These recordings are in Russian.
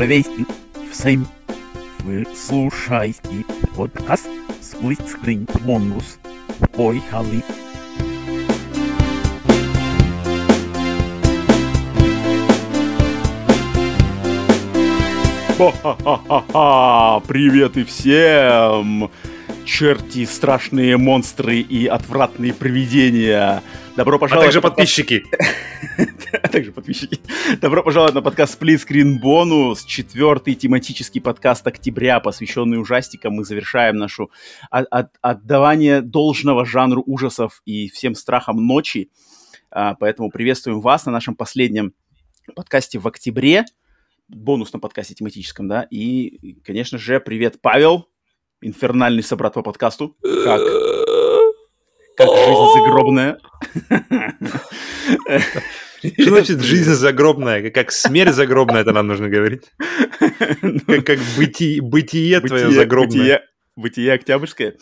Привет всем! Вы слушаете подкаст Split Screen Bonus. Поехали! Ха-ха-ха-ха! Привет и всем! Черти, страшные монстры и отвратные привидения! Добро А пожаловать... также на подкаст- подписчики. А также подписчики. Добро пожаловать на подкаст Split Screen Bonus, четвертый тематический подкаст октября, посвященный ужастикам. Мы завершаем нашу от- от- отдавание должного жанру ужасов и всем страхам ночи. А, Поэтому приветствуем вас на нашем последнем подкасте в октябре, бонусном подкасте тематическом, да. И, конечно же, привет, Павел, инфернальный собрат по подкасту. Как, как жизнь загробная. Что значит жизнь загробная? Как- смерть загробная, это нам нужно говорить. Как, как быти- бытие твое загробное. Бытие, октябрьское.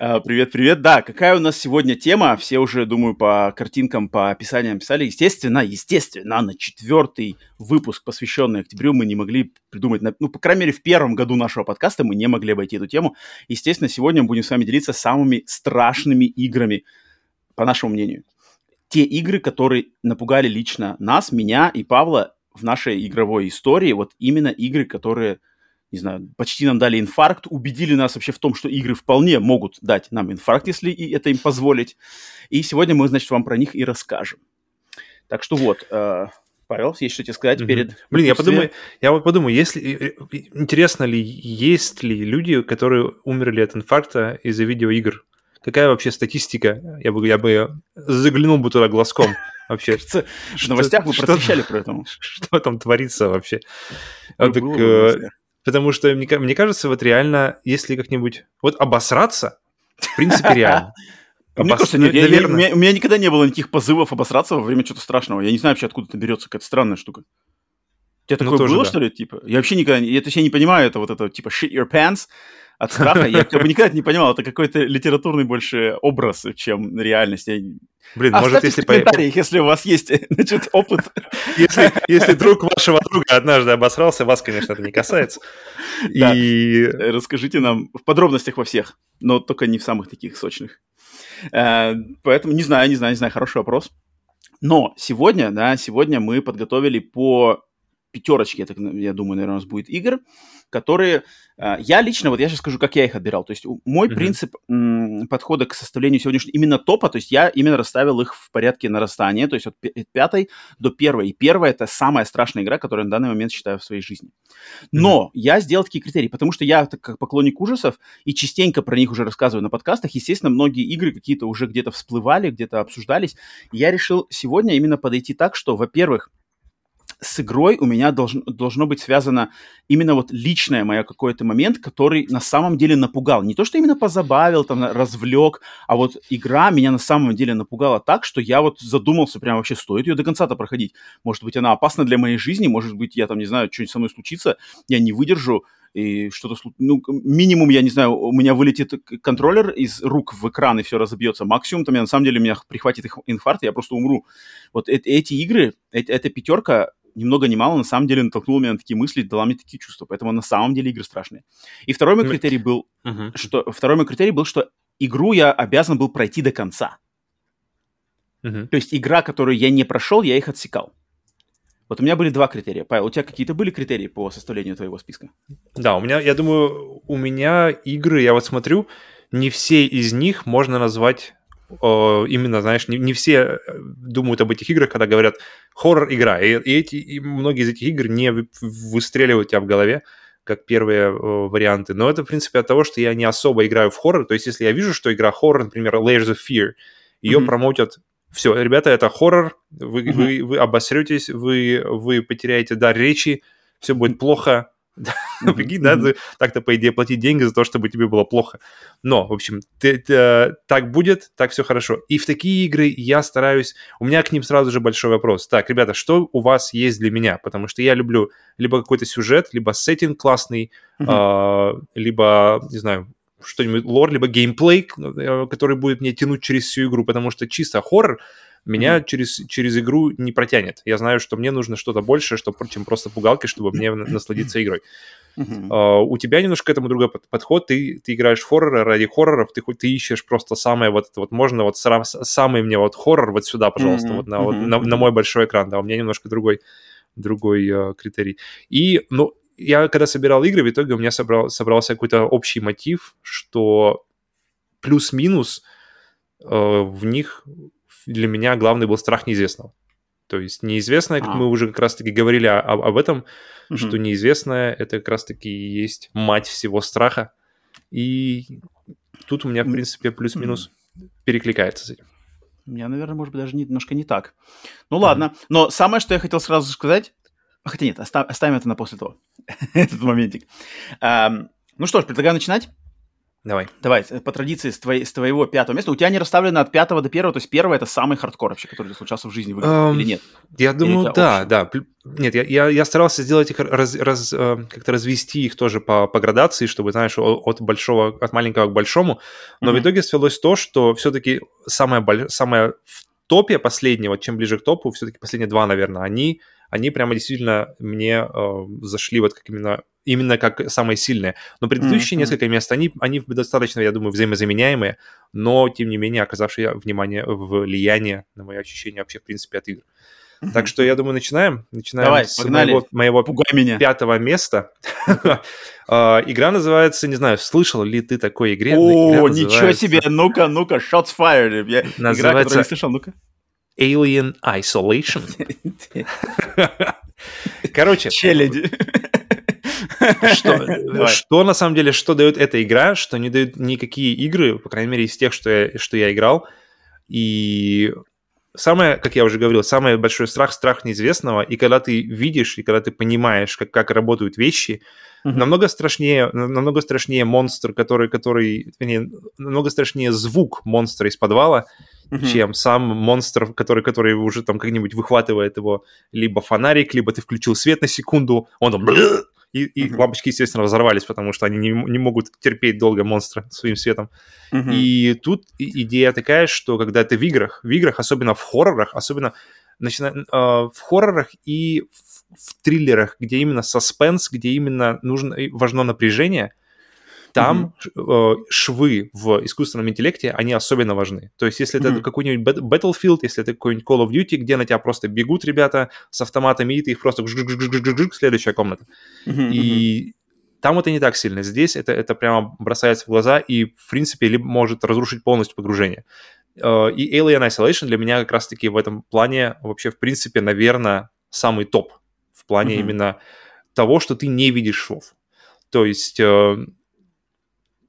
А, Привет, привет. Да, какая у нас сегодня тема? Все уже, думаю, по картинкам, по описаниям писали. Естественно, естественно, на четвертый выпуск, посвященный октябрю, мы не могли придумать, ну, по крайней мере, в первом году нашего подкаста мы не могли обойти эту тему. Естественно, сегодня мы будем с вами делиться самыми страшными играми, по нашему мнению. Те игры, которые напугали лично нас, меня и Павла в нашей игровой истории, вот именно игры, которые не знаю, почти нам дали инфаркт, убедили нас вообще в том, что игры вполне могут дать нам инфаркт, если и это им позволить. И сегодня мы, значит, вам про них и расскажем. Так что вот, э, Павел, есть что тебе сказать Мгм. перед... Блин, я подумаю, я вот подумаю, если э, э, интересно ли, есть ли люди, которые умерли от инфаркта из-за видеоигр? Какая вообще статистика? Я бы, я бы заглянул бы туда глазком вообще. В новостях мы просвещали про это. Что там творится вообще? В э. Потому что мне, ка- мне кажется, вот реально, если как-нибудь... Вот обосраться, в принципе, реально. Мне кажется, нет, я- я- у, меня, у меня никогда не было никаких позывов обосраться во время чего-то страшного. Я не знаю вообще, откуда это берется, какая-то странная штука. У тебя Ну, такое тоже было, да. что ли, типа? Я вообще никогда, я точнее не понимаю это вот это, типа, shit your pants от страха. Я как бы никогда не понимал, это какой-то литературный больше образ, чем реальность. Я... Блин, может, если, в комментариях, если у вас есть, значит, опыт. если, если друг вашего друга однажды обосрался, вас, конечно, это не касается. Да. И Расскажите нам в подробностях во всех, но только не в самых таких сочных. Э, Поэтому не знаю, не знаю, не знаю, хороший вопрос. Но сегодня, да, сегодня мы подготовили по пятерочке, я, так, я думаю, наверное, у нас будет игр, которые э, я лично, вот я сейчас скажу, как я их отбирал. То есть мой Мгм. принцип м, подхода к составлению сегодняшнего именно топа, то есть я именно расставил их в порядке нарастания, то есть от пя- от пятой до первой. И первая это самая страшная игра, которую я на данный момент считаю в своей жизни. Но я сделал такие критерии, потому что я, так как поклонник ужасов, и частенько про них уже рассказываю на подкастах, естественно, многие игры какие-то уже где-то всплывали, где-то обсуждались. Я решил сегодня именно подойти так, что, во-первых, с игрой у меня должно, должно быть связано именно вот личное мое какой-то момент, который на самом деле напугал. Не то, что именно позабавил, там, развлек, а вот игра меня на самом деле напугала так, что я вот задумался прям вообще, стоит ее до конца-то проходить. Может быть, она опасна для моей жизни, может быть, я там, не знаю, что-нибудь со мной случится, я не выдержу, и что-то, ну, минимум, я не знаю, у меня вылетит контроллер из рук в экран, и все разобьется. Максимум, там, я, на самом деле, меня прихватит их- инфаркт, и я просто умру. Вот э- эти игры, э- эта пятерка, ни много ни мало, на самом деле, натолкнула меня на такие мысли, дала мне такие чувства. Поэтому на самом деле игры страшные. И второй мой Ну, критерий был, Мгм. что второй мой критерий был, что игру я обязан был пройти до конца. Мгм. То есть игра, которую я не прошел, я их отсекал. Вот у меня были два критерия. Павел, у тебя какие-то были критерии по составлению твоего списка? Да, у меня, я думаю, у меня игры, я вот смотрю, не все из них можно назвать э, именно, знаешь, не, не все э, думают об этих играх, когда говорят хоррор-игра. И, и эти, и многие из этих игр не вы- выстреливают у тебя в голове, как первые э, варианты. Но это, в принципе, от того, что я не особо играю в хоррор. То есть, если я вижу, что игра хоррор, например, Layers of Fear, ее Мгм. промоутят все, ребята, это хоррор, вы, Мгм. вы, вы обосретесь, вы, вы потеряете дар речи, все будет плохо. Мгм, Прикинь, да, так-то, по идее, платить деньги за то, чтобы тебе было плохо. Но, в общем, ты- ты, э, так будет, так все хорошо. И в такие игры я стараюсь... У меня к ним сразу же большой вопрос. Так, ребята, что у вас есть для меня? Потому что я люблю либо какой-то сюжет, либо сеттинг классный, а, либо, не знаю, что-нибудь лор, либо геймплей, э, который будет мне тянуть через всю игру, потому что чисто хоррор меня через, через игру не протянет. Я знаю, что мне нужно что-то большее, что, чем просто пугалки, чтобы мне насладиться игрой. Мгм. Uh, у тебя немножко к этому другой под- подход. Ты, ты играешь в хорроры ради хорроров, ты, ты ищешь просто самое вот это вот, можно вот сра- с- самый мне вот хоррор вот сюда, пожалуйста, Мгм, вот, на, вот на, на мой большой экран, да, у меня немножко другой, другой э, критерий. И, ну, я когда собирал игры, в итоге у меня собрал, собрался какой-то общий мотив, что плюс-минус э, в них для меня главный был страх неизвестного. То есть неизвестное, как А. мы уже как раз-таки говорили об, об этом, Мгм. что неизвестное это как раз-таки и есть мать всего страха. И тут у меня, в принципе, плюс-минус перекликается с этим. У меня, наверное, может быть, даже не- немножко не так. Ну ладно. Но самое, что я хотел сразу сказать... Хотя нет, оста- оставим это на после того. Этот моментик. Ам, Ну что ж, предлагаю начинать. Давай. Давай, э, по традиции, с, твоей- с твоего пятого места. У тебя они расставлены от пятого до первого, то есть первое это самый хардкор вообще, который случался в жизни в Эм, или нет? Я думаю, да, да. Нет, я, я, я старался сделать их, раз- раз, э, как-то развести их тоже по, по градации, чтобы, знаешь, от большого, от маленького к большому. Но в Мгм. итоге свелось то, что все-таки самое, самое в топе последнего, чем ближе к топу, все-таки последние два, наверное, они, они прямо действительно мне э, зашли вот как именно, именно как самые сильные. Но предыдущие Мгм. несколько мест, они, они достаточно, я думаю, взаимозаменяемые, но, тем не менее, оказавшие внимание, влияние на мои ощущения вообще, в принципе, от игр. Так что, я думаю, начинаем. Начинаем Давай, с погнали. моего, моего Пугай меня. пятого места. А, Игра называется, не знаю, слышал ли ты такой игре? О, ничего себе, ну-ка, ну-ка, shots fired. Игра, которую не слышал, ну-ка. Alien Isolation. Короче, Челяди. что, что на самом деле, что дает эта игра, что не дают никакие игры, по крайней мере, из тех, что я, что я играл. И самое, как я уже говорил, самый большой страх – страх неизвестного. И когда ты видишь, и когда ты понимаешь, как, как работают вещи, Мгм. намного страшнее, намного страшнее монстр, который, который, вернее, намного страшнее звук монстра из подвала, Мгм. чем сам монстр, который, который уже там как-нибудь выхватывает его либо фонарик, либо ты включил свет на секунду, он там и, и Мгм. лампочки, естественно, разорвались, потому что они не, не могут терпеть долго монстра своим светом. Мгм. И тут идея такая, что когда ты в играх, в играх, особенно в хоррорах, особенно начина- э, в хоррорах и в, в триллерах, где именно саспенс, где именно нужно важно напряжение, там э, швы в искусственном интеллекте, они особенно важны. То есть, если это Мгм. какой-нибудь Bat- Battlefield, если это какой-нибудь Call of Duty, где на тебя просто бегут ребята с автоматами, и ты их просто следующая комната. Мгм. И там это не так сильно. Здесь это, это прямо бросается в глаза и, в принципе, либо может разрушить полностью погружение. Э, И Alien Isolation для меня как раз-таки в этом плане вообще, в принципе, наверное, самый топ. В плане Мгм. именно того, что ты не видишь швов. То есть,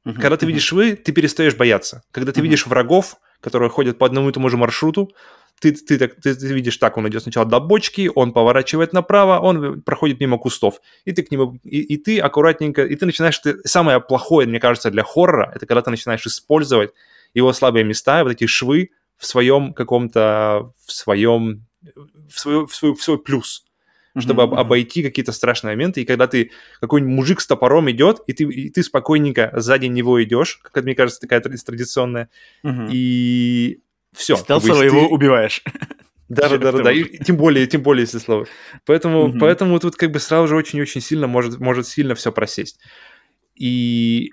Мгм. когда ты видишь швы, ты перестаешь бояться. Когда ты Мгм. видишь врагов, которые ходят по одному и тому же маршруту, ты, ты, так, ты, ты видишь так, он идет сначала до бочки, он поворачивает направо, он проходит мимо кустов, и ты к нему, и, и ты аккуратненько, и ты начинаешь, ты, самое плохое, мне кажется, для хоррора, это когда ты начинаешь использовать его слабые места, вот эти швы в своем каком-то, в своем, в свой, в свой, в свой плюс чтобы об- обойти какие-то страшные моменты. И когда ты какой-нибудь мужик с топором идет, и ты, и ты спокойненько сзади него идешь, как это, мне кажется, такая тради- традиционная, Мгм. и все. Стелсово его убиваешь. Да, да, да, да, да. И тем более, тем более, если слово. Поэтому, Мгм. поэтому тут как бы сразу же очень-очень сильно может, может сильно все просесть. И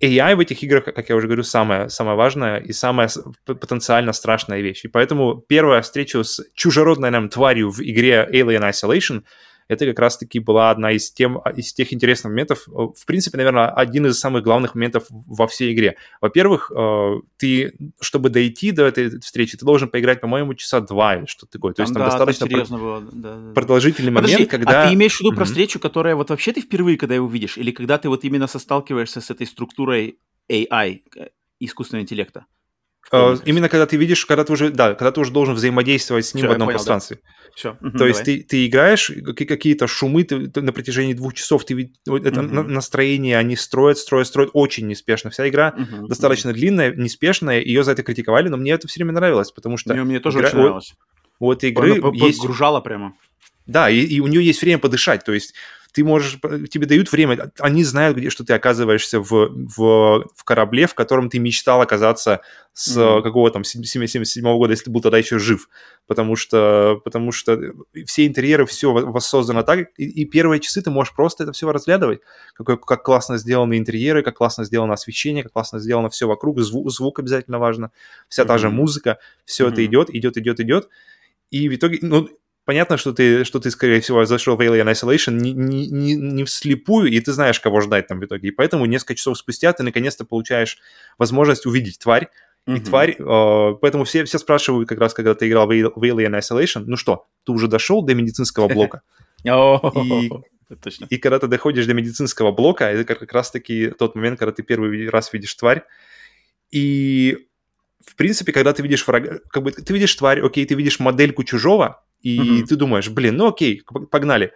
AI в этих играх, как я уже говорю, самое, самое важное и самая потенциально страшная вещь. И поэтому первая встреча с чужеродной нам тварью в игре Alien Isolation это как раз-таки была одна из, тем, из тех интересных моментов. В принципе, наверное, один из самых главных моментов во всей игре. Во-первых, э, ты, чтобы дойти до этой встречи, ты должен поиграть, по-моему, часа два или что-то такое. То есть там да, достаточно там серьезно было. да, да, продолжительный момент, Подожди, когда... а ты имеешь в виду про Мгм. встречу, которая вот вообще ты впервые, когда его видишь, или когда ты вот именно состалкиваешься с этой структурой AI, э, искусственного интеллекта? Комиксах? Именно когда ты видишь, когда ты уже, да, когда ты уже должен взаимодействовать с ним Всё, в одном понял, да. пространстве. Всё, То есть ты, ты играешь, какие- какие-то шумы ты, ты на протяжении двух часов, ты вот это настроение, они строят, строят, строят очень неспешно. Вся игра достаточно длинная, неспешная, ее за это критиковали, но мне это все время нравилось, потому что Мне, мне тоже игра- очень нравилось. этой игры Она есть... погружала прямо. Да, и, и у нее есть время подышать, то есть ты можешь, тебе дают время, они знают, где, что ты оказываешься в, в, в корабле, в котором ты мечтал оказаться с mm-hmm. какого там 77 года, если ты был тогда еще жив, потому что, потому что все интерьеры, все воссоздано так, и, и первые часы ты можешь просто это все разглядывать, какой, как классно сделаны интерьеры, как классно сделано освещение, как классно сделано все вокруг, звук, звук обязательно важно, вся mm-hmm. та же музыка, все mm-hmm. это идет, идет, идет, идет, и в итоге, ну, понятно, что ты, что ты, скорее всего, зашел в Alien Isolation не, не, не, вслепую, и ты знаешь, кого ждать там в итоге. И поэтому несколько часов спустя ты наконец-то получаешь возможность увидеть тварь, и mm-hmm. тварь, э, поэтому все, все спрашивают как раз, когда ты играл в, в Alien Isolation, ну что, ты уже дошел до медицинского блока? И, и когда ты доходишь до медицинского блока, это как раз-таки тот момент, когда ты первый раз видишь тварь, и в принципе, когда ты видишь врага, как бы ты видишь тварь, окей, ты видишь модельку чужого, и mm-hmm. ты думаешь, блин, ну окей, погнали.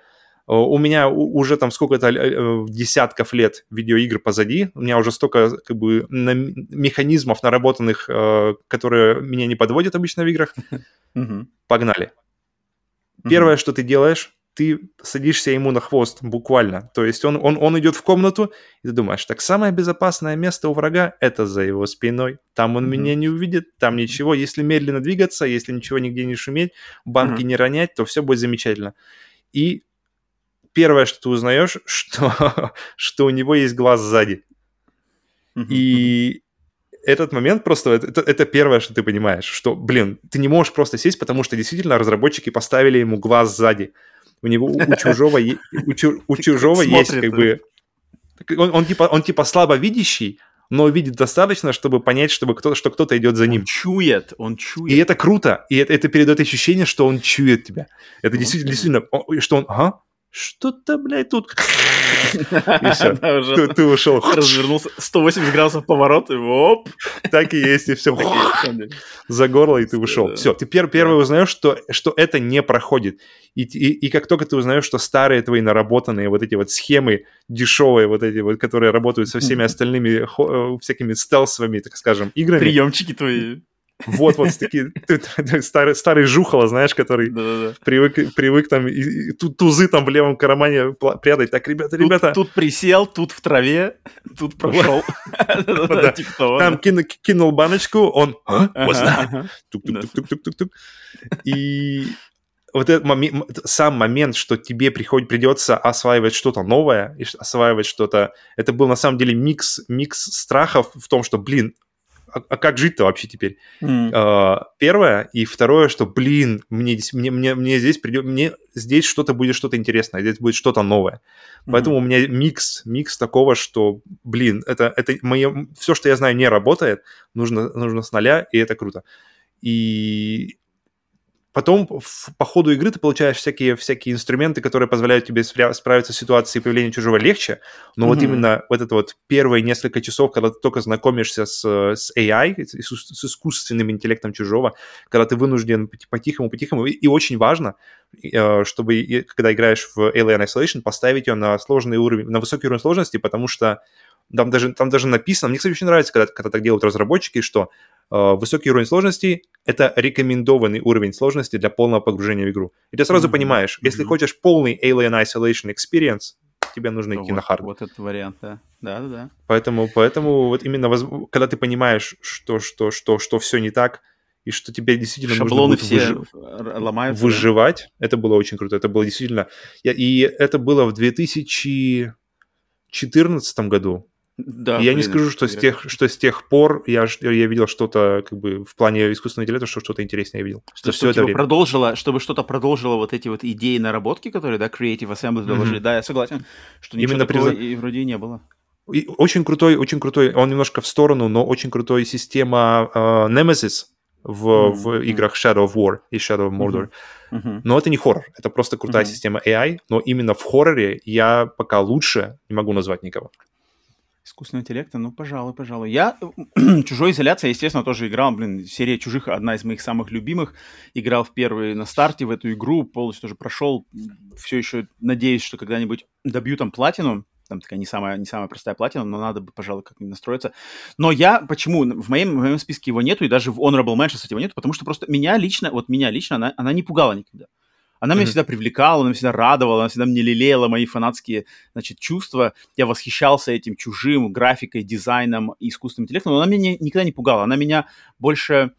У меня уже там сколько-то э, э, десятков лет видеоигр позади, у меня уже столько как бы механизмов наработанных, э, которые меня не подводят обычно в играх. Mm-hmm. Погнали. Первое, mm-hmm. что ты делаешь, ты садишься ему на хвост буквально. То есть он, он, он идет в комнату, и ты думаешь, так самое безопасное место у врага – это за его спиной. Там он mm-hmm. меня не увидит, там ничего. Если медленно двигаться, если ничего нигде не шуметь, банки mm-hmm. не ронять, то все будет замечательно. И первое, что ты узнаешь, что, что у него есть глаз сзади. Mm-hmm. И этот момент просто, это, это первое, что ты понимаешь, что, блин, ты не можешь просто сесть, потому что действительно разработчики поставили ему глаз сзади у него у чужого, у, чужого есть как бы... Он, он, типа, он типа слабовидящий, но видит достаточно, чтобы понять, чтобы кто, что кто-то идет за ним. Он чует, он чует. И это круто, и это, это передает ощущение, что он чует тебя. Это действительно, действительно, что он, ага, что-то, блядь, тут... И все, ты, ты ушел. Развернулся, 180 градусов поворот, и оп. Так и есть, и все. За горло, и ты ушел. Все, ты пер, первый узнаешь, что, что это не проходит. И, и, и как только ты узнаешь, что старые твои наработанные вот эти вот схемы дешевые, вот эти вот, которые работают со всеми остальными э, всякими стелсовыми, так скажем, играми. Приемчики твои. Вот, вот такие старый, старый жухало, знаешь, который привык, привык там и, и, тузы там в левом кармане прятать. Так, ребята, ребята. Тут присел, тут в траве, тут прошел. Типа там кинул баночку, он тук-тук-тук-тук-тук-тук. И вот этот момент, сам момент, что тебе приходит, придется осваивать что-то новое, осваивать что-то, это был на самом деле микс, микс страхов в том, что, блин, а, а как жить-то вообще теперь? Mm. Uh, первое. И второе, что, блин, мне, мне, мне, мне здесь придет, мне здесь что-то будет что-то интересное, здесь будет что-то новое. Mm. Поэтому у меня микс, микс такого, что, блин, это, это мое, все, что я знаю, не работает, нужно, нужно с нуля, и это круто. И Потом в, по ходу игры ты получаешь всякие, всякие инструменты, которые позволяют тебе справиться с ситуацией появления чужого легче, но mm-hmm. вот именно вот это вот первые несколько часов, когда ты только знакомишься с, с AI, с, с искусственным интеллектом чужого, когда ты вынужден по-тихому-по-тихому, и, и очень важно, э, чтобы, когда играешь в Alien Isolation, поставить ее на сложный уровень, на высокий уровень сложности, потому что там даже, там даже написано, мне, кстати, очень нравится, когда, когда так делают разработчики, что Э, высокий уровень сложности — это рекомендованный уровень сложности для полного погружения в игру. И ты сразу mm-hmm. понимаешь, mm-hmm. если хочешь полный Alien Isolation Experience, тебе нужно идти вот, на хард. Вот этот вариант, да. Да, да, да. Поэтому, поэтому вот именно, воз... когда ты понимаешь, что, что, что, что все не так, и что тебе действительно Шаблоны нужно все выж... ломаются. Выживать. Да? Это было очень круто. Это было действительно... И это было в 2014 году. Да, я блин, не скажу, что с, тех, что с тех пор я, я видел что-то как бы в плане искусственного интеллекта, что что-то интересное я видел. Что, что, типа, продолжило, чтобы что-то продолжило вот эти вот идеи наработки, которые, да, Creative Assembly доложили. Mm-hmm. Да, я согласен, что ничего Именно такого при... и вроде и не было. И очень крутой, очень крутой, он немножко в сторону, но очень крутой система uh, Nemesis в, mm-hmm. в играх Shadow of War и Shadow of Mordor. Mm-hmm. Mm-hmm. Но это не хоррор, это просто крутая mm-hmm. система AI, но именно в хорроре я пока лучше не могу назвать никого. Искусственного интеллекта, ну, пожалуй, пожалуй. Я «Чужой изоляция», естественно, тоже играл, блин, серия «Чужих» одна из моих самых любимых. Играл в первый на старте в эту игру, полностью тоже прошел. Все еще надеюсь, что когда-нибудь добью там платину. Там такая не самая, не самая простая платина, но надо бы, пожалуй, как-нибудь настроиться. Но я, почему? В моем, в моем списке его нету, и даже в Honorable Mentions его нету, потому что просто меня лично, вот меня лично, она, она не пугала никогда. Она меня Мгм. всегда привлекала, она меня всегда радовала, она всегда мне лелеяла мои фанатские, значит, чувства. Я восхищался этим чужим графикой, дизайном и искусственным интеллектом, но она меня никогда не пугала. Она меня больше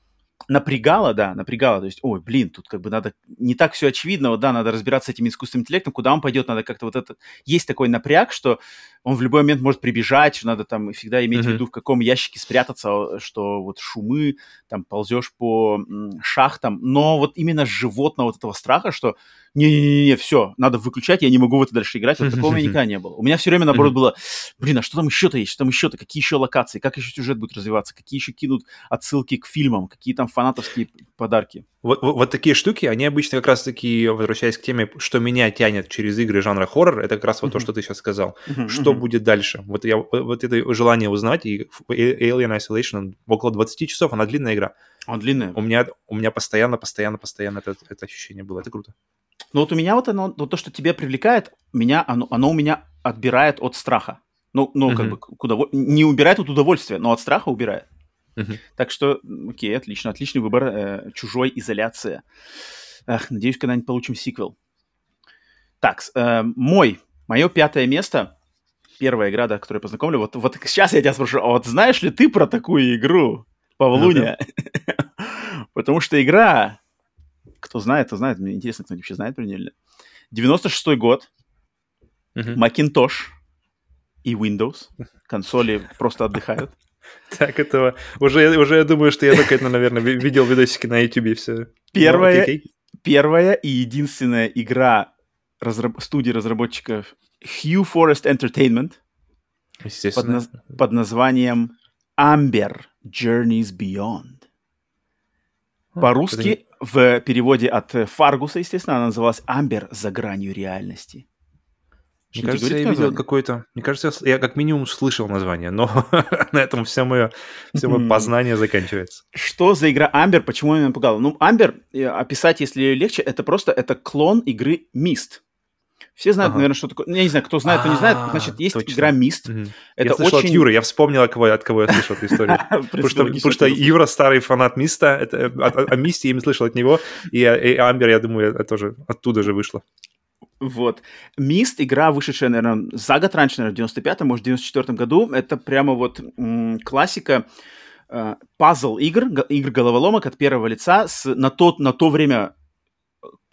напрягала, да, напрягала. То есть, ой, блин, тут как бы надо... Не так все очевидно, вот, да, надо разбираться с этим искусственным интеллектом, куда он пойдет, надо как-то вот это... Есть такой напряг, что он в любой момент может прибежать, надо там всегда иметь в Мгм. виду, в каком ящике спрятаться, что вот шумы, там ползешь по шахтам, но вот именно животного вот этого страха, что не-не-не, все, надо выключать, я не могу в это дальше играть, вот такого у меня никогда не было. У меня все время, наоборот, было, блин, а что там еще-то есть, что там еще-то, какие еще локации, как еще сюжет будет развиваться, какие еще кинут отсылки к фильмам, какие там фанатовские подарки. Вот, вот- вот такие штуки, они обычно как раз-таки, возвращаясь к теме, что меня тянет через игры жанра хоррор, это как раз вот то, что ты сейчас сказал. Что будет дальше? Вот я вот это желание узнать, и Alien Isolation около 20 часов, она длинная игра. Он длинный. У меня, у меня постоянно, постоянно, постоянно это, это ощущение было. Это круто. Но вот у меня вот оно, вот то, что тебя привлекает, меня, оно, оно у меня отбирает от страха. Ну, ну как Мгм. бы, к удово- не убирает от удовольствия, но от страха убирает. Мгм. Так что, окей, отлично, отличный выбор. э, чужой изоляция. Эх, надеюсь, когда-нибудь получим сиквел. Так, э, мой, мое пятое место, первая игра, да, которую я познакомлю. Вот, вот сейчас я тебя спрошу, а вот знаешь ли ты про такую игру, Павлуня? Потому что игра, кто знает, то знает. Мне интересно, кто вообще знает про нее или нет. 96-й год. Macintosh и Windows. Консоли просто отдыхают. Так, этого... Уже, уже я думаю, что я только это, наверное, ви- видел видосики на YouTube и все. Первая, первая и единственная игра разраб- студии разработчиков Hugh Forest Entertainment под, наз- под названием Amber Journeys Beyond. По-русски в переводе от Фаргуса, естественно, она называлась Амбер за гранью реальности. Мне Что-нибудь кажется, я видел какой-то... Мне кажется, я как минимум слышал название, но на этом все мое, все мое познание заканчивается. Что за игра Амбер? Почему меня напугала? Ну, Амбер, э, описать, если легче, это просто это клон игры Mist. Все знают, Ага. наверное, что такое. Я не знаю, кто знает, кто не знает. А, Значит, есть точно. Mist. Мгм. Это я слышал очень... от Юры, я вспомнил, от кого, от кого я слышал эту историю. Потому что, Юра старый фанат Миста, э, о, Мисте я именно слышал от него, и, Амбер, я думаю, это тоже оттуда же вышло. Вот. Мист, игра, вышедшая, наверное, за год раньше, наверное, в 95-м, может, в 94-м году. Это прямо вот классика э, пазл игр, игр головоломок от первого лица с на то, на то время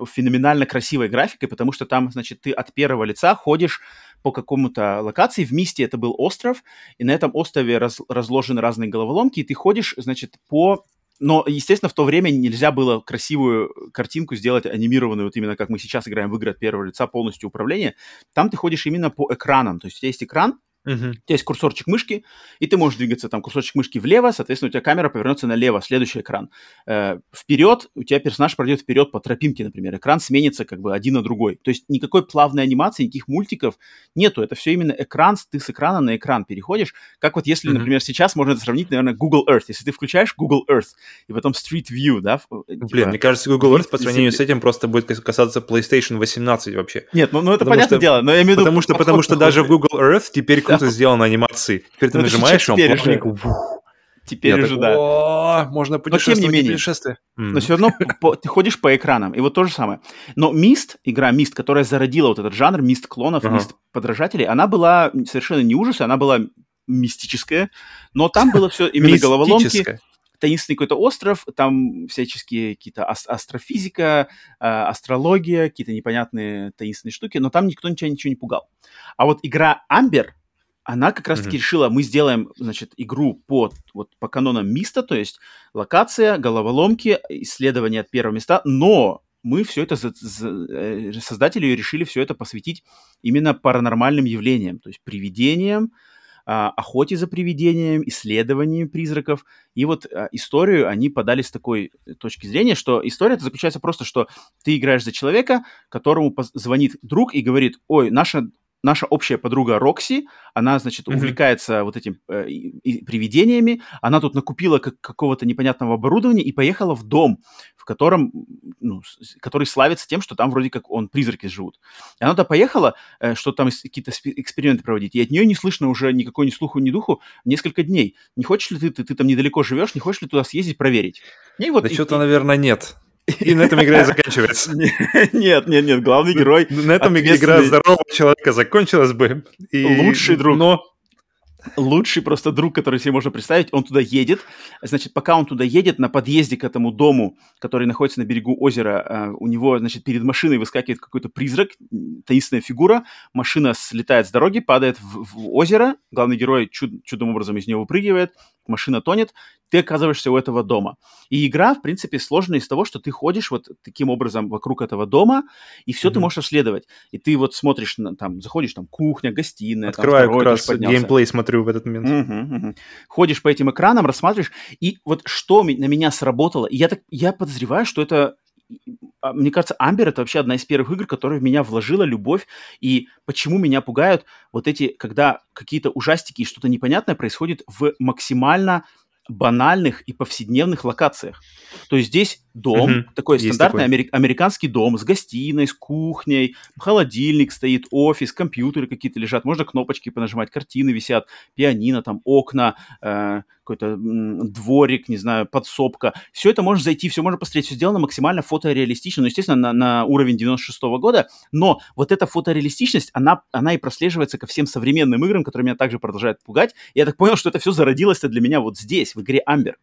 феноменально красивой графикой, потому что там, значит, ты от первого лица ходишь по какому-то локации. В Мисте это был остров, и на этом острове раз- разложены разные головоломки, и ты ходишь, значит, по... Но, естественно, в то время нельзя было красивую картинку сделать анимированную, вот именно как мы сейчас играем в игры от первого лица, полностью управление. Там ты ходишь именно по экранам. То есть у тебя есть экран, Мгм. у тебя есть курсорчик мышки, и ты можешь двигаться там курсорчик мышки влево, соответственно, у тебя камера повернется налево, следующий экран. Э, вперед, у тебя персонаж пройдет вперед по тропинке, например. Экран сменится как бы один на другой. То есть никакой плавной анимации, никаких мультиков нету. Это все именно экран, ты с экрана на экран переходишь. Как вот если, Мгм. например, сейчас можно это сравнить, наверное, Google Earth. Если ты включаешь Google Earth и потом Street View, да? э, Блин, типа- мне кажется, Google Earth по сравнению с этим просто будет кас- касаться PlayStation 18 вообще. Нет, ну, ну это Потому понятное что- дело, но я имею в виду... Потому что, потому что даже в Google Earth теперь круто сделана анимация. Теперь ты Ну, это нажимаешь, и он теперь плавненько. Теперь Я уже, так, да. «О, Можно тем не путешествовать и менее. путешествие. Но все равно по- ты ходишь по экранам, и вот то же самое. Но Мист, игра Мист, которая зародила вот этот жанр Мист клонов. Мист подражателей, она была совершенно не ужас, она была мистическая, но там было все именно головоломки, таинственный какой-то остров, там всяческие какие-то ас- астрофизика, э, астрология, какие-то непонятные таинственные штуки, но там никто ничего, ничего не пугал. А вот игра Амбер, она как раз-таки Мгм. решила, мы сделаем, значит, игру по, вот, по канонам Миста, то есть локация, головоломки, исследования от первого места, но мы все это, за- за- э, создатели ее решили все это посвятить именно паранормальным явлениям, то есть привидениям, а, охоте за привидением, исследованием призраков. И вот а, историю они подали с такой точки зрения, что история это заключается просто, что ты играешь за человека, которому звонит друг и говорит, ой, наша наша общая подруга Рокси, она, значит, увлекается вот этим э, и- привидениями, она тут накупила как- какого-то непонятного оборудования и поехала в дом, в котором, ну, с- который славится тем, что там вроде как он призраки живут. И она туда поехала, э, что там какие-то спе- эксперименты проводить, и от нее не слышно уже никакой ни слуху, ни духу несколько дней. Не хочешь ли ты, ты, ты там недалеко живешь, не хочешь ли туда съездить проверить? И вот Да и- что-то, и- наверное, нет. И на этом игра и заканчивается. Нет, нет, нет, главный герой... На этом игра здорового человека закончилась бы. Лучший друг. Но лучший просто друг, который себе можно представить, он туда едет. Значит, пока он туда едет, на подъезде к этому дому, который находится на берегу озера, э, у него, значит, перед машиной выскакивает какой-то призрак, таинственная фигура, машина слетает с дороги, падает в, в озеро, главный герой чуд, чудом образом из него выпрыгивает, машина тонет, ты оказываешься у этого дома. И игра, в принципе, сложная из того, что ты ходишь вот таким образом вокруг этого дома, и все mm-hmm. ты можешь расследовать. И ты вот смотришь, на, там, заходишь, там, кухня, гостиная. Открываю там, как раз геймплей, смотрю в этот момент. Mm-hmm, mm-hmm. Ходишь по этим экранам, рассматриваешь, и вот что на меня сработало, я, так, я подозреваю, что это а, мне кажется, Амбер это вообще одна из первых игр, которая в меня вложила любовь. И почему меня пугают вот эти, когда какие-то ужастики и что-то непонятное происходит в максимально банальных и повседневных локациях. То есть здесь дом, mm-hmm. такой Есть стандартный такой. американский дом с гостиной, с кухней, холодильник стоит, офис, компьютеры какие-то лежат, можно кнопочки понажимать, картины висят, пианино, там окна, э, какой-то дворик, не знаю, подсобка. Все это можно зайти, все можно посмотреть, все сделано максимально фотореалистично, ну, естественно, на, на уровень 96 -го года, но вот эта фотореалистичность, она, она и прослеживается ко всем современным играм, которые меня также продолжают пугать. Я так понял, что это все зародилось-то для меня вот здесь, в игре Амбер.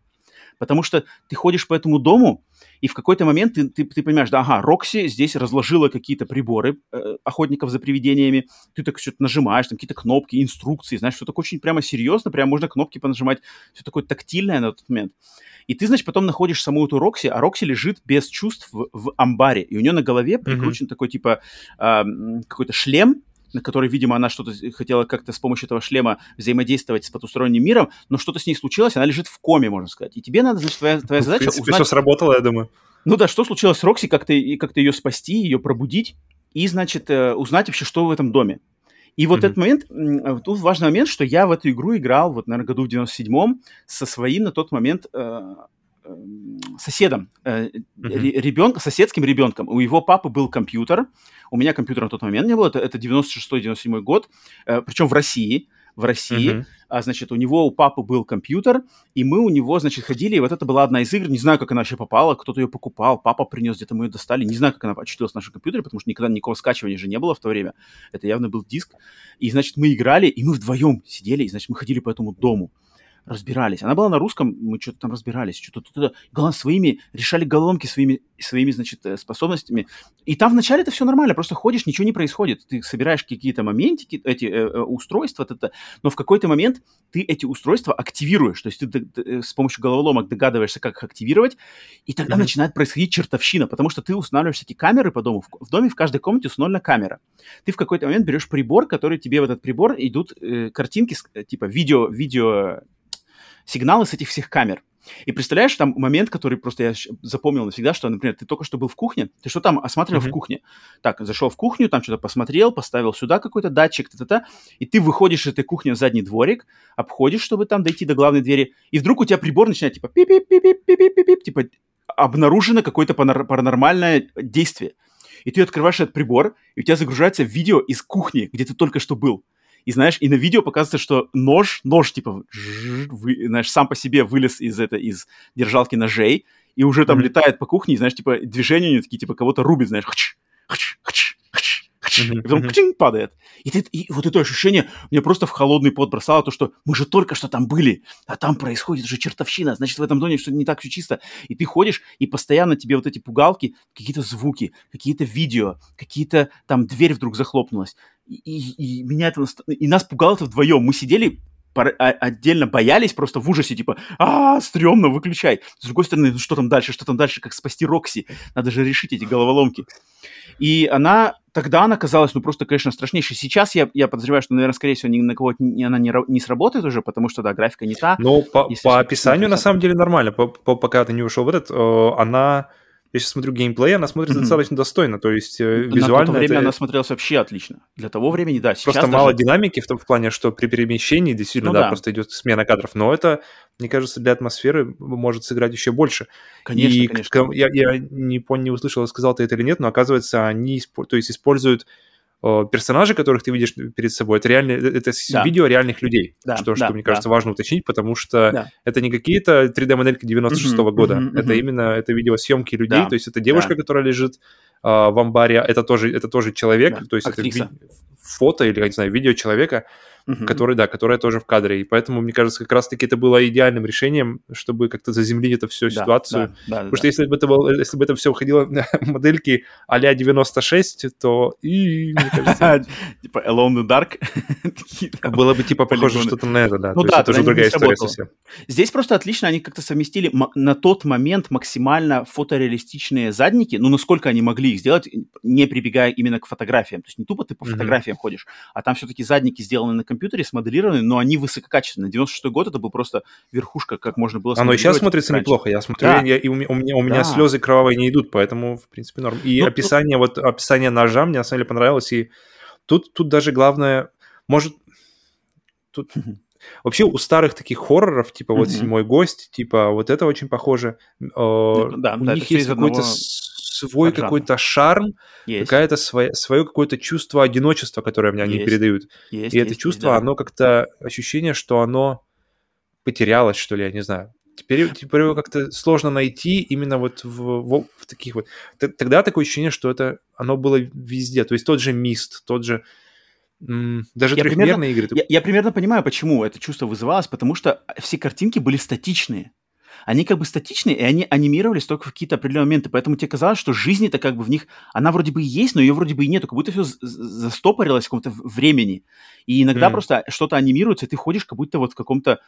Потому что ты ходишь по этому дому, и в какой-то момент ты, ты, ты понимаешь, да, ага, Рокси здесь разложила какие-то приборы э, охотников за привидениями, ты так что-то нажимаешь, там какие-то кнопки, инструкции, знаешь, все такое очень прямо серьезно, прямо можно кнопки понажимать, все такое тактильное на тот момент. И ты, значит, потом находишь саму эту Рокси, а Рокси лежит без чувств в, в амбаре, и у нее на голове прикручен mm-hmm. такой, типа, э, какой-то шлем, на которой, видимо, она что-то хотела как-то с помощью этого шлема взаимодействовать с потусторонним миром, но что-то с ней случилось, она лежит в коме, можно сказать. И тебе надо, значит, твоя, твоя задача в принципе, узнать... все сработало, я думаю. Ну да, что случилось с Рокси, как-то, как-то ее спасти, ее пробудить и, значит, э, узнать вообще, что в этом доме. И вот mm-hmm. этот момент, тут важный момент, что я в эту игру играл, вот, наверное, году в 97-м со своим на тот момент э, соседом, э, mm-hmm. ребенком, соседским ребенком. У его папы был компьютер, у меня компьютера на тот момент не было, это, это 96-97 год, э, причем в России, в России, mm-hmm. а, значит, у него, у папы был компьютер, и мы у него, значит, ходили, и вот это была одна из игр, не знаю, как она вообще попала, кто-то ее покупал, папа принес, где-то мы ее достали, не знаю, как она очутилась в нашем компьютере, потому что никогда никакого скачивания же не было в то время, это явно был диск, и, значит, мы играли, и мы вдвоем сидели, и, значит, мы ходили по этому дому, разбирались. Она была на русском, мы что-то там разбирались, что-то тут, главное, своими, решали головоломки своими, своими, значит, э, способностями. И там вначале это все нормально, просто ходишь, ничего не происходит. Ты собираешь какие-то моментики, эти э, э устройства, это, но в какой-то момент ты эти устройства активируешь, то есть ты, ты, ты э, с помощью головоломок догадываешься, как их активировать, и тогда mm-hmm. начинает происходить чертовщина, потому что ты устанавливаешь всякие камеры по дому. В, в доме в каждой комнате установлена камера. Ты в какой-то момент берешь прибор, который тебе в этот прибор идут э, картинки, типа видео, видео сигналы с этих всех камер. И представляешь, там момент, который просто я запомнил навсегда, что, например, ты только что был в кухне, ты что там осматривал mm-hmm. в кухне? Так, зашел в кухню, там что-то посмотрел, поставил сюда какой-то датчик, та-та-та, и ты выходишь из этой кухни в задний дворик, обходишь, чтобы там дойти до главной двери, и вдруг у тебя прибор начинает типа пип-пип-пип-пип-пип-пип, типа обнаружено какое-то паранормальное действие. И ты открываешь этот прибор, и у тебя загружается видео из кухни, где ты только что был. И знаешь, и на видео показывается, что нож, нож типа, вы, знаешь, сам по себе вылез из, это, из держалки ножей, и уже там mm-hmm. летает по кухне, и, знаешь, типа, движения у него такие, типа, кого-то рубит, знаешь, хч, хч, хч, хч. И потом mm-hmm. падает. И, ты, и вот это ощущение меня просто в холодный пот бросало, то, что мы же только что там были, а там происходит уже чертовщина, значит, в этом доме что-то не так все чисто. И ты ходишь, и постоянно тебе вот эти пугалки, какие-то звуки, какие-то видео, какие-то там дверь вдруг захлопнулась, и, и меня это... И нас пугало это вдвоем. Мы сидели отдельно боялись, просто в ужасе, типа, а, стрёмно, выключай. С другой стороны, ну что там дальше, что там дальше, как спасти Рокси? Надо же решить эти головоломки. И она, тогда она казалась, ну, просто, конечно, страшнейшей. Сейчас я, я подозреваю, что, наверное, скорее всего, ни на кого не, она не, не сработает уже, потому что, да, графика не та. Ну, по, по описанию, на самом деле, нормально. По, по, пока ты не ушел в этот, э, она я сейчас смотрю геймплей, она смотрится mm-hmm. достаточно достойно, то есть э, визуально... На то время это... она смотрелась вообще отлично. Для того времени, да. Сейчас просто даже... мало динамики в том в плане, что при перемещении действительно, ну, да, да, просто идет смена кадров, но это, мне кажется, для атмосферы может сыграть еще больше. Конечно, И конечно. Я, я не понял, не услышал, сказал ты это или нет, но оказывается, они то есть используют персонажи, которых ты видишь перед собой, это реально, э, это Да. видео реальных людей, Да, что, да, что мне да. кажется важно уточнить, потому что Да. это не какие-то 3D-модельки 96-го Мгм, года, мгм, это мгм. именно это видеосъемки людей, Да, то есть это девушка, да. которая лежит а, в амбаре, это тоже, это тоже человек, Да, то есть актриса. это фото или, я не знаю, видео человека, Мгм. который, да, которая тоже в кадре. И поэтому, мне кажется, как раз-таки это было идеальным решением, чтобы как-то заземлить эту всю Да, ситуацию. да, да, да, Потому что если бы это, был, если бы это все уходило на модельки а-ля 96, то и, мне кажется, Типа Alone in the Dark. Там. было бы типа похоже что-то на это, да. Ну да, это уже другая история совсем. Здесь просто отлично они как-то совместили на тот момент максимально фотореалистичные задники, ну, насколько они могли их сделать, не прибегая именно к фотографиям. То есть не тупо ты по фотографиям ходишь, а там все-таки задники сделаны на компьютере, смоделированы, но они высококачественные. 96 год это был просто верхушка, как можно было Оно и сейчас смотрится раньше. неплохо. Я смотрю, Да. я- и у меня, у меня, у меня Да. слезы кровавые не идут, поэтому, в принципе, норм. И Ну, ну- описание, вот описание ножа мне на самом деле понравилось. И тут, тут даже главное, может, тут. Вообще у старых таких хорроров, типа вот Мгм. «Седьмой гость», типа вот это очень похоже. Э, да, у да, них есть какой-то одного свой какой-то шарм, какое-то свое, свое какое-то чувство одиночества, которое мне они передают. есть, И это есть, чувство, да. оно как-то ощущение, что оно потерялось, что ли, я не знаю. Теперь, теперь его как-то сложно найти именно вот в, в- в таких вот. Т- Тогда такое ощущение, что это оно было везде. То есть тот же мист, тот же даже Я трехмерные игры. Я, я примерно понимаю, почему это чувство вызывалось, потому что все картинки были статичные. Они как бы статичные, и они анимировались только в какие-то определенные моменты. Поэтому тебе казалось, что жизнь-то как бы в них... Она вроде бы и есть, но ее вроде бы и нету. Как будто все застопорилось в каком-то времени. И иногда Мгм. просто что-то анимируется, и ты ходишь как будто вот в каком-то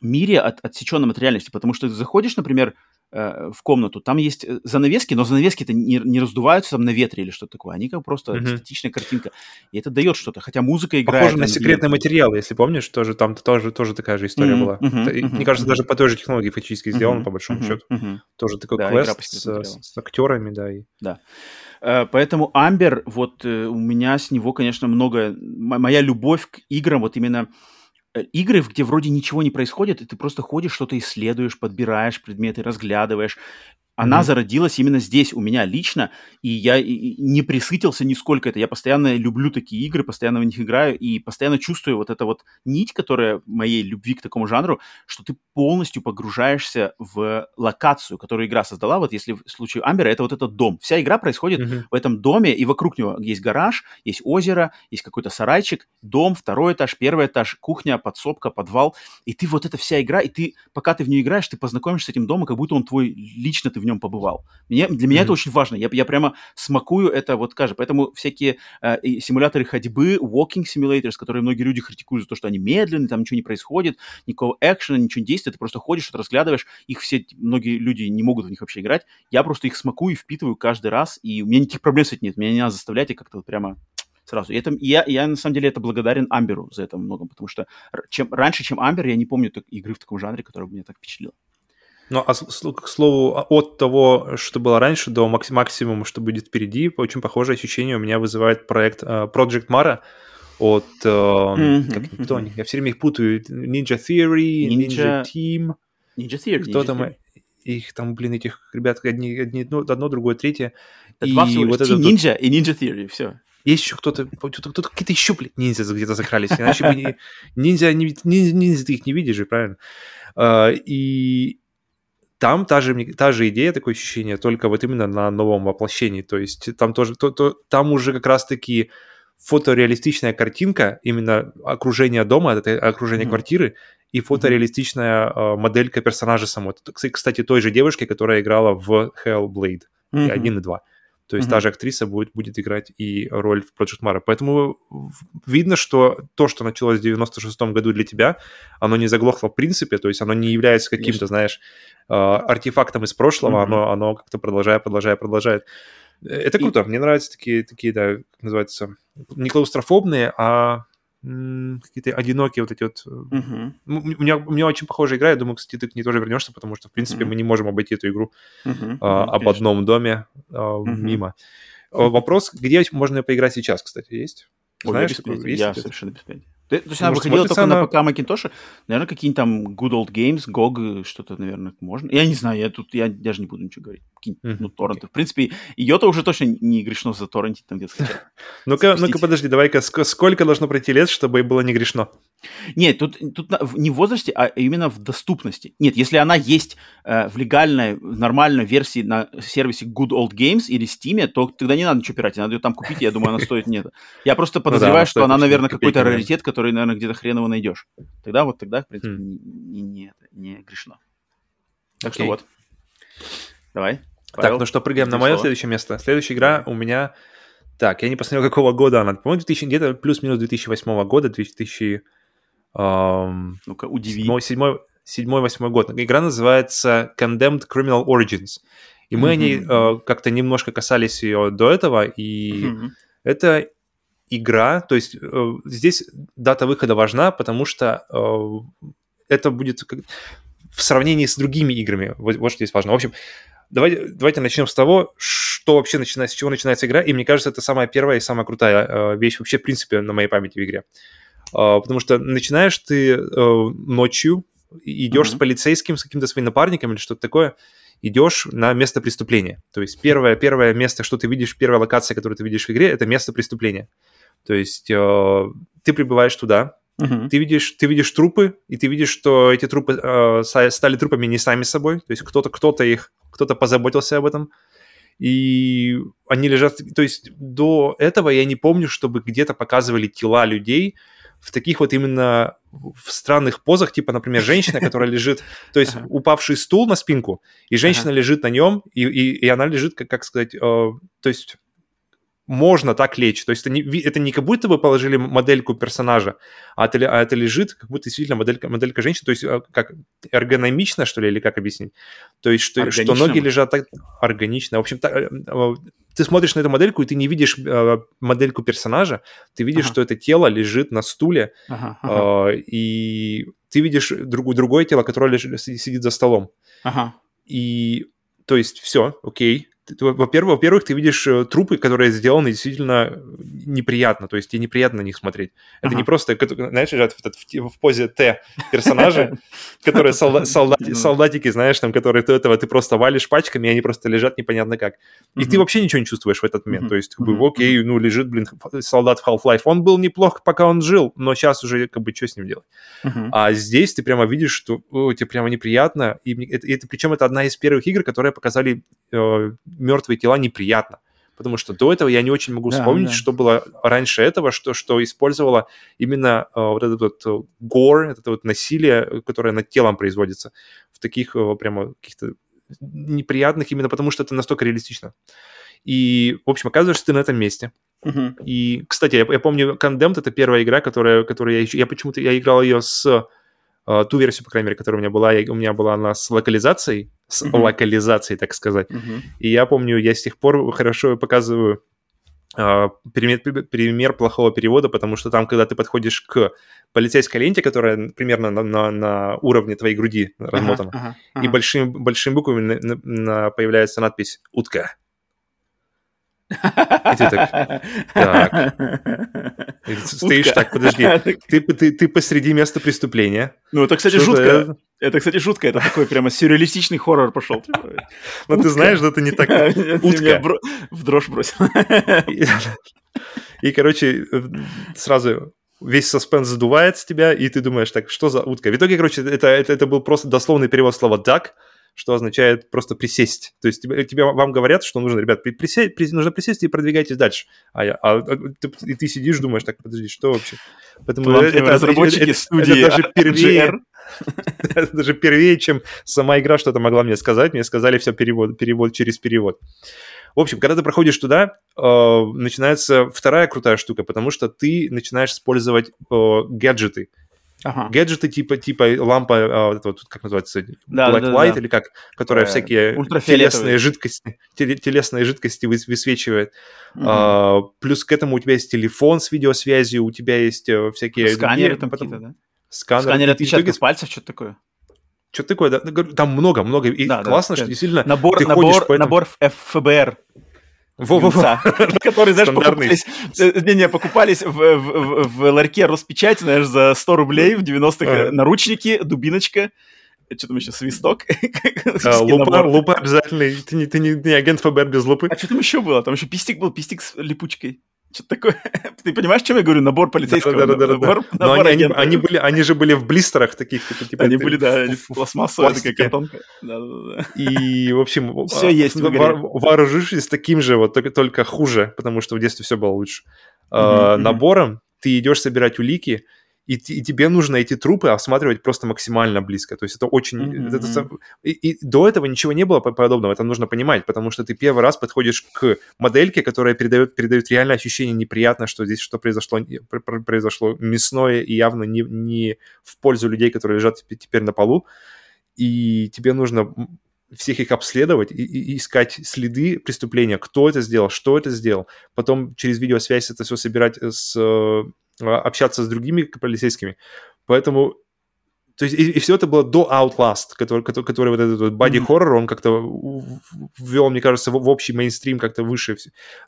мире от, отсеченном от реальности. Потому что ты заходишь, например, э, в комнату, там есть э, занавески, но занавески-то не, не раздуваются там на ветре или что-то такое. Они как просто Мгм. статичная картинка. И это дает что-то. Хотя музыка играет. Похоже на секретный где- материал, если помнишь, тоже там тоже, тоже такая же история Мгм, была. Это, и, мгм, мне кажется, мгм. даже по той же технологии фактически сделано, Мгм, по большому мгм, счету. мгм. Тоже такой Да, квест с, материалу. с актерами, да. И... Э, Поэтому Амбер, вот э, у меня с него, конечно, много... Моя любовь к играм, вот именно игры, где вроде ничего не происходит, и ты просто ходишь, что-то исследуешь, подбираешь предметы, разглядываешь. Она Мгм. зародилась именно здесь, у меня лично, и я не присытился нисколько это. Я постоянно люблю такие игры, постоянно в них играю, и постоянно чувствую вот эту вот нить, которая моей любви к такому жанру, что ты полностью погружаешься в локацию, которую игра создала. Вот если в случае Амбера, это вот этот дом. Вся игра происходит Мгм. в этом доме, и вокруг него есть гараж, есть озеро, есть какой-то сарайчик, дом, второй этаж, первый этаж, кухня, подсобка, подвал. И ты вот эта вся игра, и ты, пока ты в нее играешь, ты познакомишься с этим домом, как будто он твой, лично ты в нем побывал. Мне, для меня это Мгм. очень важно. Я, я прямо смакую это, вот скажем. Поэтому всякие э, симуляторы ходьбы, walking simulators, которые многие люди критикуют за то, что они медленные, там ничего не происходит, никакого экшена, ничего не действует, ты просто ходишь, что-то разглядываешь. Их все, многие люди не могут в них вообще играть. Я просто их смакую и впитываю каждый раз, и у меня никаких проблем с этим нет. Меня не надо заставлять, и как-то вот прямо сразу. И это, я, я на самом деле это благодарен Амберу за это многом, потому что чем, раньше, чем Амбер, я не помню так- игры в таком жанре, которая бы меня так впечатлила. Ну, а к слову, а от того, что было раньше, до макс- максимума, что будет впереди, очень похожее ощущение у меня вызывает проект э, Project Mara от... Мгм, как, кто они? Я все время их путаю. Ninja Theory, Ninja, Ninja- Team. Ninja Theory. Кто Ninja там? Theory. Их там, блин, этих ребят, одни, одни, одно, другое, третье. Это И вот это Ninja и Ninja Theory, все. Есть еще кто-то, кто-то, какие-то еще, блин, ниндзя где-то закрались. Иначе бы не- ниндзя, не- ниндзя, ниндзя ты их не видишь же, правильно? А, И там та же, та же идея, такое ощущение, только вот именно на новом воплощении. То есть там тоже, то, то- там уже как раз-таки фотореалистичная картинка, именно окружение дома, это окружение Мгм. квартиры, и фотореалистичная э, моделька персонажа самой. Кстати, той же девушки, которая играла в Hellblade Мгм. один и два. То есть Мгм. та же актриса будет, будет играть и роль в Project Mara. Поэтому видно, что то, что началось в 96 году для тебя, оно не заглохло в принципе, то есть оно не является каким-то, знаешь, э, артефактом из прошлого, Мгм. оно, оно как-то продолжает, продолжает, продолжает. Э, Это И- круто, мне нравятся такие, такие, да, как называется, не клаустрофобные, а какие-то одинокие вот эти вот... э, ну, У меня, у меня очень похожая игра, я думаю, кстати, ты к ней тоже вернешься, потому что, в принципе, Мгм. мы не можем обойти эту игру Мгм. а, об конечно. одном доме а, Мгм. мимо. А, Вопрос, где можно поиграть сейчас, кстати, есть? Ой, я Знаешь, без такое? понятия, Есть я совершенно без понятия. То, есть она выходила только смотрится на она- ПК Macintosh? Наверное, какие-нибудь там Good Old Games, GOG, что-то, наверное, можно. Я не знаю, я тут, я даже не буду ничего говорить. Какие-нибудь, ну, торренты. В принципе, ее-то уже точно не грешно за торрентить там где-то. Ну-ка, ну-ка, подожди, давай-ка, ск- сколько должно пройти лет, чтобы было не грешно? Нет, тут, тут не в возрасте, а именно в доступности. Нет, если она есть э, в легальной, в нормальной версии на сервисе Good Old Games или Steam, то тогда не надо ничего пирать, надо ее там купить, я думаю, она стоит нет. Я просто подозреваю, она что она, наверное, какой-то раритет, который, наверное, где-то хрен его найдешь. Тогда вот тогда, в принципе, Хм. не, грешно. Так что вот. Давай. Так, Павел, ну что, прыгаем на мое слово. следующее место. Следующая игра у меня... Так, я не посмотрел, какого года она. По-моему, 2000, где-то плюс-минус 2008 года, 2000... эм, Ну-ка, удиви. седьмой, седьмой, седьмой, восьмой год. Игра называется Condemned Criminal Origins. И мы о ней Мгм. э, как-то немножко касались ее до этого, и Мгм. это игра, то есть э, здесь дата выхода важна, потому что э, это будет как- в сравнении с другими играми. Вот, вот что здесь важно. В общем, давайте, давайте начнем с того, что вообще начинается, с чего начинается игра. И мне кажется, это самая первая и самая крутая э, вещь вообще, в принципе, на моей памяти в игре. Э, потому что начинаешь ты э, ночью, идешь Мгм. с полицейским, с каким-то своим напарником или что-то такое, идешь на место преступления. То есть первое, первое место, что ты видишь, первая локация, которую ты видишь в игре, это место преступления. То есть э, ты прибываешь туда, Ты видишь, ты видишь трупы, и ты видишь, что эти трупы э, стали трупами не сами собой, то есть кто-то, кто-то их, кто-то позаботился об этом, и они лежат, то есть до этого я не помню, чтобы где-то показывали тела людей в таких вот именно в странных позах, типа, например, женщина, которая лежит, то есть упавший стул на спинку, и женщина лежит на нем, и, и, и она лежит, как, как сказать, э, то есть можно так лечь. То есть это не, это не как будто вы положили модельку персонажа, а это, а это лежит как будто действительно моделька, моделька женщины. То есть э, как эргономично, что ли, или как объяснить? То есть что, что ноги лежат так органично. В общем, та- э, э, ты смотришь на эту модельку, и ты не видишь э, модельку персонажа, ты видишь, Ага. что это тело лежит на стуле, Ага, ага, э, и ты видишь друг- другое тело, которое лежит, сидит за столом. ага. И, то есть, все, окей. Во-первых, во-первых, ты видишь э, трупы, которые сделаны действительно неприятно, то есть тебе неприятно на них смотреть. Это Ага. не просто, знаешь, лежат в, в позе Т персонажи, которые Ну. солдатики, знаешь, там, которые ты этого ты просто валишь пачками, и они просто лежат непонятно как. И ты вообще ничего не чувствуешь в этот момент. То есть, как бы, окей, ну, лежит, блин, солдат в Half-Life. Он был неплох, пока он жил, но сейчас уже, как бы, что с ним делать? А здесь ты прямо видишь, что тебе прямо неприятно. И это- причем это одна из первых игр, которые показали э, мертвые тела неприятно. Потому что до этого я не очень могу Да, вспомнить, да. что было раньше этого, что, что использовало именно э, вот этот вот э, гор, это вот насилие, которое над телом производится в таких э, прямо каких-то неприятных, именно потому что это настолько реалистично. И, в общем, оказываешься ты на этом месте. Мгм. И, кстати, я, я помню, Condemned это первая игра, которая, которую я еще... Я почему-то я играл ее с... э, ту версию, по крайней мере, которая у меня была, у меня была она с локализацией, с Мгм. локализацией, так сказать. Мгм. И я помню, я с тех пор хорошо показываю э, пример, пример плохого перевода, потому что там, когда ты подходишь к полицейской ленте, которая примерно на, на- на уровне твоей груди размотана, Ага, ага, и ага. большими, большими буквами на- на- на- появляется надпись «Утка». И ты так, так. И ты стоишь Утка. так, подожди. Ты, ты, ты посреди места преступления. Ну, это, кстати, жутко. это- Это, кстати, жутко. Это такой прямо сюрреалистичный хоррор пошел. типа. Но ты знаешь, что это не так. Утка. бро- в дрожь бросил. И, и, короче, э, сразу весь саспенс задувает с тебя, и ты думаешь, так, что за утка? В итоге, короче, это, это, это был просто дословный перевод слова duck, что означает просто присесть. То есть тебе, тебе- вам говорят, что нужно, ребят, при- присесть, при- нужно присесть и продвигайтесь дальше. А, я, а, а ты, и ты сидишь, думаешь, так, подожди, что вообще? Поэтому Талантливые разработчики это- студии это даже первее, RGR. это даже первее, чем сама игра что-то могла мне сказать. Мне сказали все перевод, перевод через перевод. В общем, когда ты проходишь туда, э, начинается вторая крутая штука, потому что ты начинаешь использовать э, гаджеты. Ага. Гаджеты типа, типа лампа, э, вот вот, как называется, Да, black да, да, light да. или как, которая Э, всякие телесные жидкости, теле- телесные жидкости выс- высвечивает. Мгм. А, плюс к этому у тебя есть телефон с видеосвязью, у тебя есть э, всякие... Сканеры другие- там потом- какие-то, да? Сканеры. Сканеры отпечатков пальцев, что-то такое. что такое, да? Ну, Там много, много. И Да, да, классно, что да. действительно Набор, ты ходишь набор, по этому- набор ФБР. Во-во-во. Которые, знаешь, покупались, э, не-не, покупались в, в, в- ларьке Роспечать, знаешь, за 100 рублей в 90-х. э. Наручники, дубиночка, что там еще, свисток. А, Лупа, лупа обязательный. Ты не, ты не, не агент ФБР без лупы. А что там еще было? Там еще пистик был, пистик с липучкой. Что-то такое. Ты понимаешь, о чем я говорю? Набор полицейского. Да-да-да-да-да. Набор, Но набор они, они, они были, они же были в блистерах таких, типа, типа Они были, да, пластмассовая такая картонка. Да-да-да. И, в общем, Всё а, есть вооружившись таким же, вот только, только хуже, потому что в детстве все было лучше, а, набором, ты идешь собирать улики, и, и тебе нужно эти трупы осматривать просто максимально близко. То есть это очень... Мгм, это и, и до этого ничего не было по- подобного, это нужно понимать, потому что ты первый раз подходишь к модельке, которая передает, передает реальное ощущение неприятно, что здесь что произошло, произошло мясное и явно не, не в пользу людей, которые лежат теп- теперь на полу. И тебе нужно всех их обследовать и, и- и искать следы преступления, кто это сделал, что это сделал. Потом через видеосвязь это все собирать, с, э, общаться с другими полицейскими. Поэтому то есть, и, все это было до Outlast, который, который, который вот этот вот body horror, он как-то ввел, мне кажется, в, в общий мейнстрим как-то выше.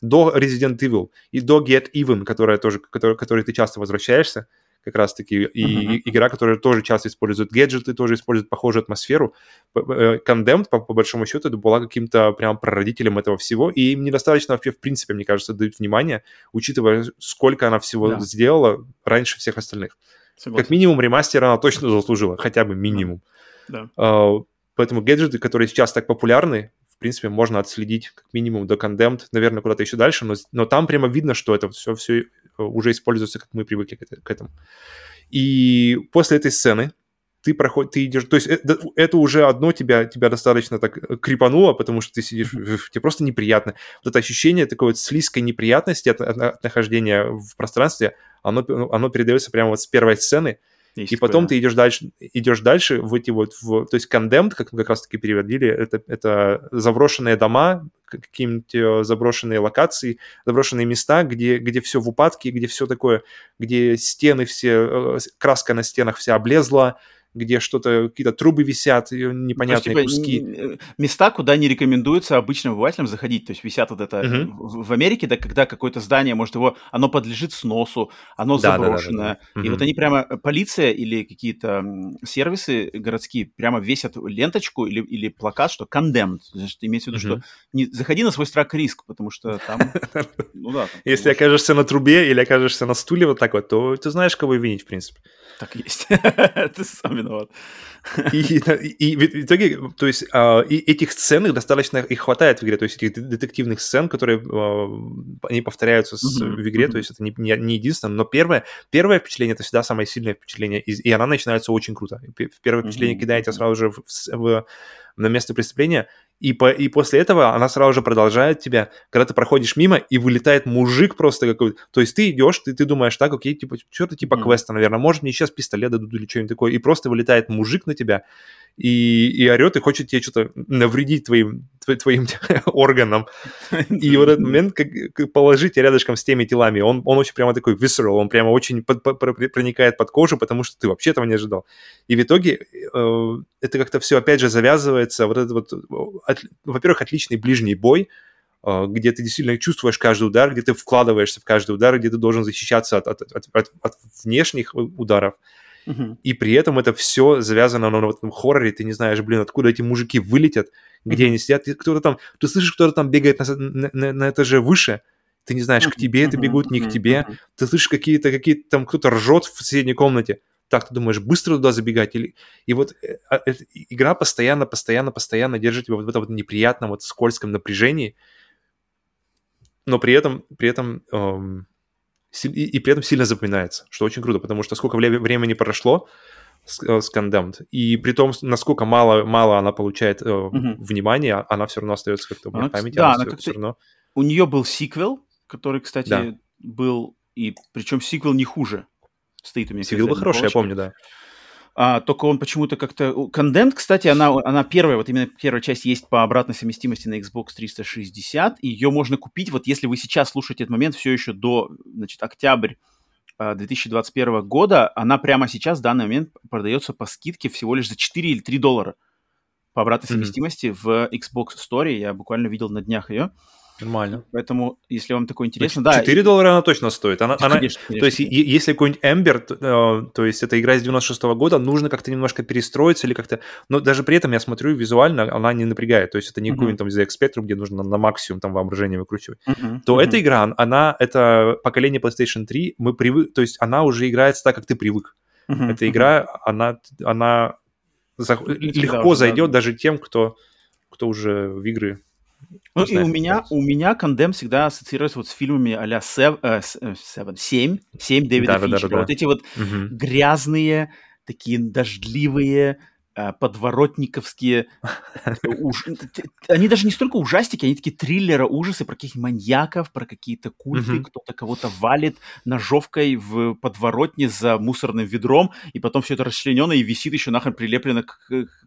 До Resident Evil и до Get Even, которая тоже, который, который ты часто возвращаешься, как раз-таки, и, и игра, которая тоже часто использует гаджеты, тоже использует похожую атмосферу. Э, Condemned, по, по большому счету, это была каким-то прям прародителем этого всего, и им недостаточно вообще, в принципе, мне кажется, дают внимание, учитывая, сколько она всего Да. сделала раньше всех остальных. Согласен. Как минимум ремастер она точно заслужила, хотя бы минимум. Да. А, Поэтому гаджеты, которые сейчас так популярны, в принципе, можно отследить как минимум до Condemned, наверное, куда-то еще дальше, но, но там прямо видно, что это все, все уже используется, как мы привыкли к, это- к этому. И после этой сцены ты проходишь, ты идешь, то есть это, это уже одно тебя, тебя достаточно так э, крипануло, потому что ты сидишь, тебе просто неприятно. Вот это ощущение такой вот слизкой неприятности от, от- от нахождения в пространстве, оно, оно передается прямо вот с первой сцены, Есть и такое, потом ты идешь дальше, идешь дальше в эти вот, в, то есть condemned, как мы как раз-таки переводили, это, это заброшенные дома, какие-нибудь э, заброшенные локации, заброшенные места, где, где все в упадке, где все такое, где стены все, э, краска на стенах вся облезла, где что-то, какие-то трубы висят, и То есть, непонятные типа, куски. места, куда не рекомендуется обычным обывателям заходить. То есть висят вот это Мгм. в, Америке, да, когда какое-то здание, может, его, оно подлежит сносу, оно Да, да, да, да, заброшенное. да. И вот они прямо, э, полиция или какие-то сервисы городские прямо весят ленточку или, или плакат, что condemned. Значит, имеется в виду, что Мгм. не, заходи на свой страх риск, потому что там, ну да. Если окажешься на трубе или окажешься на стуле вот так вот, то ты знаешь, кого винить, в принципе. Так есть. Ты сам виноват. И, и в итоге, то есть, а, и этих сцен их достаточно их хватает в игре, то есть этих детективных сцен, которые а, они повторяются с- в игре, то есть это не, не, не единственное, но первое, первое впечатление это всегда самое сильное впечатление, и, и она начинается очень круто. И пе- Первое впечатление Мгм, кидает тебя мгм. сразу же в, в- на место преступления, и, по, и после этого она сразу же продолжает тебя, когда ты проходишь мимо, и вылетает мужик просто какой-то. То есть ты идешь, ты, ты думаешь, так, окей, типа, что-то типа квеста, наверное, может, мне сейчас пистолет дадут или что-нибудь такое, и просто вылетает мужик на тебя, и, и орет, и хочет тебе что-то навредить твоим, тво- твоим органам. И вот этот момент, как, как положить рядышком с теми телами, он, он очень прямо такой visceral, он прямо очень под- под- про- проникает под кожу, потому что ты вообще этого не ожидал. И в итоге э, это как-то все опять же завязывается, вот этот вот, от- во-первых, отличный ближний бой, э, где ты действительно чувствуешь каждый удар, где ты вкладываешься в каждый удар, где ты должен защищаться от, от, от- от внешних ударов, Мгм. и при этом это все завязано на вот этом хорроре, ты не знаешь, блин, откуда эти мужики вылетят, где они сидят, кто-то там, ты слышишь, кто-то там бегает на, на, на- на этаже выше, ты не знаешь, к тебе это бегут, не к тебе, ты слышишь какие-то, какие там кто-то ржет в соседней комнате, так ты думаешь, быстро туда забегать или... И вот э, а, э, игра постоянно, постоянно, постоянно держит тебя вот в этом вот неприятном, вот скользком напряжении, но при этом, при этом эм, и, и при этом сильно запоминается, что очень круто, потому что сколько времени прошло с, э, с Condemned, и при том, насколько мало, мало она получает э, Мгм. внимания, она все равно остается как-то в моей памяти, да, она, она все, равно... У нее был сиквел, который, кстати, Да. был, и причем сиквел не хуже. Стоит у меня. Сивил был хороший, я помню, да. А, только он почему-то как-то... Condemned, кстати, она, она первая, вот именно первая часть есть по обратной совместимости на Xbox 360. и Ее можно купить, вот если вы сейчас слушаете этот момент, все еще до, значит, октябрь а, 2021 года, она прямо сейчас, в данный момент, продается по скидке всего лишь за 4 или 3 доллара по обратной Мгм. совместимости в Xbox Store. Я буквально видел на днях ее. Нормально. Поэтому, если вам такое Ну, интересно, да. 4 доллара она точно стоит. Она, она- Конечно, то есть, если какой-нибудь Ember, т- э, то есть это игра из 96 года, нужно как-то немножко перестроиться или как-то... Но даже при этом я смотрю визуально, она не напрягает. То есть это не Мгм. какой-нибудь там ZX Spectrum, где нужно на максимум там воображение выкручивать. Мгм, То мгм. эта игра, она, это поколение PlayStation 3, мы привык... То есть она уже играется так, как ты привык. Мгм, Эта игра, она, она зах- Всегда легко да. зайдет даже тем, кто, кто уже в игры Ну, и у меня, у меня Кондем всегда ассоциируется вот с фильмами а-ля Сев- э, с- э, Seven, 7, 7 Дэвида Да-да-да-да-да. Финчера. Вот эти вот Мгм. грязные, такие дождливые, э, подворотниковские. уж- т- Они даже не столько ужастики, они такие триллеры, ужасы про каких-то маньяков, про какие-то культы, Мгм. кто-то кого-то валит ножовкой в подворотне за мусорным ведром, и потом все это расчленено и висит еще нахрен прилеплено к,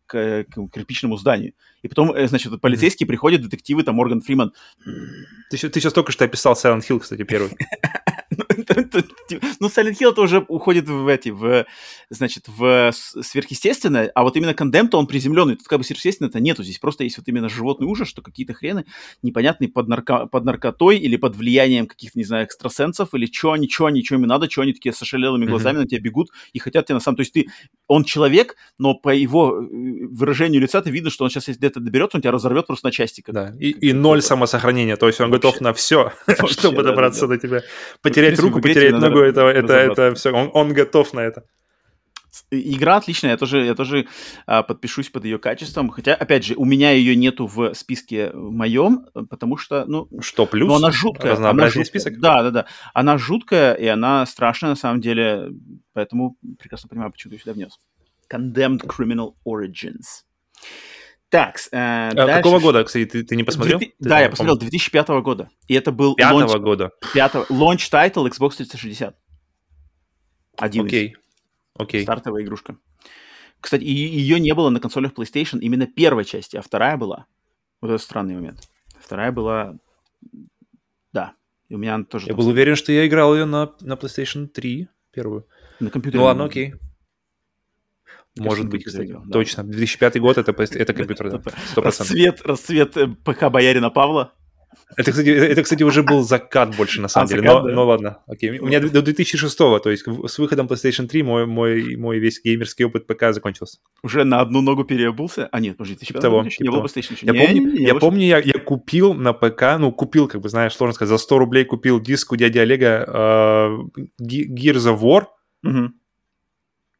к- к- к кирпичному зданию. И потом, э, значит, полицейские приходят, детективы, там Морган Фриман. Ты, ты сейчас только что описал Silent Hill, кстати, первый. Ну, Silent Hill это уже уходит в эти, в, значит, в сверхъестественное, а вот именно Condemned, он приземленный. Тут как бы сверхъестественного-то нету. Здесь просто есть вот именно животный ужас, что какие-то хрены непонятные под, нарко- под наркотой или под влиянием каких-то, не знаю, экстрасенсов, или что они, что они, что им надо, что они такие с ошалелыми глазами на тебя бегут и хотят тебя на самом... То есть ты, он человек, но по его э, выражению лица ты видно, что он сейчас, если где-то доберется, он тебя разорвет просто на части. Как, Да. И, как- и ноль самосохранения, то есть он Вообще. готов на все, чтобы добраться до тебя. Потерять принципе, руку, потерять ногу, это, это, это все. Он, он готов на это. Игра отличная, я тоже, я тоже а, подпишусь под ее качеством. Хотя, опять же, у меня ее нету в списке моем, потому что, ну, Что плюс? ну, она жуткая. она Разнообразнее жуткая. список. Да, да, да. Она жуткая, и она страшная на самом деле. Поэтому прекрасно понимаю, почему ты сюда внес. Condemned Criminal Origins. Так, э, А дальше какого года, кстати, ты, ты не посмотрел? Две- Ты да, я посмотрел, 2005 года. И это был по-моему, launch, Пятого года. пятого, launch title Xbox 360. Один из. Окей. Окей. Стартовая игрушка. Кстати, ее не было на консолях PlayStation именно первой части, а вторая была. Вот это странный момент. Вторая была... Да. И у меня она тоже Я был уверен, что я играл ее на, на PlayStation 3 первую. на компьютере. Ну ладно, окей. Может быть, кстати. да. Точно. 2005 год это, это компьютер, да. Это 100%. Расцвет, расцвет э, ПК Боярина Павла. Это, кстати, это, кстати, уже был закат больше, на самом А, деле. закат, но, да. но ладно. Окей. У меня до 2006 то есть с выходом PlayStation 3 мой, мой, мой весь геймерский опыт ПК закончился. Уже на одну ногу переобулся. А нет, подожди, ты Типа того, типа не было. PlayStation еще. Я Не, помню, не, не, я, лучше. помню я, я купил на ПК, ну, купил, как бы, знаешь, сложно сказать, за 100 рублей купил диск у дяди Олега э, Ge- Gears of War. Мгм,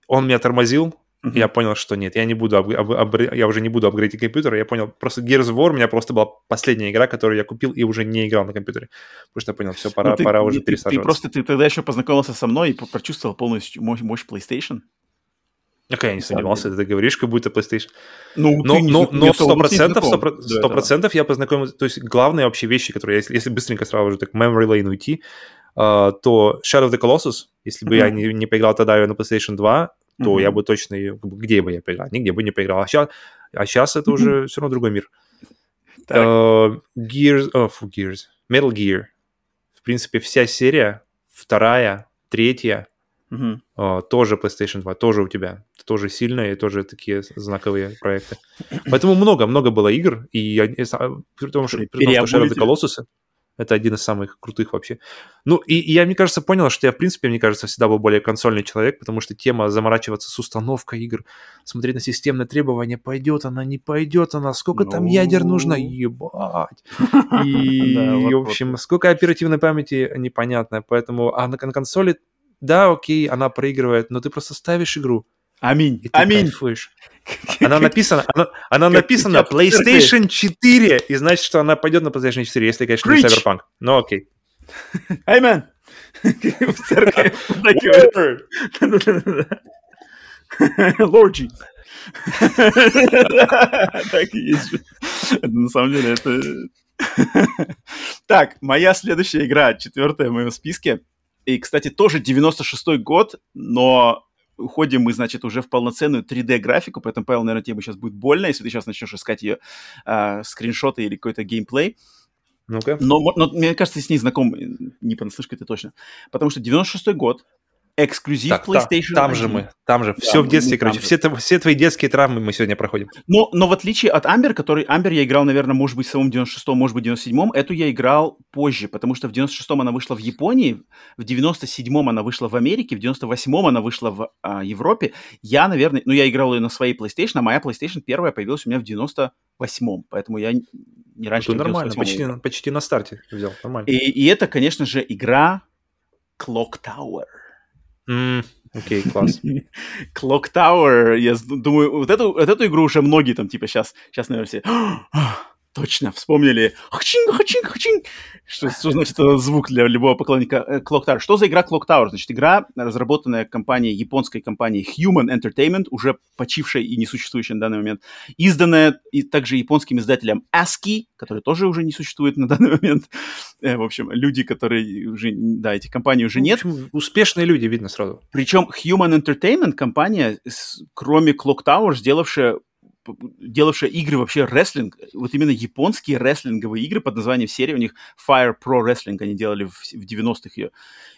Он меня тормозил, мгм. я понял, что нет, я не буду, ап- ап- апгрей- я уже не буду апгрейдить компьютер, я понял, просто Gears of War у меня просто была последняя игра, которую я купил и уже не играл на компьютере, потому что я понял, все, пора, Ну, ты- пора уже ты- ты, пересаживаться. просто ты тогда еще познакомился со мной и прочувствовал полностью мощь, мощь PlayStation. Ну, я не сомневался, ты говоришь, как будто PlayStation. Ну, Но, ты не но, но не особо 100%, с ней знаком 100%, до этого. 100% я познакомился, то есть главные вообще вещи, которые, я- если, если быстренько сразу же так Memory Lane уйти, а, то Shadow of the Colossus, если бы я Мгм. не, не поиграл тогда ее на PlayStation 2, то Мгм. я бы точно где бы я поиграл, нигде бы не поиграл. А сейчас, а сейчас это уже все равно другой мир. Э, Gears, фу, Gears, Metal Gear. В принципе, вся серия, вторая, третья, Мгм. а, тоже PlayStation 2, тоже у тебя. Тоже сильные, и тоже такие знаковые проекты. Поэтому много-много было игр, и не знаю, при том, что, при том, что Shadow of the Colossus это один из самых крутых вообще. Ну, и, и я, мне кажется, понял, что я, в принципе, мне кажется, всегда был более консольный человек, потому что тема заморачиваться с установкой игр, смотреть на системные требования, пойдет она, не пойдет она, сколько там Ну. ядер нужно, ебать. И, в общем, сколько оперативной памяти, непонятно. Поэтому, а на консоли, да, окей, она проигрывает, но ты просто ставишь игру, Аминь. и ты Аминь. кайфуешь. Она написана, она, она написана. PlayStation 4, и значит, что она пойдет на PlayStation 4, если, конечно, не Preach. Cyberpunk. Ну, окей. Amen. В церкви. Лорджи. Так и есть. На самом деле, это... Так, моя следующая игра, четвертая в моем списке. И, кстати, тоже 96-й год, но уходим мы, значит, уже в полноценную 3D-графику, поэтому, Павел, наверное, тебе сейчас будет больно, если ты сейчас начнешь искать ее а, скриншоты или какой-то геймплей. Ну-ка. Но, но мне кажется, ты с ней знаком, э, не понаслышке ты точно. Потому что 96-й год, эксклюзив Так, та- PlayStation там 1. же мы, там же. все в детстве, там короче. Все, все твои детские травмы мы сегодня проходим. Но, но в отличие от Амбер, который Амбер я играл, наверное, может быть, в самом 96-м, может быть, 97-м, эту я играл позже, потому что в 96-м она вышла в Японии, в 97-м она вышла в Америке, в 98-м она вышла в а, Европе. Я, наверное, ну, я играл ее на своей PlayStation, а моя PlayStation первая появилась у меня в 98-м, поэтому я не раньше, Тут чем в нормально, 98-м почти, почти на старте взял. Нормально. И, и это, конечно же, игра Clock Tower. Окей, класс. Clock Tower, я думаю, вот эту, вот эту игру уже многие там, типа, сейчас, сейчас, наверное, все, «А, точно, вспомнили, хачинг, хачинг, хачинг, что, что значит этот звук для любого поклонника э, Clock Tower. Что за игра Clock Tower? Значит, игра, разработанная компанией, японской компанией Human Entertainment, уже почившая и несуществующая на данный момент, изданная и также японским издателем ASCII, который тоже уже не существует на данный момент. Э, В общем, люди, которые уже, да, этих компаний уже нет. В общем, успешные люди, видно сразу. Причем Human Entertainment компания, кроме Clock Tower, сделавшая делавшая игры вообще рестлинг, вот именно японские рестлинговые игры под названием серия, у них Fire Pro Wrestling они делали в, в 90-х ее.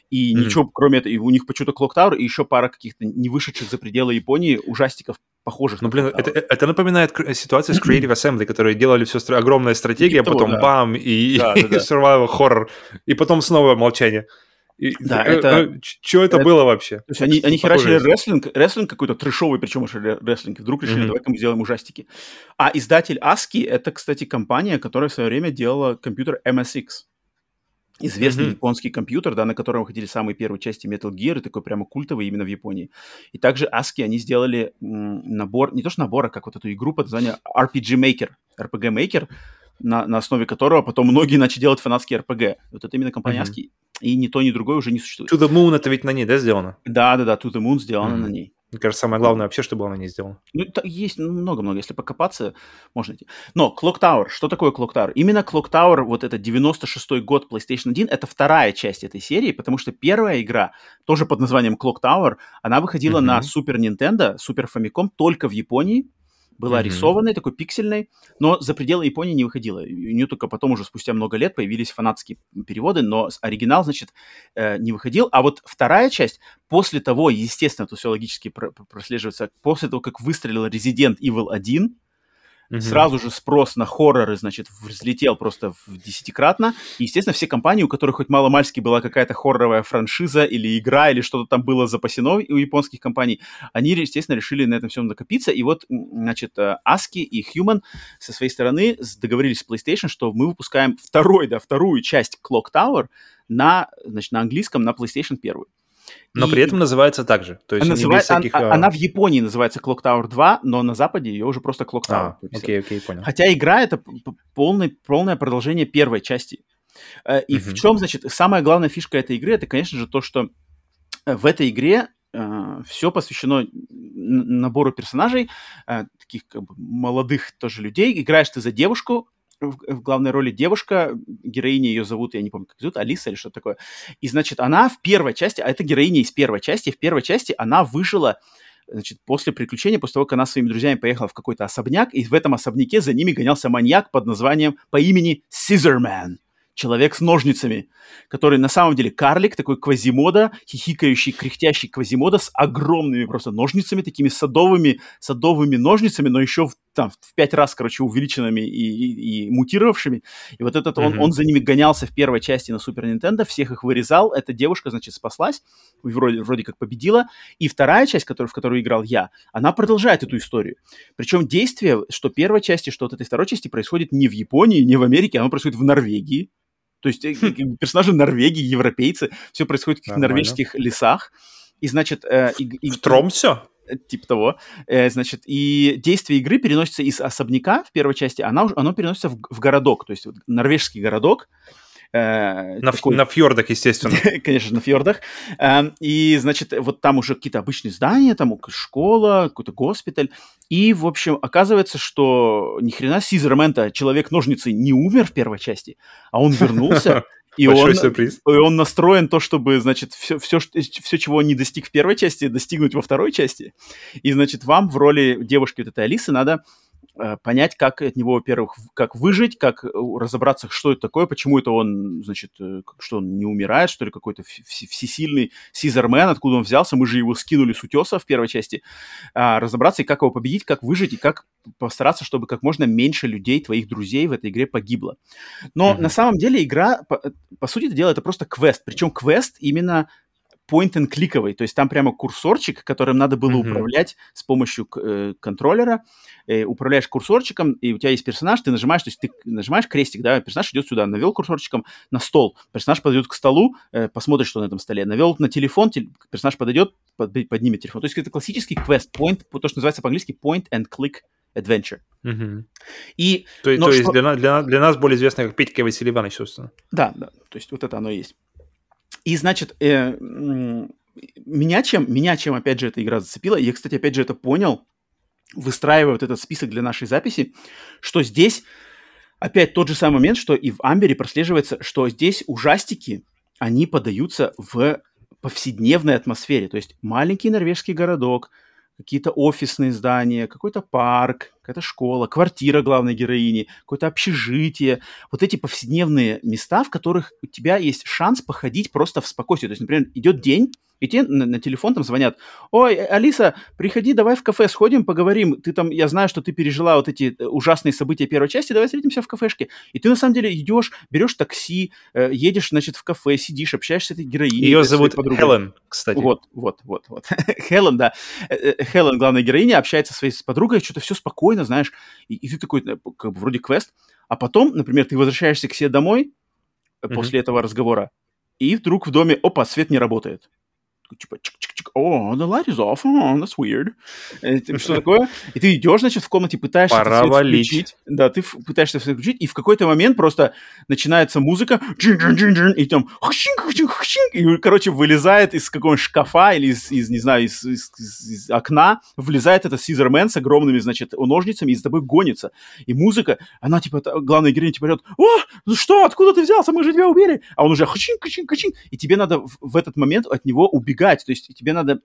И Мгм. ничего, кроме этого, и у них почему-то Clock Tower и еще пара каких-то не вышедших за пределы Японии ужастиков, похожих Ну, блин, это, это напоминает ситуацию с Creative Assembly, которые делали все огромная стратегия, Типа того, потом да. бам, и, Да, да, и да. survival horror, и потом снова молчание. И, Да, это- Что это это- было вообще? То есть они, они херачили рестлинг, рестлинг какой-то трешовый, причем уж ре- рестлинг. И вдруг решили, Мгм. давай-ка мы сделаем ужастики. А издатель ASCII — это, кстати, компания, которая в свое время делала компьютер MSX. Известный Мгм. японский компьютер, да, на котором выходили самые первые части Metal Gear, и такой прямо культовый именно в Японии. И также ASCII, они сделали набор, не то что набор, а как вот эту игру под названием RPG Maker, RPG Maker, на, на основе которого потом многие начали делать фанатские RPG. Вот это именно компания. ASCII. И ни то, ни другое уже не существует. To the Moon это ведь на ней, да, сделано? Да-да-да, To the Moon сделано Мгм. на ней. Мне кажется, самое главное вообще, что было на ней сделано. Ну, есть много-много, если покопаться, можно найти. Но Clock Tower, что такое Clock Tower? Именно Clock Tower, вот это 96-й год PlayStation 1, это вторая часть этой серии, потому что первая игра, тоже под названием Clock Tower, она выходила на Мгм. Super Nintendo, Super Famicom только в Японии, была Мгм. рисованной, такой пиксельной, но за пределы Японии не выходила. У нее только потом, уже спустя много лет, появились фанатские переводы, но оригинал, значит, э, не выходил. А вот вторая часть, после того, естественно, это все логически про- про- прослеживается, после того, как выстрелил Resident Evil 1, Мгм. сразу же спрос на хорроры, значит, взлетел просто в десятикратно. И, естественно, все компании, у которых хоть мало-мальски была какая-то хорроровая франшиза или игра, или что-то там было запасено у японских компаний, они, естественно, решили на этом всем накопиться. И вот, значит, э, ASCII и Human со своей стороны договорились с PlayStation, что мы выпускаем второй, да, вторую часть Clock Tower на, значит, на английском, на PlayStation 1. Но И- при этом называется так же. То есть она, называет- всяких... она- а, она в Японии называется Clock Tower 2, но на Западе ее уже просто Clock Tower. А, окей, окей, понял. Хотя игра это полный, полное продолжение первой части. Э, И в Мгм. чем, значит, самая главная фишка этой игры, это, конечно же, то, что э, в этой игре все посвящено набору персонажей, э, таких как бы молодых тоже людей. Играешь ты за девушку, в, в главной роли девушка, героиня ее зовут, я не помню, как зовут, Алиса или что такое. И, значит, она в первой части, а это героиня из первой части, в первой части она выжила значит, после приключения, после того, как она с своими друзьями поехала в какой-то особняк, и в этом особняке за ними гонялся маньяк под названием по имени Scissorman. Человек с ножницами, который на самом деле карлик, такой квазимода, хихикающий, кряхтящий квазимода с огромными просто ножницами, такими садовыми, садовыми ножницами, но еще в, там, в пять раз, короче, увеличенными и, и, и мутировавшими. И вот этот он, Мгм. он за ними гонялся в первой части на Супер Нинтендо, всех их вырезал. Эта девушка, значит, спаслась, вроде, вроде как победила. И вторая часть, которую, в которую играл я, она продолжает эту историю. Причем действие, что первой части, что от этой второй части происходит не в Японии, не в Америке, оно происходит в Норвегии. То есть э, э, персонажи Норвегии, европейцы, все происходит в каких-то норвежских лесах. И, значит... э, и- и- В Тромсе? Э, типа того. Э, значит, и действие игры переносится из особняка в первой части, она, уж- оно переносится в, в городок, то есть вот норвежский городок. э, На, такой- на фьордах, естественно. конечно, на фьордах. Эм, И, значит, вот там уже какие-то обычные здания, там школа, какой-то госпиталь. И, в общем, оказывается, что ни хрена Сизермента человек-ножницы не умер в первой части, а он вернулся, и Большой он, сюрприз. и он настроен то, чтобы, значит, все, все, все, чего он не достиг в первой части, достигнуть во второй части. И, значит, вам в роли девушки вот этой Алисы надо понять, как от него, во-первых, как выжить, как э, разобраться, что это такое, почему это он, значит, э, что он не умирает, что ли, какой-то вс- вс- всесильный Сизермен, откуда он взялся, мы же его скинули с утеса в первой части, А, разобраться и как его победить, как выжить, и как постараться, чтобы как можно меньше людей, твоих друзей в этой игре погибло. Но Мгм. на самом деле игра, по, по сути дела, это просто квест, причем квест именно point-and-кликовый, то есть там прямо курсорчик, которым надо было Мгм. управлять с помощью э, контроллера, э, управляешь курсорчиком, и у тебя есть персонаж, ты нажимаешь, то есть ты нажимаешь крестик, да, персонаж идет сюда, навел курсорчиком на стол, персонаж подойдет к столу, э, посмотрит, что на этом столе, навел на телефон, тел- персонаж подойдет, под- поднимет телефон. То есть это классический квест, point, то, что называется по-английски point-and-click adventure. Мгм. И То, Но то есть что- для, на- для, для нас более известно как Петька Василий Иванович, собственно. Да, да, то есть вот это оно и есть. И, значит, э, меня чем, меня чем, опять же, эта игра зацепила, я, кстати, опять же, это понял, выстраивая вот этот список для нашей записи, что здесь опять тот же самый момент, что и в Амбере прослеживается, что здесь ужастики, они подаются в повседневной атмосфере, то есть маленький норвежский городок, какие-то офисные здания, какой-то парк, какая-то школа, квартира главной героини, какое-то общежитие, вот эти повседневные места, в которых у тебя есть шанс походить просто в спокойствии. То есть, например, идет день, и тебе на, на телефон там звонят, ой, Алиса, приходи, давай в кафе сходим, поговорим, ты там, я знаю, что ты пережила вот эти э, ужасные события первой части, давай встретимся в кафешке. И ты на самом деле идешь, берешь такси, э, едешь, значит, в кафе, сидишь, общаешься с этой героиней. Ее зовут подругой. Хелен, кстати. Вот, вот, вот, вот. Хелен, да. Э, э, Хелен, главная героиня, общается со своей подругой, что-то все спокойно, знаешь, и, и ты такой, как бы вроде квест, а потом, например, ты возвращаешься к себе домой Мгм. после этого разговора, и вдруг в доме, опа, свет не работает. Типа, чик-чик-чик, о, the light is off, oh, that's weird. Э, ты- Что такое? И ты идешь, значит, в комнате, пытаешься Пора свет валить. включить. Да, ты пытаешься свет включить, и в какой-то момент просто начинается музыка, и там и, короче, вылезает из какого-нибудь шкафа или из, из, не знаю, из, из- из- окна, влезает этот Сизермен с огромными, значит, ножницами и за тобой гонится. И музыка, она, типа, главная героиня, типа, орет, о, ну что, откуда ты взялся, мы же тебя убили. А он уже хшинг, хшинг, хшинг, и тебе надо в, в этот момент от него убегать, то есть тебе надо,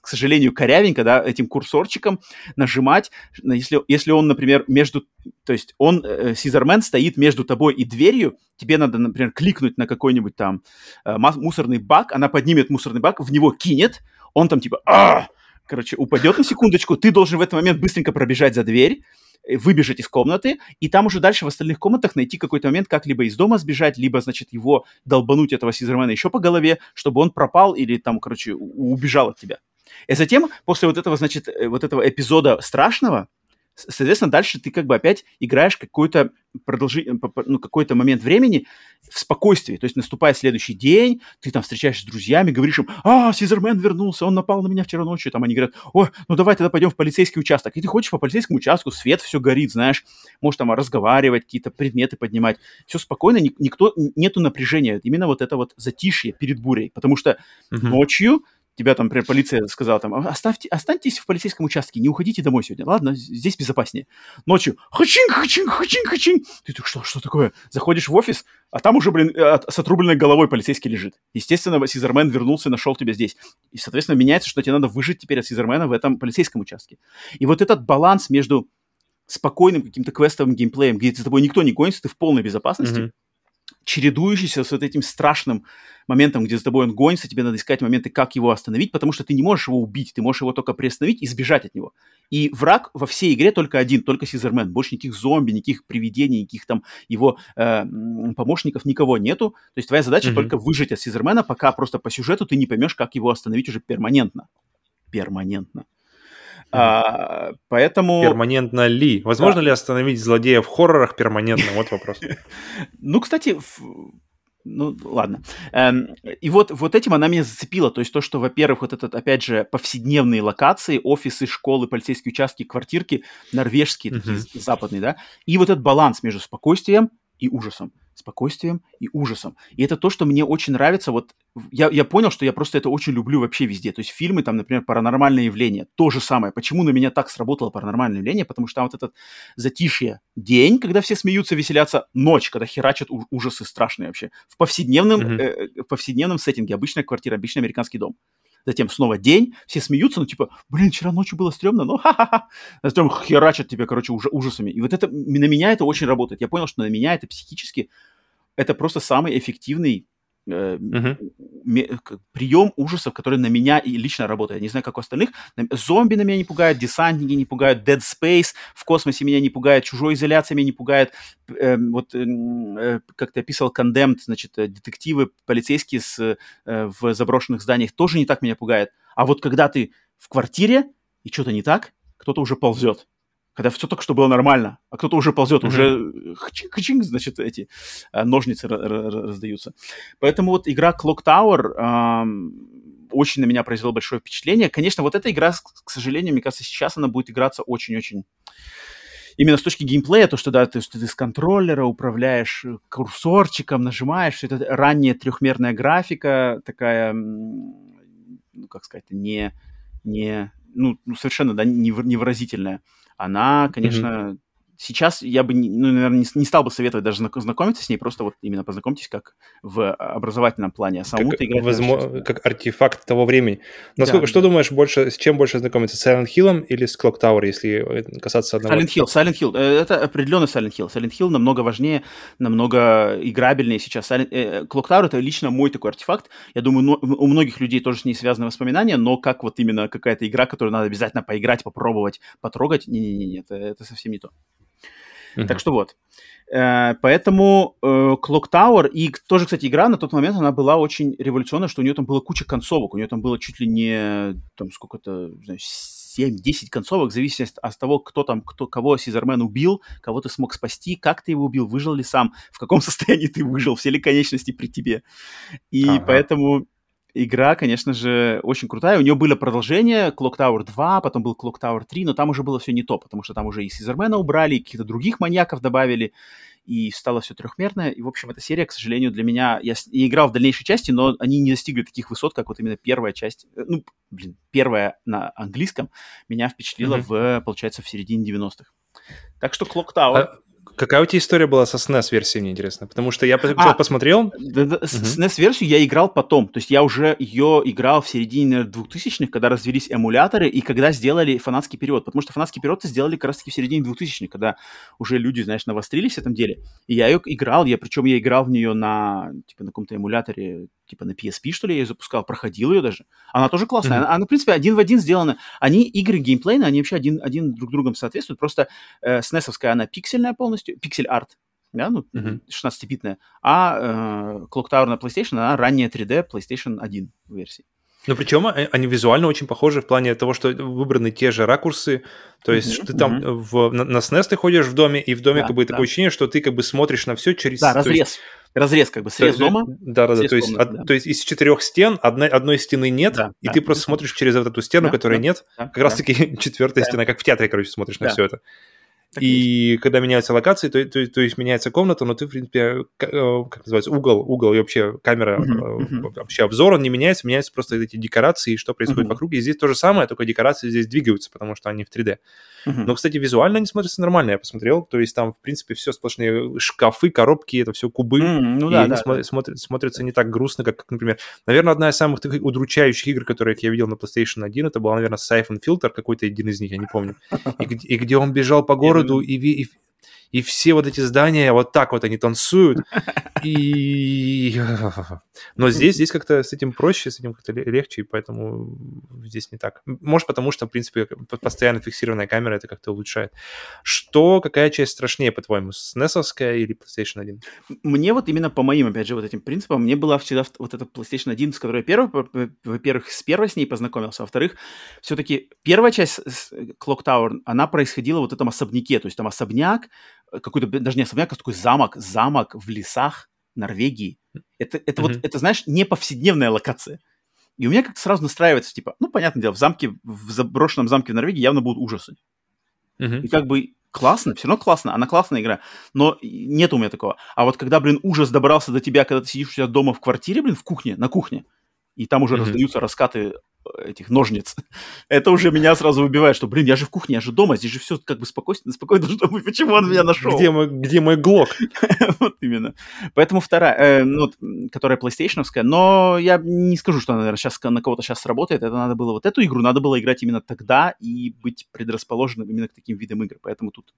к сожалению, корявенько, да, этим курсорчиком нажимать, на- если, если он, например, между, то есть он, э, Сизермен стоит между тобой и дверью, тебе надо, например, кликнуть на какой-нибудь там э, мусорный бак, она поднимет мусорный бак, в него кинет, он там типа, «А!» короче, упадет на секундочку, ты должен в этот момент быстренько пробежать за дверь, э, выбежать из комнаты, и там уже дальше в остальных комнатах найти какой-то момент, как либо из дома сбежать, либо, значит, его долбануть, этого Сизермена, еще по голове, чтобы он пропал или там, короче, убежал от тебя. И затем, после вот этого, значит, э, вот этого эпизода страшного, соответственно, дальше ты как бы опять играешь какой-то продолжи... э, ну, какой-то момент времени в спокойствии. То есть наступает следующий день, ты там встречаешься с друзьями, говоришь им, а, Сизермен вернулся, он напал на меня вчера ночью. Там они говорят, ой, ну давай тогда пойдем в полицейский участок. И ты ходишь по полицейскому участку, свет все горит, знаешь, можешь там разговаривать, какие-то предметы поднимать. Все спокойно, ни- никто, нету напряжения. Именно вот это вот затишье перед бурей. Потому что Мгм. ночью тебя там, например, полиция сказала там, «А, оставьте, останьтесь в полицейском участке, не уходите домой сегодня, ладно, здесь безопаснее. Ночью хачин, хачин, хачин, хачин. Ты так, что, что такое? Заходишь в офис, а там уже, блин, э, с отрубленной головой полицейский лежит. Естественно, Сизермен вернулся и нашел тебя здесь. И, соответственно, меняется, что тебе надо выжить теперь от Сизермена в этом полицейском участке. И вот этот баланс между спокойным каким-то квестовым геймплеем, где за тобой никто не гонится, ты в полной безопасности, Мгм. Чередующийся с вот этим страшным моментом, где за тобой он гонится, тебе надо искать моменты, как его остановить, потому что ты не можешь его убить, ты можешь его только приостановить и сбежать от него. И враг во всей игре только один, только Сизермен. Больше никаких зомби, никаких привидений, никаких там его э, помощников, никого нету. То есть твоя задача Мгм. только выжить от Сизермена, пока просто по сюжету ты не поймешь, как его остановить уже перманентно. Перманентно. А, поэтому... Перманентно ли? Возможно ли остановить злодея в хоррорах перманентно? Вот вопрос. Ну, кстати, ну, ладно. Эм, и вот, вот этим она меня зацепила. То есть то, что, во-первых, вот этот, опять же, повседневные локации, офисы, школы, полицейские участки, квартирки, норвежские, такие западные, да, и вот этот баланс между спокойствием и ужасом. Спокойствием и ужасом. И это то, что мне очень нравится. Вот я, я понял, что я просто это очень люблю вообще везде. То есть фильмы, там, например, «Паранормальное явление». То же самое. Почему на меня так сработало «Паранормальное явление»? Потому что там вот этот затишье день, когда все смеются, веселятся, ночь, когда херачат ужасы страшные вообще. В повседневном, Мгм. э, в повседневном сеттинге. Обычная квартира, обычный американский дом. Затем снова день, все смеются, ну, типа, блин, вчера ночью было стрёмно, ну, ха-ха-ха. Затем херачат тебя, короче, уже ужасами. И вот это, на меня это очень работает. Я понял, что на меня это психически, это просто самый эффективный э, к- прием ужасов, который на меня и лично работает. Не знаю, как у остальных. Зомби на меня не пугают, десантники не пугают, Dead Space в космосе меня не пугает, чужой изоляция меня не пугает. Э, вот м, э, как ты описал, Condemned, значит, э, детективы, полицейские с, э, в заброшенных зданиях тоже не так меня пугает. А вот когда ты в квартире и что-то не так, кто-то уже ползет. Когда все только что было нормально, а кто-то уже ползет, Мгм. уже хчинг-хчинг, значит, эти а, ножницы ра- ра- ра- раздаются. Поэтому вот игра Clock Tower ам, очень на меня произвела большое впечатление. Конечно, вот эта игра, к сожалению, мне кажется, сейчас она будет играться очень-очень... Именно с точки геймплея, то, что, да, ты, что ты с контроллера управляешь э, курсорчиком, нажимаешь, все это ранняя трехмерная графика, такая, ну, как сказать, не, не ну, ну, совершенно, да, невы- невыразительная. Она, конечно, сейчас я бы, ну, наверное, не, не стал бы советовать даже знак- знакомиться с ней, просто вот именно познакомьтесь как в образовательном плане. А саму как, играть как артефакт того времени. Насколько, Да, что да. думаешь больше, с чем больше знакомиться, с Silent Hill или с Clock Tower, если э, касаться одного? Silent Hill, Silent Hill. Э, Это определенно Silent Hill. Silent Hill намного важнее, намного играбельнее сейчас. Silent, э, Clock Tower это лично мой такой артефакт. Я думаю, у многих людей тоже с ней связаны воспоминания, но как вот именно какая-то игра, которую надо обязательно поиграть, попробовать, потрогать, не-не-не, это, это совсем не то. Мгм. Так что вот. Э, Поэтому э, Clock Tower, и тоже, кстати, игра на тот момент, она была очень революционная, что у нее там было куча концовок, у нее там было чуть ли не, там, сколько-то, не знаю, 7-10 концовок, в зависимости от того, кто там, кто, кого Сизермен убил, кого ты смог спасти, как ты его убил, выжил ли сам, в каком состоянии ты выжил, все ли конечности при тебе. И Ага. поэтому игра, конечно же, очень крутая. У нее было продолжение, Clock Tower 2, потом был Clock Tower 3, но там уже было все не то, потому что там уже и Сизермена убрали, и каких-то других маньяков добавили, и стало все трехмерное. И, в общем, эта серия, к сожалению, для меня... Я не играл в дальнейшей части, но они не достигли таких высот, как вот именно первая часть. Э, Ну, блин, первая на английском меня впечатлила Мгм. в, получается, в середине 90-х. Так что Clock Tower... А какая у тебя история была со SNES версией, мне интересно? Потому что я А. посмотрел, Да, да, с- SNES-версию я играл потом. То есть я уже ее играл в середине наверное, 2000-х, когда развелись эмуляторы и когда сделали фанатский период. Потому что фанатский период сделали как раз-таки в середине 2000-х, когда уже люди, знаешь, навострились в этом деле. И я ее играл, я, причем я играл в нее на, типа, на каком-то эмуляторе, типа на PSP, что ли, я ее запускал, проходил ее даже. Она тоже классная. Мгм. Она, она, в принципе, один в один сделана. Они, игры геймплейные, они вообще один, один друг другом соответствуют. Просто э, SNES-овская, она пиксельная полностью, пиксель-арт, да, ну, Мгм. 16-битная, а э, Clock Tower на PlayStation, она ранняя 3D PlayStation 1 версии. Ну, причем э, они визуально очень похожи в плане того, что выбраны те же ракурсы. То есть Мгм, ты там мгм. в, на, на SNES ты ходишь в доме, и в доме Да, как бы да. такое ощущение, что ты как бы смотришь на все через... Да, то есть- разрез. Как бы, срез то есть, дома. Да, да, да. То есть, комнаты, од- да. то есть из четырех стен одной, одной стены нет, Да, и да. ты просто смотришь через вот эту стену, Да, которой да, нет. Да, Как да. таки четвертая Да. стена, как в театре, короче, смотришь на Да. все это. Так и есть. Когда меняются локации, то, то, то есть меняется комната, но ты, в принципе, э, как называется, угол, угол и вообще камера, мгм. вообще обзор, он не меняется, меняются просто эти декорации, что происходит Мгм. вокруг. И здесь то же самое, только декорации здесь двигаются, потому что они в 3D. Но, кстати, визуально они смотрятся нормально, я посмотрел. То есть там, в принципе, все сплошные шкафы, коробки, это все кубы. М, Ну и да, они да, смо- да. смотрят- смотрятся не так грустно, как, как, например, наверное, одна из самых таких удручающих игр, которые я видел на PlayStation 1, это была, наверное, Siphon Filter, какой-то один из них, я не помню. И, где- и где он бежал по городу, и, и, и все вот эти здания вот так вот они танцуют. И... Но здесь, здесь как-то с этим проще, с этим как-то ле- легче, и поэтому здесь не так. Может, потому что, в принципе, постоянно фиксированная камера это как-то улучшает. Что, какая часть страшнее, по-твоему, SNES или PlayStation 1? Мне вот именно по моим, опять же, вот этим принципам, мне была всегда вот эта PlayStation 1, с которой я первый, во-первых, с первой с ней познакомился, а во-вторых, все-таки первая часть Clock Tower, она происходила вот в этом особняке, то есть там особняк, какой-то, даже не особняк, а такой замок, замок в лесах Норвегии. Это, это вот, Мгм. это, знаешь, не повседневная локация. И у меня как-то сразу настраивается, типа, ну, понятное дело, в замке, в заброшенном замке в Норвегии явно будут ужасы. Мгм. И как бы классно, все равно классно, она классная игра, но нет у меня такого. А вот когда, блин, ужас добрался до тебя, когда ты сидишь у себя дома в квартире, блин, в кухне, на кухне, и там уже Мгм. раздаются раскаты э, этих ножниц. Это уже меня сразу выбивает, что, блин, я же в кухне, я же дома, здесь же все как бы спокойно, спокойно должно быть. Почему он меня нашел? Где мой, где мой глок? вот именно. Поэтому вторая, э, ну, которая PlayStation, но я не скажу, что она, наверное, сейчас на кого-то сейчас сработает. Это надо было, вот эту игру надо было играть именно тогда и быть предрасположенным именно к таким видам игр. Поэтому тут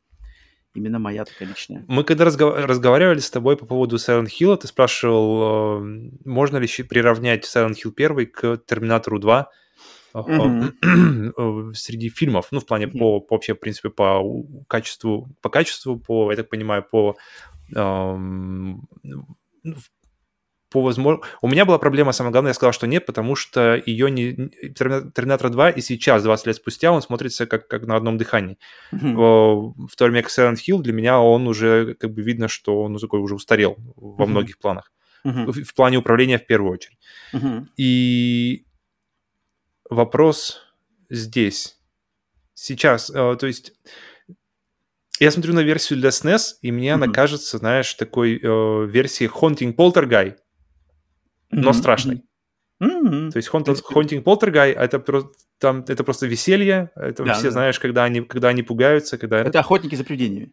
именно моя такая личная. Мы когда разгов- разговаривали с тобой по поводу Silent Hill, ты спрашивал, э, можно ли приравнять Silent Hill 1 к Терминатору 2 э, э, среди фильмов, ну, в плане Мгм. по, по вообще, в принципе, по качеству, по качеству, по, я так понимаю, по эм, ну, по возможно... У меня была проблема, самое главное, я сказал, что нет, потому что ее не... Термина- Терминатор 2 и сейчас, 20 лет спустя, он смотрится как, как на одном дыхании. О, в то время как Silent Hill для меня он уже как бы видно, что он такой уже устарел во Мгм. многих планах. Мгм. В, в плане управления в первую очередь. Мгм. И вопрос здесь. Сейчас, э, то есть я смотрю на версию для SNES, и мне она Мгм. кажется, знаешь, такой э, версией Haunting Poltergeist, но Мгм. страшной. Мгм. То есть принципе. Haunting Poltergeist это просто там это просто веселье, это Да, все да. знаешь, когда они когда они пугаются, когда Это охотники за привидениями.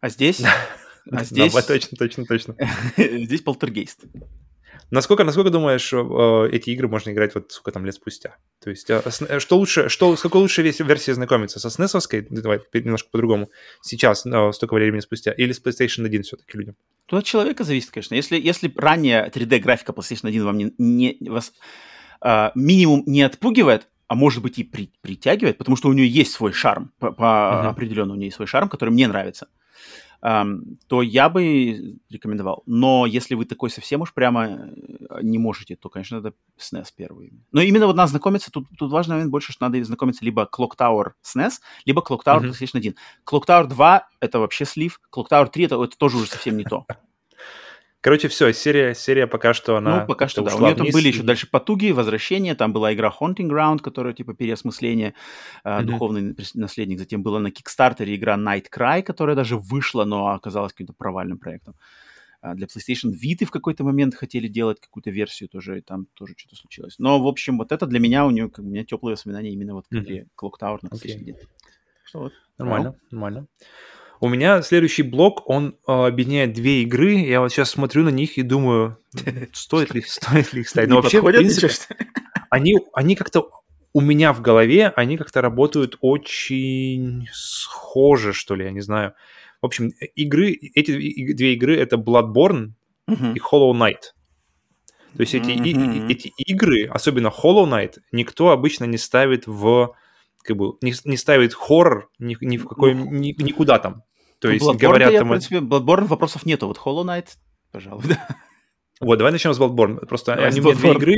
А здесь? А Да, здесь? точно, точно, точно. Здесь полтергейст. Насколько, насколько думаешь, э, эти игры можно играть вот сколько там лет спустя? То есть, э, э, что лучше, что, с какой лучшей версией знакомиться? Со SNES-овской, давай пе- немножко по-другому, сейчас, э, столько времени спустя, или с PlayStation 1 все-таки людям? Тут от человека зависит, конечно. Если, если ранее 3D-графика PlayStation 1 вам не, не- вас а, минимум не отпугивает, а может быть и при- притягивает, потому что у нее есть свой шарм, по, по Мгм. определенно у нее есть свой шарм, который мне нравится, то я бы рекомендовал. Но если вы такой совсем уж прямо э, не можете, то, конечно, надо SNES первый. Но именно вот надо знакомиться, тут, тут важный момент больше, что надо знакомиться либо Clock Tower SNES, либо Clock Tower. PlayStation 1. Clock Tower 2 — это вообще слив, Clock Tower 3 это, это тоже уже совсем не то. Короче, все, серия, серия пока что она ну, пока что да. У нее там были еще дальше потуги, возвращения. Там была игра Haunting Ground, которая типа переосмысление, Мгм. духовный наследник. Затем была на Кикстартере игра Night Cry, которая даже вышла, но оказалась каким-то провальным проектом. А Для PlayStation Vita в какой-то момент хотели делать какую-то версию тоже, и там тоже что-то случилось. Но, в общем, вот это для меня, у нее, как у меня теплые воспоминания именно вот к игре Clock Tower на. PlayStation 1. Что вот. Нормально, нормально. У меня следующий блок, он э, объединяет две игры. Я вот сейчас смотрю на них и думаю, стоит ли, стоит ли их ставить. Но вообще, в принципе, они, они как-то у меня в голове, они как-то работают очень схоже, что ли, я не знаю. В общем, игры, эти две игры это Bloodborne и Hollow Knight. То есть эти, Мгм. и- эти игры, особенно Hollow Knight, никто обычно не ставит в как бы не, не ставит хоррор ни, ни в какой Ну, ни- никуда там. То Ну, есть Bloodborne-то говорят я, там в принципе, Bloodborne вопросов нету. Вот Hollow Knight, пожалуй, да. вот давай начнем с Bloodborne. Просто Давай они у меня две Bloodborne. игры.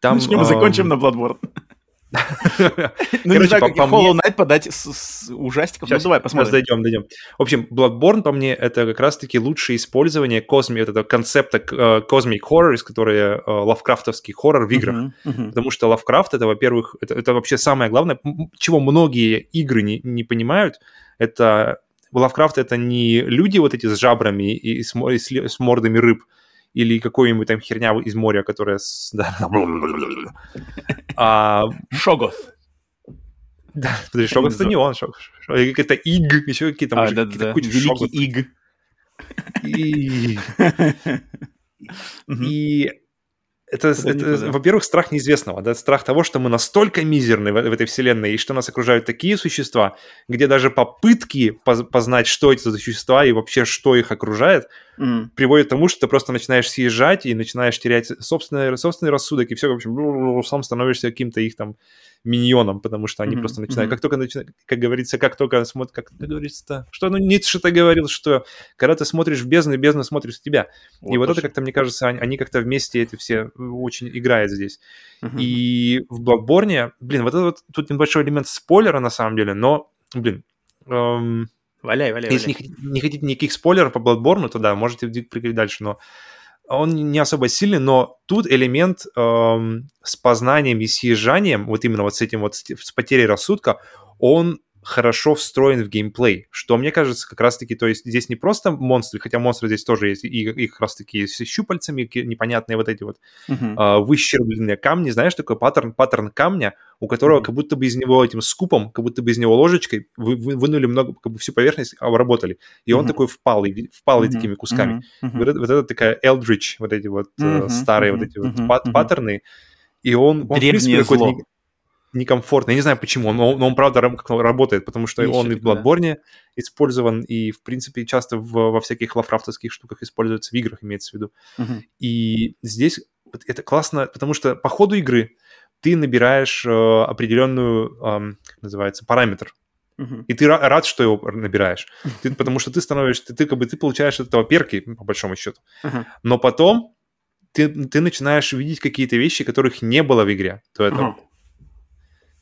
Там Начнем и ам, закончим на Bloodborne. Ну, не знаю, как Hollow Knight подать с, ужастиков. Ну, давай посмотрим. дойдем, дойдем. В общем, Bloodborne по мне это как раз-таки лучшее использование косми, вот этого концепта э, Cosmic Horror, из которой э, лавкрафтовский хоррор в играх. Потому что Лавкрафт это, во-первых, это, вообще самое главное, чего многие игры не, понимают, это Лавкрафт это не люди вот эти с жабрами и с, и с с мордами рыб, или какой-нибудь там херня из моря, которая... да. А, Шогоth. да, подожди, Шогот это не он, Шогот. Это Иг, еще какие-то, А, да, да, Великий. Иг. И, и это, это, во-первых, страх неизвестного, да, страх того, что мы настолько мизерны в, в этой вселенной, и что нас окружают такие существа, где даже попытки поз- познать, что эти за существа и вообще, что их окружает, М. приводит к тому, что ты просто начинаешь съезжать и начинаешь терять собственный, собственный рассудок, и все, в общем, сам становишься каким-то их там миньоном, потому что они Мгм, просто начинают, мгм. как только начинают, как говорится, как только смотрят, как это говорится-то, что, ну, Ницше-то говорил, что когда ты смотришь в бездну, бездна смотрит в тебя. и вот это точно. как-то, мне кажется, они, они как-то вместе это все очень играют здесь. Мгм. И в Bloodborne, блин, вот это вот тут небольшой элемент спойлера на самом деле, но, блин, эм, Валяй, валяй, если не валяй. хотите, не хотите никаких спойлеров по Bloodborne, то да, можете прыгать дальше, но он не особо сильный, но тут элемент эм, с познанием и съезжанием, вот именно вот с этим вот, с, потерей рассудка, он хорошо встроен в геймплей, что мне кажется как раз-таки, то есть здесь не просто монстры, хотя монстры здесь тоже есть, и, и как раз-таки с щупальцами непонятные вот эти вот а, выщербленные камни, знаешь, такой паттерн, паттерн камня, у которого Мгм. как будто бы из него этим скупом, как будто бы из него ложечкой вы, вы- вынули много, как бы всю поверхность обработали, и он Мгм. такой впалый, впалый Мгм. такими кусками. Мгм. Вот, это, вот это такая Eldritch, вот эти вот э, Мгм, старые мгм, вот эти вот мгм, пат- мгм. паттерны, и он, он в Древнее зло. Не- некомфортный. Я не знаю почему, но он, но он, правда как он работает, потому что Есть он и в всё-таки, да. Bloodborne использован, и, в принципе, часто в- во всяких лавкрафтовских штуках используется, в играх имеется в виду. Мгм. И здесь это классно, потому что по ходу игры ты набираешь э, определенную, ам, как называется, параметр. Мгм. И ты ра- рад, что его набираешь. Ты, потому что ты становишься, ты, ты как бы ты получаешь от этого перки, по большому счету. Ага. Но потом ты, ты начинаешь видеть какие-то вещи, которых не было в игре до этого. Ага.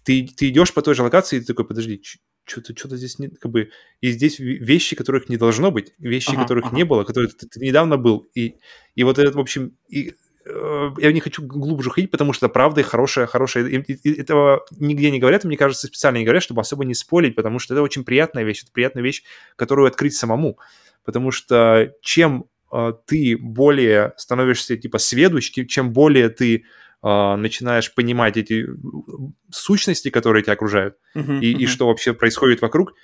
Ты, ты идешь по той же локации, и ты такой, подожди, что-то что здесь не, как бы, и здесь ве- вещи, которых не должно быть, вещи, Ага, которых ага. не было, которые ты, ты недавно был, и, и вот этот, в общем, и, э, я не хочу глубже ходить, потому что это правда и хорошая, хорошая, и- и- этого нигде не говорят, мне кажется, специально не говорят, чтобы особо не спорить, потому что это очень приятная вещь, это приятная вещь, которую открыть самому, потому что чем э, ты более становишься типа сведущ, тем- чем более ты начинаешь понимать эти э, сущности, которые тебя окружают, Мгм. и, и Мгм. что вообще происходит вокруг,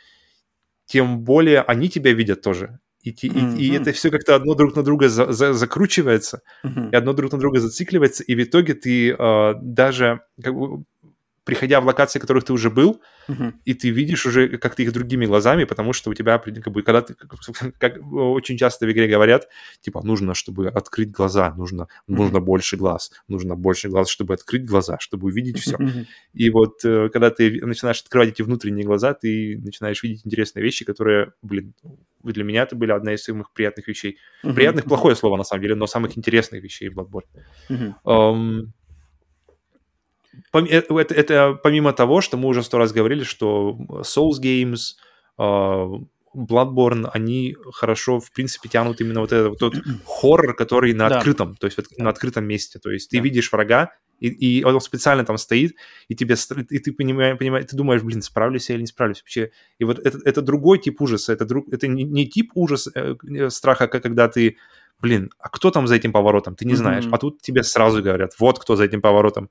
тем более они тебя видят тоже. И, и- и Мгм. это все как-то одно друг на друга за- за- закручивается, Мгм. и одно друг на друга зацикливается, и в итоге ты э, даже, как бы, приходя в локации, в которых ты уже был, Мгм. и ты видишь уже как-то их другими глазами, потому что у тебя, как бы, когда ты, как очень часто в игре говорят, типа, нужно, чтобы открыть глаза, нужно, нужно больше глаз, нужно больше глаз, чтобы открыть глаза, чтобы увидеть все. Мгм. И вот э, когда ты начинаешь открывать эти внутренние глаза, ты начинаешь видеть интересные вещи, которые, блин, для меня это были одна из самых приятных вещей. Мгм. Приятных плохое слово, на самом деле, но самых интересных вещей в Bloodborne. Пом- э, Это, это помимо того, что мы уже сто раз говорили, что Souls Games, а, Bloodborne, они хорошо, в принципе, тянут именно вот этот вот тот хоррор, который на Да. открытом, то есть вот на открытом месте. То есть ты Да. видишь врага, и, и он специально там стоит, и тебе и ты понимаешь, понимаешь, ты думаешь, блин, справлюсь я или не справлюсь вообще. И вот это, это другой тип ужаса, это, друг, это не, не тип ужаса, э, э, страха, как когда ты, блин, а кто там за этим поворотом, ты не знаешь. А тут тебе сразу говорят, вот кто за этим поворотом.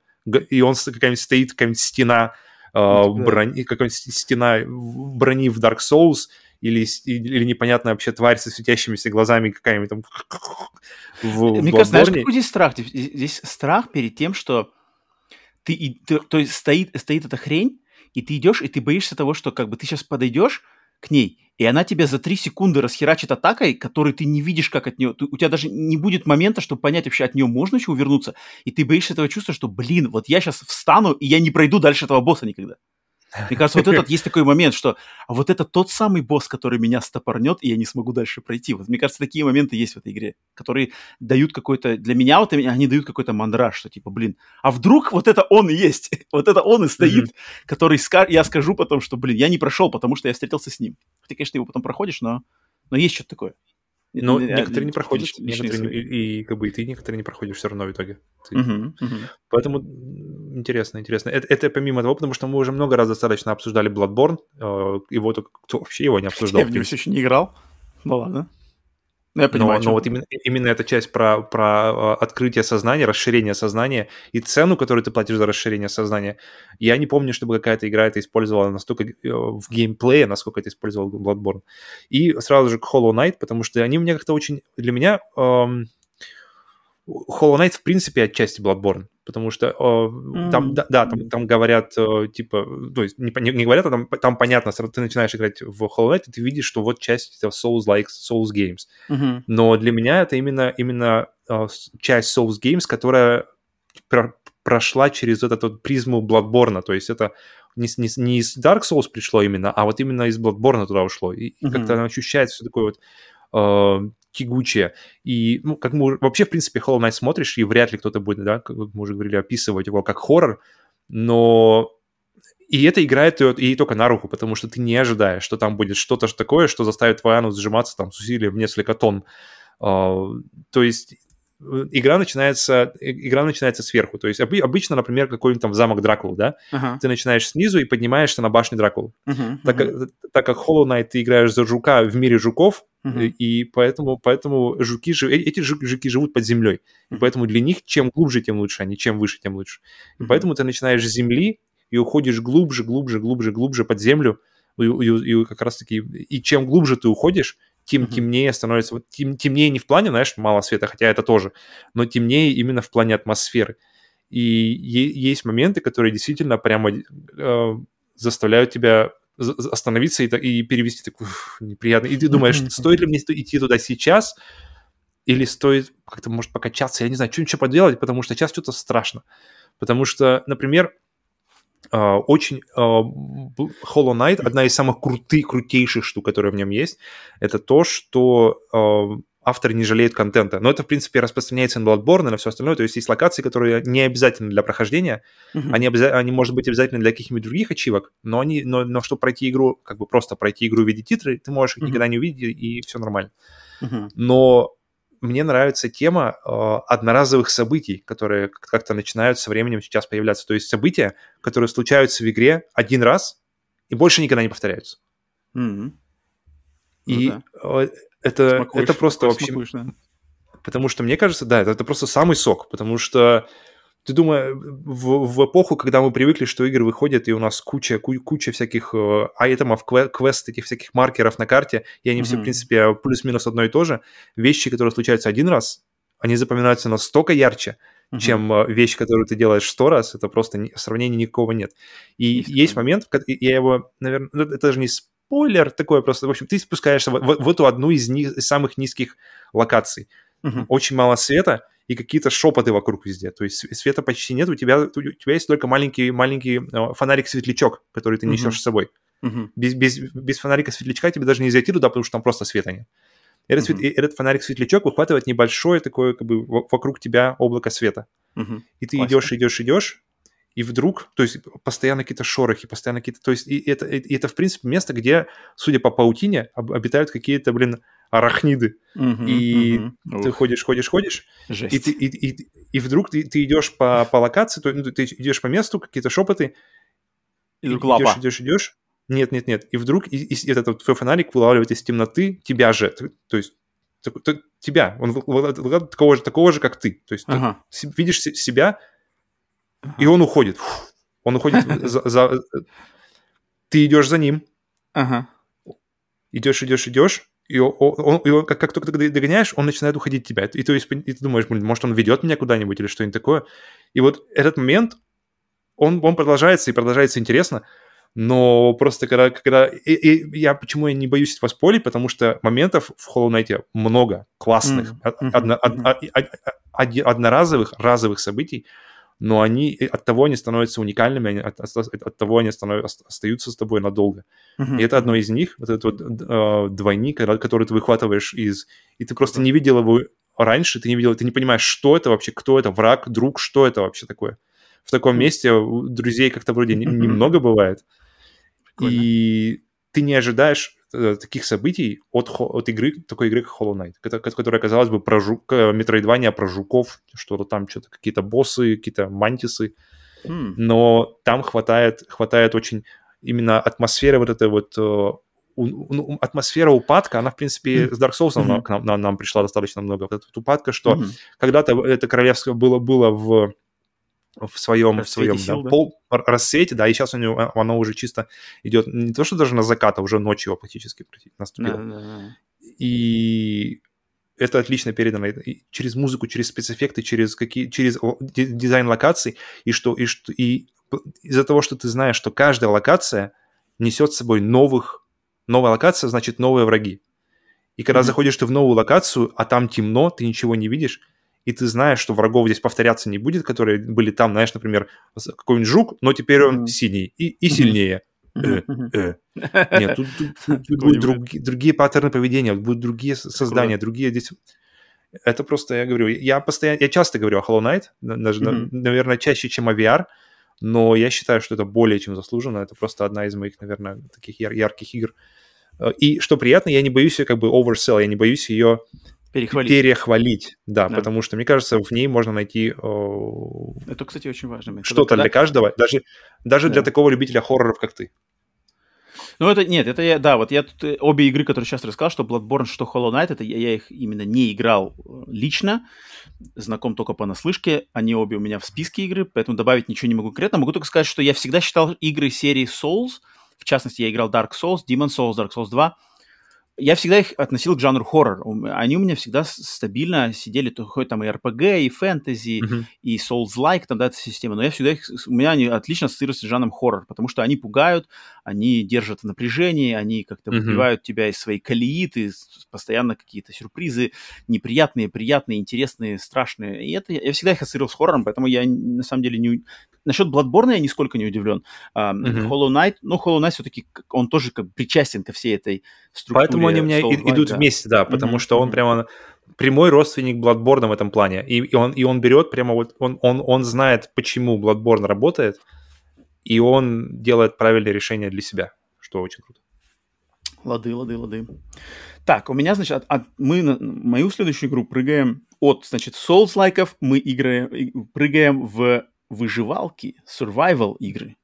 И он какая-нибудь стоит, какая-нибудь стена, э, брони, какая-нибудь стена брони в Dark Souls, или, или непонятная вообще тварь со светящимися глазами какая-нибудь там в, Мне в кажется, знаешь, какой здесь страх? Здесь- страх перед тем, что ты, ты- то есть стоит, стоит эта хрень, и ты идешь, и ты боишься того, что как бы ты сейчас подойдешь к ней, и она тебя за три секунды расхерачит атакой, которую ты не видишь, как от нее. Ты- у тебя даже не будет момента, чтобы понять вообще, от нее можно еще увернуться, и ты боишься этого чувства, что, блин, вот я сейчас встану, и я не пройду дальше этого босса никогда. Мне кажется, вот этот есть такой момент, что а вот это тот самый босс, который меня стопорнет, и я не смогу дальше пройти. Вот мне кажется, такие моменты есть в этой игре, которые дают какой-то... Для меня вот они дают какой-то мандраж, что типа, блин, а вдруг вот это он и есть? вот это он и стоит, который ска- я скажу потом, что, блин, я не прошел, потому что я встретился с ним. Ты, конечно, его потом проходишь, но, но есть что-то такое. Но Я- некоторые не проходят, некоторые не- и, и как бы и ты некоторые не проходишь все равно в итоге. Ты- Мгм, мгм. Поэтому интересно, интересно. Это, это помимо того, потому что мы уже много раз достаточно обсуждали Bloodborne, э, его только кто вообще его не обсуждал. Я в него все еще не играл. Ну ладно. Ну, я Но, понимаю, но чём вот именно, именно эта часть про, про э, открытие сознания, расширение сознания и цену, которую ты платишь за расширение сознания, я не помню, чтобы какая-то игра это использовала настолько э, в геймплее, насколько это использовал Bloodborne. И сразу же к Hollow Knight, потому что они мне как-то очень... Для меня эм, Hollow Knight, в принципе, отчасти Bloodborne, потому что э, там, М. да, да, там, там говорят, э, типа, то есть не, не- говорят, а там, там понятно, ты начинаешь играть в Hollow Knight, и ты видишь, что вот часть этого Souls-like, Souls Games. Мгм. Но для меня это именно, именно э, часть Souls Games, которая про- прошла через вот эту вот призму Bloodborne. То есть это не, не, не из Dark Souls пришло именно, а вот именно из Bloodborne туда ушло. И, Мгм. как-то ощущается все такое вот э, тягучее. И, ну, как мы вообще, в принципе, Hollow Knight смотришь, и вряд ли кто-то будет, да, как мы уже говорили, описывать его как хоррор, но и это играет ей только на руку, потому что ты не ожидаешь, что там будет что-то такое, что заставит твою анус сжиматься там с усилием несколько тонн. А, то есть игра начинается, э, игра начинается сверху. То есть обычно, например, какой-нибудь там замок Дракулы, да? Ага. Ты начинаешь снизу и поднимаешься на башню Дракулы. Мгм, Так, мгм, как, так как Hollow Knight ты играешь за жука в мире жуков, мгм, и, поэтому, поэтому жуки, э- эти жу- жуки живут под землей. И поэтому для них чем глубже, тем лучше, а не чем выше, тем лучше. И Мгм. поэтому ты начинаешь с земли и уходишь глубже, глубже, глубже, глубже под землю. И, и- и как раз-таки, и чем глубже ты уходишь, тем Мгм. темнее становится. Вот тем, темнее не в плане, знаешь, мало света, хотя это тоже, но темнее именно в плане атмосферы. И есть моменты, которые действительно прямо э, заставляют тебя остановиться и, и перевести так «Уф, неприятно. И ты думаешь, Мгм. стоит ли мне идти туда сейчас, или стоит как-то, может, покачаться, я не знаю, что-нибудь поделать, потому что сейчас что-то страшно. Потому что, например, а, очень а, Hollow Knight, одна из самых крутых, крутейших штук, которые в нем есть, это то, что а, авторы не жалеют контента. Но это, в принципе, распространяется на Bloodborne и на все остальное. То есть есть локации, которые не обязательны для прохождения, мгм. они, обяза- они, может быть, обязательны для каких-нибудь других ачивок, но, они, но, но чтобы пройти игру, как бы просто пройти игру в виде титры, ты можешь их Мгм. никогда не увидеть, и все нормально. Мгм. Но мне нравится тема э, одноразовых событий, которые как- как-то начинают со временем сейчас появляться. То есть события, которые случаются в игре один раз и больше никогда не повторяются. Ну И да. э, это, Смакуешь, это просто вообще... да. Потому что, мне кажется, да, это, это просто самый сок. Потому что ты думаешь, в, в эпоху, когда мы привыкли, что игры выходят, и у нас куча, ку- куча всяких э, айтемов, кве- квест, этих всяких маркеров на карте, и они все, в принципе, плюс-минус одно и то же, вещи, которые случаются один раз, они запоминаются настолько ярче, Мгм. чем э, вещь, которую ты делаешь сто раз, это просто ни- сравнения никакого нет. И Есть есть, момент, я его, наверное, ну, это даже не спойлер такое просто, в общем, ты спускаешься в, в- в эту одну из, ни- из самых низких локаций. Мгм. Очень мало света и какие-то шепоты вокруг везде. То есть света почти нет, у тебя, у тебя есть только маленький, маленький э, фонарик-светлячок, который ты несешь с собой. Мгм. Без, без, без фонарика-светлячка тебе даже не зайти туда, потому что там просто света нет. Этот, и этот фонарик-светлячок выхватывает небольшое такое, как бы, во- вокруг тебя облако света. Мгм. И ты Классно. идешь, идешь, идешь, и вдруг, то есть постоянно какие-то шорохи, постоянно какие-то... То есть и это, и это, в принципе, место, где, судя по паутине, об- обитают какие-то, блин, арахниды. Мгм. И Мгм. ты Ух, ходишь, ходишь, ходишь, жесть. и, ты, и, и, и вдруг ты, ты идешь по, по локации, то, ну, ты идешь по месту, какие-то шепоты, И вдруг идешь, идешь, идешь. Нет, нет, нет. И вдруг и, и этот вот твой фонарик вылавливает из темноты тебя же. Ты- То есть так- так- тебя. Он вылавливает такого же, такого же, как ты. То есть ты Ага. се- видишь се- себя, и Ага. он уходит. Фу. Он уходит за... за- Ты идешь за ним, Ага. идешь, идешь, идешь, и он, и он- как, как только ты догоняешь, он начинает уходить от тебя. И, то есть, и ты думаешь, блин, может, он ведет меня куда-нибудь или что-нибудь такое. И вот этот момент, он, он продолжается и продолжается интересно, но просто когда... когда и, и я почему я не боюсь этого спорить, потому что моментов в Hollow Knight много классных, мгм, одно- од- мгм. од- од- од- одноразовых, разовых событий, но они э, от того они становятся уникальными, они от, от- от того они станов- ост- остаются с тобой надолго. Мгм. И это одно из них, вот этот вот э, двойник, когда- который ты выхватываешь из... И ты просто не видел его раньше, ты не видел, ты не понимаешь, что это вообще, кто это, враг, друг, что это вообще такое. В таком месте друзей как-то вроде не- немного бывает. Прикольно. И ты не ожидаешь э, таких событий от, от игры, такой игры, как Hollow Knight, кото- которая, казалось бы, про жук, э, метроидвания, про жуков, что-то там, что-то, какие-то боссы, какие-то мантисы, М. но там хватает, хватает очень именно атмосферы вот этой вот э, ну, атмосфера упадка, она, в принципе, Мгм. с Dark Souls Мгм. нам, к нам, нам, пришла достаточно много. Вот эта вот упадка, что Мгм. когда-то это королевское было, было в, в своем, в своем сил, да, да? пол, рассвете, да, и сейчас у него, оно уже чисто идет, не то, что даже на закат, а уже ночью практически наступило. Да, да, да. И это отлично передано и через музыку, через спецэффекты, через какие, через дизайн локаций, и что, и что, и из-за того, что ты знаешь, что каждая локация несет с собой новых, новая локация, значит новые враги. И когда Мгм. заходишь ты в новую локацию, а там темно, ты ничего не видишь, и ты знаешь, что врагов здесь повторяться не будет, которые были там, знаешь, например, какой-нибудь жук, но теперь он Мгм. синий и, и сильнее. Мгм. Э, нет, тут, тут- тут Такого будут другие паттерны поведения, будут другие создания, круто. другие здесь... Это просто, я говорю, я постоянно, я часто говорю о Hollow Knight, даже, Мгм. наверное, чаще, чем о VR, но я считаю, что это более чем заслуженно. Это просто одна из моих, наверное, таких яр- ярких игр. Э, И что приятно, я не боюсь ее как бы oversell, я не боюсь ее Перехвалить. перехвалить. Да, Да. потому что, мне кажется, в ней можно найти э, Это, кстати, очень важно. Что-то когда- для каждого, даже, даже для Да. такого любителя хорроров, как ты. Ну, это нет, это я, да, вот я тут э, обе игры, которые сейчас рассказал, что Bloodborne, что Hollow Knight, это я, я их именно не играл э, лично, знаком только понаслышке, они обе у меня в списке игры, поэтому добавить ничего не могу конкретно. Могу только сказать, что я всегда считал игры серии Souls, в частности, я играл Dark Souls, Demon Souls, Dark Souls 2, я всегда их относил к жанру хоррор. Они у меня всегда стабильно сидели, то хоть там и RPG, и фэнтези, Мгм. и Souls-like, там, да, эта система, но я всегда их, у меня они отлично ассоциируются с жанром хоррор, потому что они пугают, они держат в напряжении, они как-то Мгм. выбивают тебя из своей колеи, ты постоянно какие-то сюрпризы неприятные, приятные, интересные, страшные. И это я, всегда их ассоциировал с хоррором, поэтому я на самом деле не... Насчет Bloodborne я нисколько не удивлен. А, Мгм. Hollow Knight, ну, Hollow Knight все-таки, он тоже как причастен ко всей этой структуре. Поэтому они у меня Souls-like, идут да. вместе, да, потому Мгм, что он прямо прямой родственник Bloodborne в этом плане. И, и он, и он берет прямо вот, он, он, он знает, почему Bloodborne работает, и он делает правильные решения для себя, что очень круто. Лады, лады, лады. Так, у меня, значит, от- от- мы на мою следующую игру прыгаем от, значит, Souls-лайков, мы играем, прыгаем в выживалки, survival игры.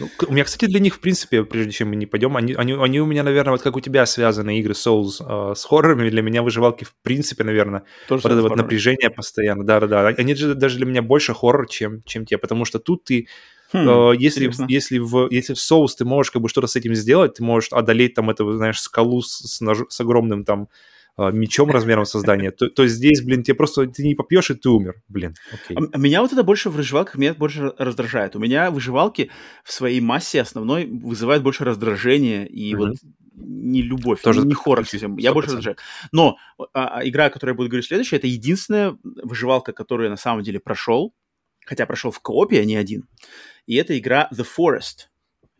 Ну, У меня, кстати, для них, в принципе, прежде чем мы не пойдем, они, они, они у меня, наверное, вот как у тебя связаны игры Souls э, с хоррорами, для меня выживалки, в принципе, наверное, Тоже вот это вот хоррор. напряжение постоянно, да-да-да. Они же даже для меня больше хоррор, чем, чем те, потому что тут ты Хм, Э, если, интересно. если, в, если в соус ты можешь как бы что-то с этим сделать, ты можешь одолеть там эту, знаешь, скалу с, с нож- с огромным там э, мечом размером создания, то, то здесь, блин, тебе просто ты не попьешь, и ты умер. Блин, окей. А м- Меня вот это больше в выживалках меня это больше раздражает. У меня выживалки в своей массе основной вызывают больше раздражения и Мгм. вот не любовь, Тоже не хоррор совсем. Я больше 100%. раздражаю. Но а, а, игра, о которой я буду говорить следующая, это единственная выживалка, которую я на самом деле прошел, хотя прошел в коопе, а не один. И это игра The Forest,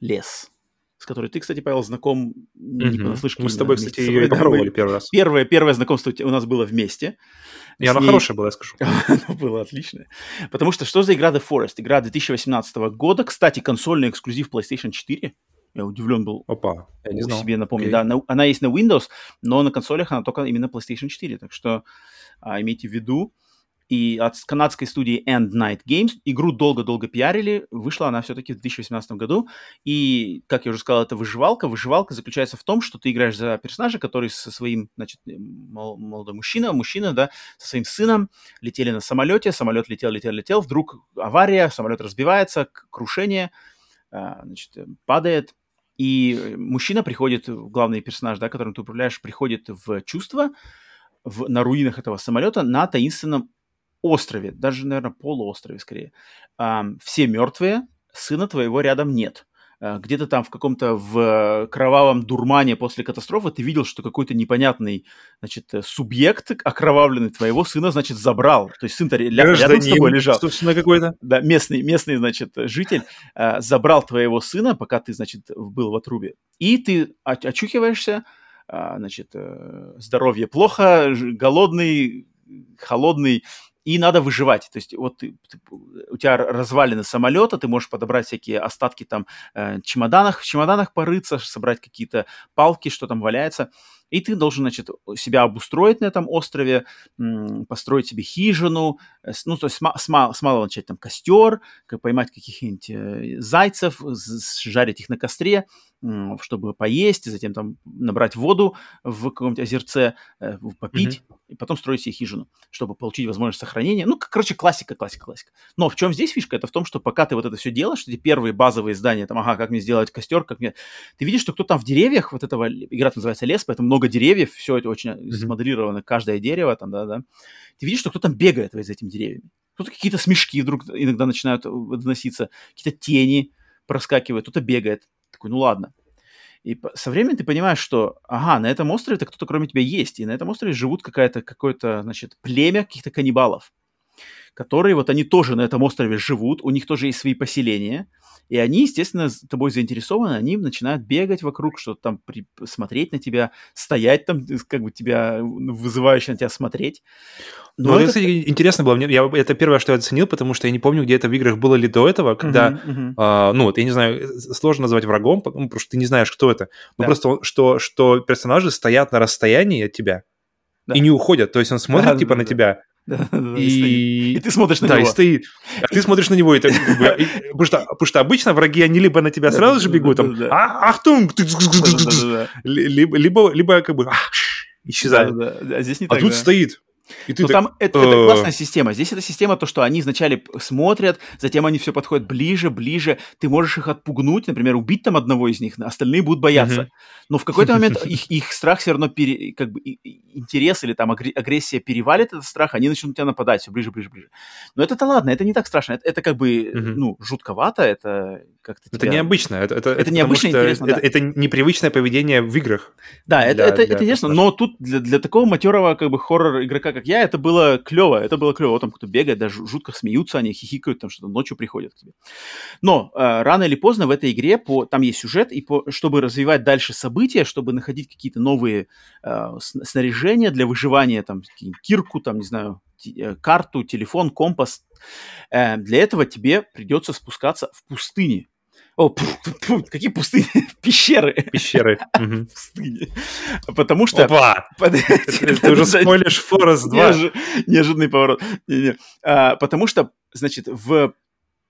лес, с которой ты, кстати, Павел, знаком не Мгм. понаслышке. Мы с тобой, кстати, со ее да, попробовали первый раз. Первое, первое знакомство у нас было вместе. И С она ней- хорошая была, я скажу. оно было отлично. Потому что что за игра The Forest? Игра 2018 года. Кстати, консольный эксклюзив PlayStation 4. Я удивлен был Опа, я не у знал. себе напомню. Окей. Да, на- она есть на Windows, но на консолях она только именно PlayStation 4. Так что а, имейте в виду. И от канадской студии End Night Games игру долго-долго пиарили. Вышла она все-таки в 2018 году. И, как я уже сказал, это выживалка. Выживалка заключается в том, что ты играешь за персонажа, который со своим, значит, мол- молодой мужчина, мужчина, да, со своим сыном летели на самолете, самолет летел, летел, летел, вдруг авария, самолет разбивается, крушение, а, значит, э, падает, и э, мужчина приходит, э, главный персонаж, да, которым ты управляешь, приходит в чувство в, на руинах этого самолета на таинственном острове, даже, наверное, полуострове скорее. Все мертвые, сына твоего рядом нет. А, Где-то там в каком-то в кровавом дурмане после катастрофы ты видел, что какой-то непонятный, значит, э, субъект окровавленный твоего сына, значит, забрал. То есть сын-то ря- рядом с Гражданин, тобой лежал собственно, какой-то. да, местный, местный, значит, житель э, забрал твоего сына, пока ты, значит, был в отрубе, и ты оч- очухиваешься, значит, э, здоровье плохо, голодный, холодный, и надо выживать. То есть вот ты- ты- у тебя развалины самолета, ты можешь подобрать всякие остатки там э, чемоданах, в чемоданах порыться, собрать какие-то палки, что там валяется, и ты должен, значит, себя обустроить на этом острове, построить себе хижину, э, ну, то есть с, ма- с ма- с малого начать там костер, как поймать каких-нибудь э, зайцев, жарить их на костре, чтобы поесть, затем там набрать воду в каком-нибудь озерце, э, попить, и потом строить себе хижину, чтобы получить возможность сохранения. Ну, короче, классика, классика, классика. Но в чем здесь фишка? Это в том, что пока ты вот это все делаешь, эти первые базовые здания, там, ага, как мне сделать костер, как мне... Ты видишь, что кто там в деревьях, вот этого, игра называется лес, поэтому много деревьев, все это очень Мгм. смоделировано, каждое дерево там, да-да. Ты видишь, что кто там бегает за этими деревьями. Тут какие-то смешки вдруг иногда начинают э, доноситься, какие-то тени проскакивают, кто-то бегает. Такой, ну ладно. И со временем ты понимаешь, что, ага, на этом острове-то кто-то кроме тебя есть, и на этом острове живут какая-то, какое-то, значит, племя каких-то каннибалов, которые вот они тоже на этом острове живут, у них тоже есть свои поселения, и они, естественно, с тобой заинтересованы, они начинают бегать вокруг, что-то там при- смотреть на тебя, стоять там, э, как бы тебя, ну, вызывающе на тебя смотреть. Ну, Но это, это- кстати, интересно было. Мне, я, это первое, что я оценил, потому что я не помню, где это в играх было ли до этого, когда, Мгм, мгм. а, ну, вот я не знаю, э, сложно назвать врагом, потому потому что ты не знаешь, кто это. Ну, Да. просто, он- что, что персонажи стоят на расстоянии от тебя, Да. и не уходят. То есть он смотрит Да, типа да, на да. тебя, Да, да, да, и и... И ты смотришь на да, и него. стоит. А ты смотришь на него, и так, и- потому, что, потому что обычно враги, они либо на тебя Да, сразу да, же да, бегут, да, там, да. «А, ахтунг, либо, либо, либо как бы. Да-да-да. А А тут да. стоит. И ты Ну, так, там это, это э, классная система. Здесь это система то, что они вначале смотрят, затем они все подходят ближе, ближе. Ты можешь их отпугнуть, например, убить там одного из них, остальные будут бояться. Но в какой-то момент их, их страх все равно, пере- как бы интерес или там агре- агрессия перевалит этот страх, они начнут на тебя нападать все ближе, ближе, ближе. Но это-то ладно, это не так страшно. Это, это как бы, ну, жутковато, это как-то Это тебя- необычно. Это, это, Это необычно, интересно, это, да. это непривычное поведение в играх. Да, это, для- это, для это интересно, но тут для, для такого матерого как бы хоррор игрока, как я, это было клево, это было клево. Там кто-то бегает, даже жутко смеются, они хихикают, там что-то ночью приходят к тебе. Но э, рано или поздно в этой игре по, там есть сюжет, и по, чтобы развивать дальше события, чтобы находить какие-то новые э, сн- снаряжения для выживания, там, кирку, там, не знаю, э, карту, телефон, компас, э, для этого тебе придется спускаться в пустыне. О, пф, пф, какие пустыни? Пещеры. Пещеры. Мгм. пустыне. Потому что... Опа! Ты уже спойлишь Форест 2. Неожи- Неожиданный поворот. А, потому что, значит, в,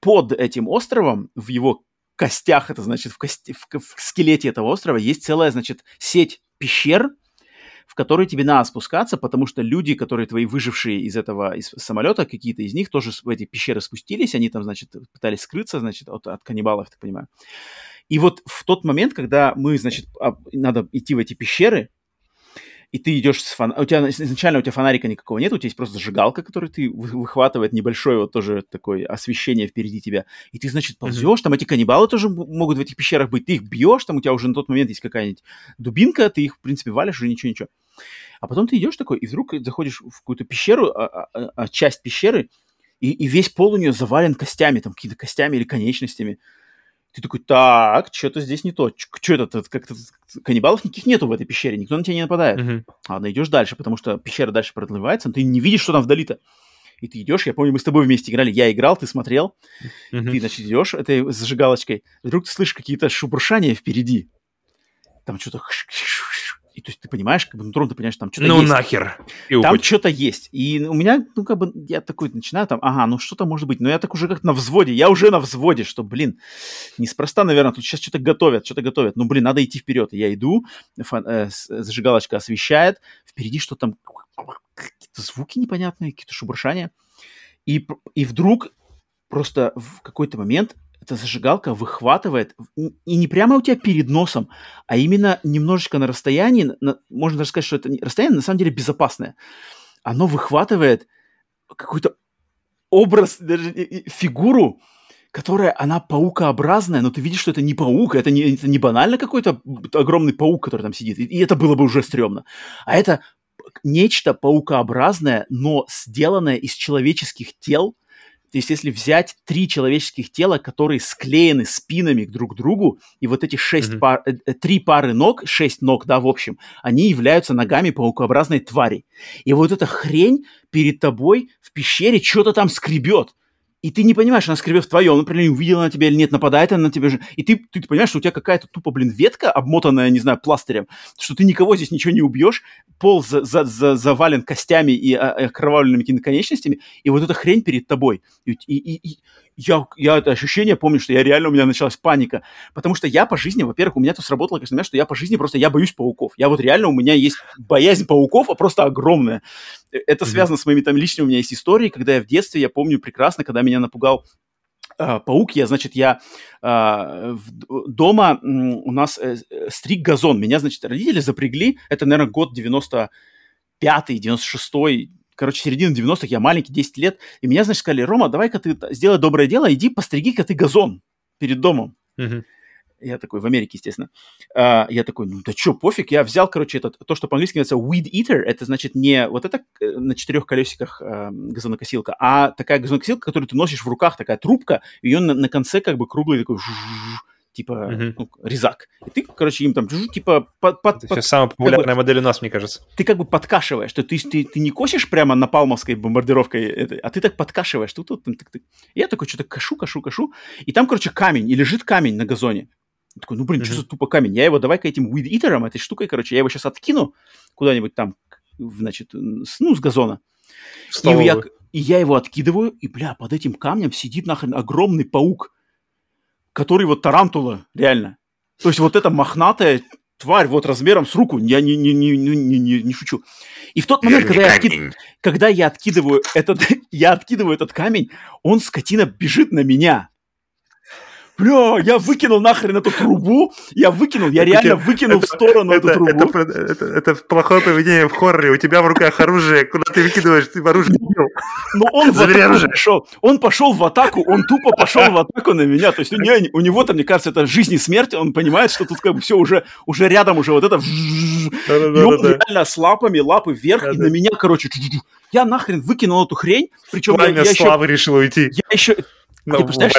под этим островом, в его костях, это значит, в, кости, в, в скелете этого острова есть целая, значит, сеть пещер, в которые тебе надо спускаться, потому что люди, которые твои выжившие из этого из самолета, какие-то из них тоже в эти пещеры спустились, они там, значит, пытались скрыться, значит, от, от каннибалов, так понимаю. И вот в тот момент, когда мы, значит, а, надо идти в эти пещеры, и ты идешь с фон... У тебя изначально у тебя фонарика никакого нет, у тебя есть просто зажигалка, которую ты вы- выхватывает небольшое вот тоже такое освещение впереди тебя. И ты, значит, ползешь, там эти каннибалы тоже могут в этих пещерах быть. Ты их бьешь, там у тебя уже на тот момент есть какая-нибудь дубинка, ты их, в принципе, валишь, уже ничего-ничего. А потом ты идешь такой, и вдруг заходишь в какую-то пещеру, а- а- а часть пещеры, и, и весь пол у нее завален костями, там какими-то костями или конечностями. Ты такой, так, что-то здесь не то. Что это? Как-то каннибалов никаких нету в этой пещере, никто на тебя не нападает. Мгм. Ладно, идешь дальше, потому что пещера дальше продлевается, но ты не видишь, что там вдали-то. И ты идешь, я помню, мы с тобой вместе играли, я играл, ты смотрел, Мгм. ты, значит, идешь этой зажигалочкой, вдруг ты слышишь какие-то шебуршания впереди. Там что-то... И то есть ты понимаешь, как бы нутром ты понимаешь, там что-то Ну есть. нахер. И Там что-то есть. И у меня, ну, как бы, я такой начинаю там, ага, ну что-то может быть. Но я так уже как на взводе. Я уже на взводе, что, блин, неспроста, наверное, тут сейчас что-то готовят, что-то готовят. Ну, блин, надо идти вперед. И я иду, фа- э, зажигалочка освещает, впереди что там, какие-то звуки непонятные, какие-то шебуршания. И, и вдруг просто в какой-то момент эта зажигалка выхватывает, и не прямо у тебя перед носом, а именно немножечко на расстоянии, на- можно даже сказать, что это расстояние на самом деле безопасное. Оно выхватывает какой-то образ, даже фигуру, которая, она паукообразная, но ты видишь, что это не паук, это не, это не банально какой-то огромный паук, который там сидит, и, и это было бы уже стрёмно. А это нечто паукообразное, но сделанное из человеческих тел, то есть, если взять три человеческих тела, которые склеены спинами друг к другу, и вот эти шесть Мгм. пар, э, три пары ног, шесть ног, да, в общем, они являются ногами паукообразной твари. И вот эта хрень перед тобой в пещере что-то там скребет. И ты не понимаешь, она скребет в твоем, например, увидела на тебя или нет, нападает она на тебя же. И ты, ты понимаешь, что у тебя какая-то тупо, блин, ветка, обмотанная, не знаю, пластырем, что ты никого здесь ничего не убьешь, пол за, за- за- завален костями и а, окровавленными конечностями, и вот эта хрень перед тобой. И, и- и- и я, я это ощущение помню, что я реально, у меня началась паника, потому что я по жизни, во-первых, у меня тут сработало, конечно, что я по жизни просто, я боюсь пауков. Я вот реально, у меня есть боязнь пауков, а просто огромная. Э, Это Мгм. связано с моими там личными, у меня есть истории, когда я в детстве, я помню прекрасно, когда меня напугал а, паук, я, значит, я а, в- дома м, у нас э, стриг газон. Меня, значит, родители запрягли, это, наверное, год 95-й, 96-й, короче, середина 90-х, я маленький, 10 лет, и меня, значит, сказали, Рома, давай-ка ты сделай доброе дело, иди постриги-ка ты газон перед домом. Я такой, в Америке, естественно. А, я такой, ну да чё, пофиг. Я взял, короче, это, то, что по-английски называется weed eater. Это значит не вот это э, на четырех колесиках э, газонокосилка, а такая газонокосилка, которую ты носишь в руках, такая трубка, ее на, на конце как бы круглый такой жужж, типа Мгм. ну, резак. И ты, короче, им там типа под, под- Это под- самая популярная модель у нас, мне кажется. ты как бы подкашиваешь, что ты, ты, ты не косишь прямо напалмовской бомбардировкой, этой, а ты так подкашиваешь. Тут, тут, тык, тык, тык. И Я такой что-то кашу, кашу, кашу. И там, короче, камень, и лежит камень на газоне. Я такой, ну, блин, что Мгм. за тупо камень? Я его давай-ка этим weed eaterом, этой штукой, короче, я его сейчас откину куда-нибудь там значит, с- ну, с газона. И я, и я его откидываю, и, бля, под этим камнем сидит нахрен огромный паук, который вот тарантула, реально. То есть вот эта мохнатая тварь вот размером с руку, я не, не, не, не, не, не- не шучу. И в тот момент, когда я, откид- когда я откидываю этот, я откидываю этот камень, он, скотина, бежит на меня. Бля, я выкинул нахрен эту трубу, я выкинул, я реально выкинул в сторону эту трубу. это, плохое поведение в хорроре. У тебя в руках оружие. Куда ты выкидываешь? Ты оружие видел. Но он в атаку пошел. Он пошел в атаку, он тупо пошел в атаку на меня. То есть у, него, там, мне кажется, это жизнь и смерть. Он понимает, что тут как бы все уже, уже рядом, уже вот это. И он реально с лапами, лапы вверх, и на меня, короче, я нахрен выкинул эту хрень. Причем я еще, славы решил уйти. я еще, на ты представляешь,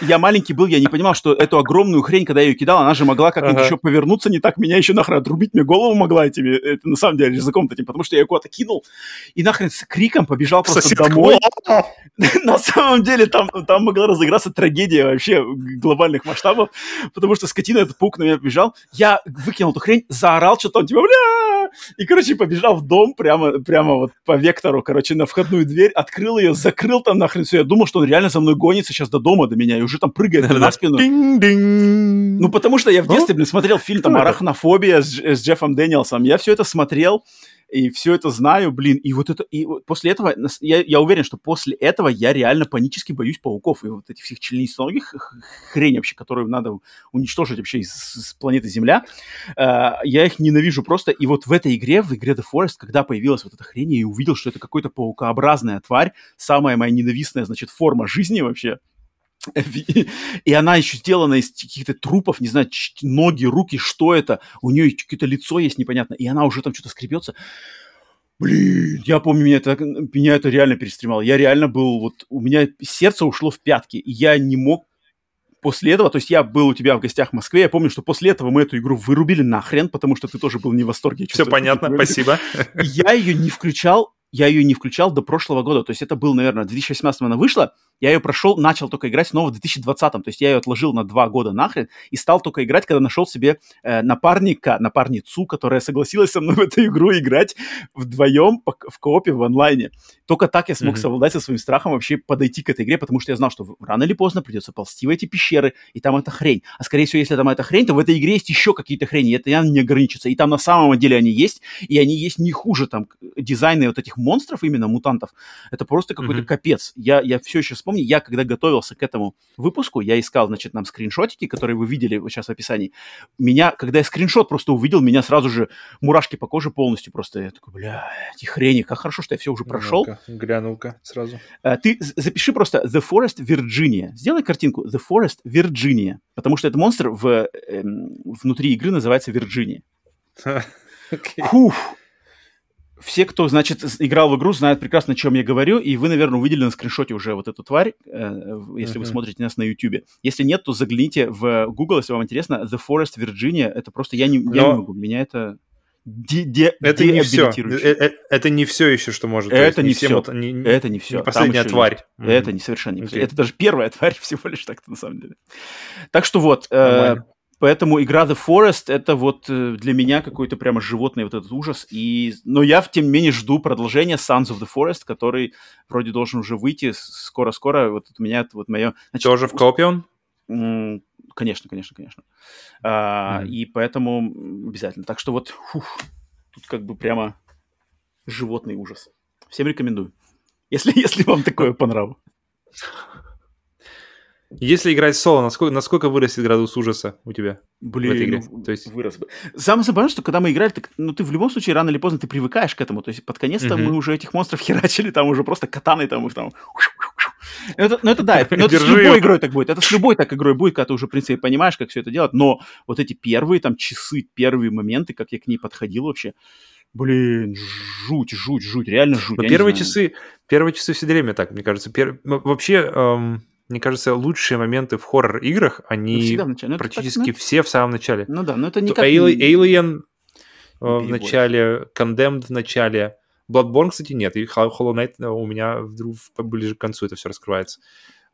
я, я- маленький был, я не понимал, что эту огромную хрень, когда я ее кидал, она же могла как-нибудь Ага. еще повернуться не так, меня еще нахрен отрубить, мне голову могла этими, это на самом деле языком таким, потому что я ее куда-то кинул и нахрен с криком побежал просто Соседка. домой. На самом деле там, там могла разыграться трагедия вообще глобальных масштабов, потому что скотина этот паук на меня побежал, я выкинул эту хрень, заорал что-то, он типа, бля, и, короче, побежал в дом прямо, прямо вот по вектору, короче, на входную дверь, открыл ее, закрыл там нахрен все, я думал, что он реально за мной гонится сейчас до дома, до меня, и уже там прыгает на спину. Ну, потому что я в детстве, блин, смотрел фильм там? «Арахнофобия» с Джеффом Дэниелсом. Я все это смотрел, и все это знаю, блин. И вот это, и вот после этого, я, я уверен, что после этого я реально панически боюсь пауков и вот этих всех членистоногих хрень вообще, которую надо уничтожить вообще из, с планеты Земля. Э, я их ненавижу просто. И вот в этой игре, в игре The Forest, когда появилась вот эта хрень, я увидел, что это какой-то паукообразная тварь, самая моя ненавистная, значит, форма жизни вообще. И она еще сделана из каких-то трупов, не знаю, ноги, руки, что это. У нее какое-то лицо есть непонятно, и она уже там что-то скребется. Блин, я помню, меня это, меня это реально перестремало. Я реально был, вот у меня сердце ушло в пятки, и я не мог после этого, то есть я был у тебя в гостях в Москве, я помню, что после этого мы эту игру вырубили нахрен, потому что ты тоже был не в восторге. Все понятно, спасибо. я ее не включал, я ее не включал до прошлого года. То есть это был, наверное, в 2018 она вышла, я ее прошел, начал только играть снова в 2020. То есть я ее отложил на два года нахрен и стал только играть, когда нашел себе э, напарника, напарницу, которая согласилась со мной в эту игру играть вдвоем в коопе в онлайне. Только так я смог Мгм. совладать со своим страхом вообще подойти к этой игре, потому что я знал, что рано или поздно придется ползти в эти пещеры, и там эта хрень. А скорее всего, если там эта хрень, то в этой игре есть еще какие-то хрени, и это явно не ограничится. И там на самом деле они есть, и они есть не хуже там дизайны вот этих монстров, именно мутантов. Это просто какой-то Мгм. капец. Я, я все еще вспомню, я когда готовился к этому выпуску, я искал, значит, нам скриншотики, которые вы видели вот сейчас в описании. Меня, когда я скриншот просто увидел, меня сразу же мурашки по коже полностью просто. Я такой, бля, эти хрени, как хорошо, что я все уже прошел. Ну-ка, Глянул-ка сразу. Э, Ты запиши просто The Forest Virginia. Сделай картинку The Forest Virginia, потому что этот монстр в, эм, внутри игры называется Virginia. Фух. Все, кто, значит, играл в игру, знают прекрасно, о чем я говорю, и вы, наверное, увидели на скриншоте уже вот эту тварь, э, если вы Мгм. смотрите нас на YouTube. Если нет, то загляните в Google, если вам интересно. The Forest Virginia, это просто я не, я не Но- могу, меня это... де- де- Это не все. деабилитирующе. Это не все еще, что может. Это не все не- Это не все. не последняя тварь. Мгм. Это не совершенно не Окей. Это даже первая тварь всего лишь так-то на самом деле. Так что вот, э, поэтому игра The Forest это вот э, для меня какой-то прямо животный вот этот ужас. И, но я тем не менее жду продолжения Sons of the Forest, который вроде должен уже выйти скоро-скоро. Вот у меня вот мое... значит, Тоже в коопе он? Конечно, конечно, конечно. А, Мгм. И поэтому обязательно. Так что вот, фух, тут как бы прямо животный ужас. Всем рекомендую. Если, если вам такое по нраву. Если играть соло, насколько, насколько вырастет градус ужаса у тебя? Блин, В этой игре. ну, То есть- вырос бы. Самое забавное, что когда мы играли, так, ну ты в любом случае рано или поздно ты привыкаешь к этому. То есть под конец-то Мгм. мы уже этих монстров херачили, там уже просто катаной там их там... Это, ну это да, это, ну, это с любой игрой так будет. Это с любой так игрой будет, когда ты уже, в принципе, понимаешь, как все это делать. Но вот эти первые там часы, первые моменты, как я к ней подходил вообще, блин, жуть, жуть, жуть, реально жуть. Но первые часы, первые часы все время так, мне кажется. Пер- Вообще, эм, мне кажется, лучшие моменты в хоррор-играх, Ну, они начале. Ну, это так, практически ну, все в самом начале. Ну да, но это То никак... Али- не- Alien э, в начале, Condemned в начале, Bloodborne, кстати, нет, и Hol- Hollow Knight э, у меня вдруг ближе к концу это все раскрывается.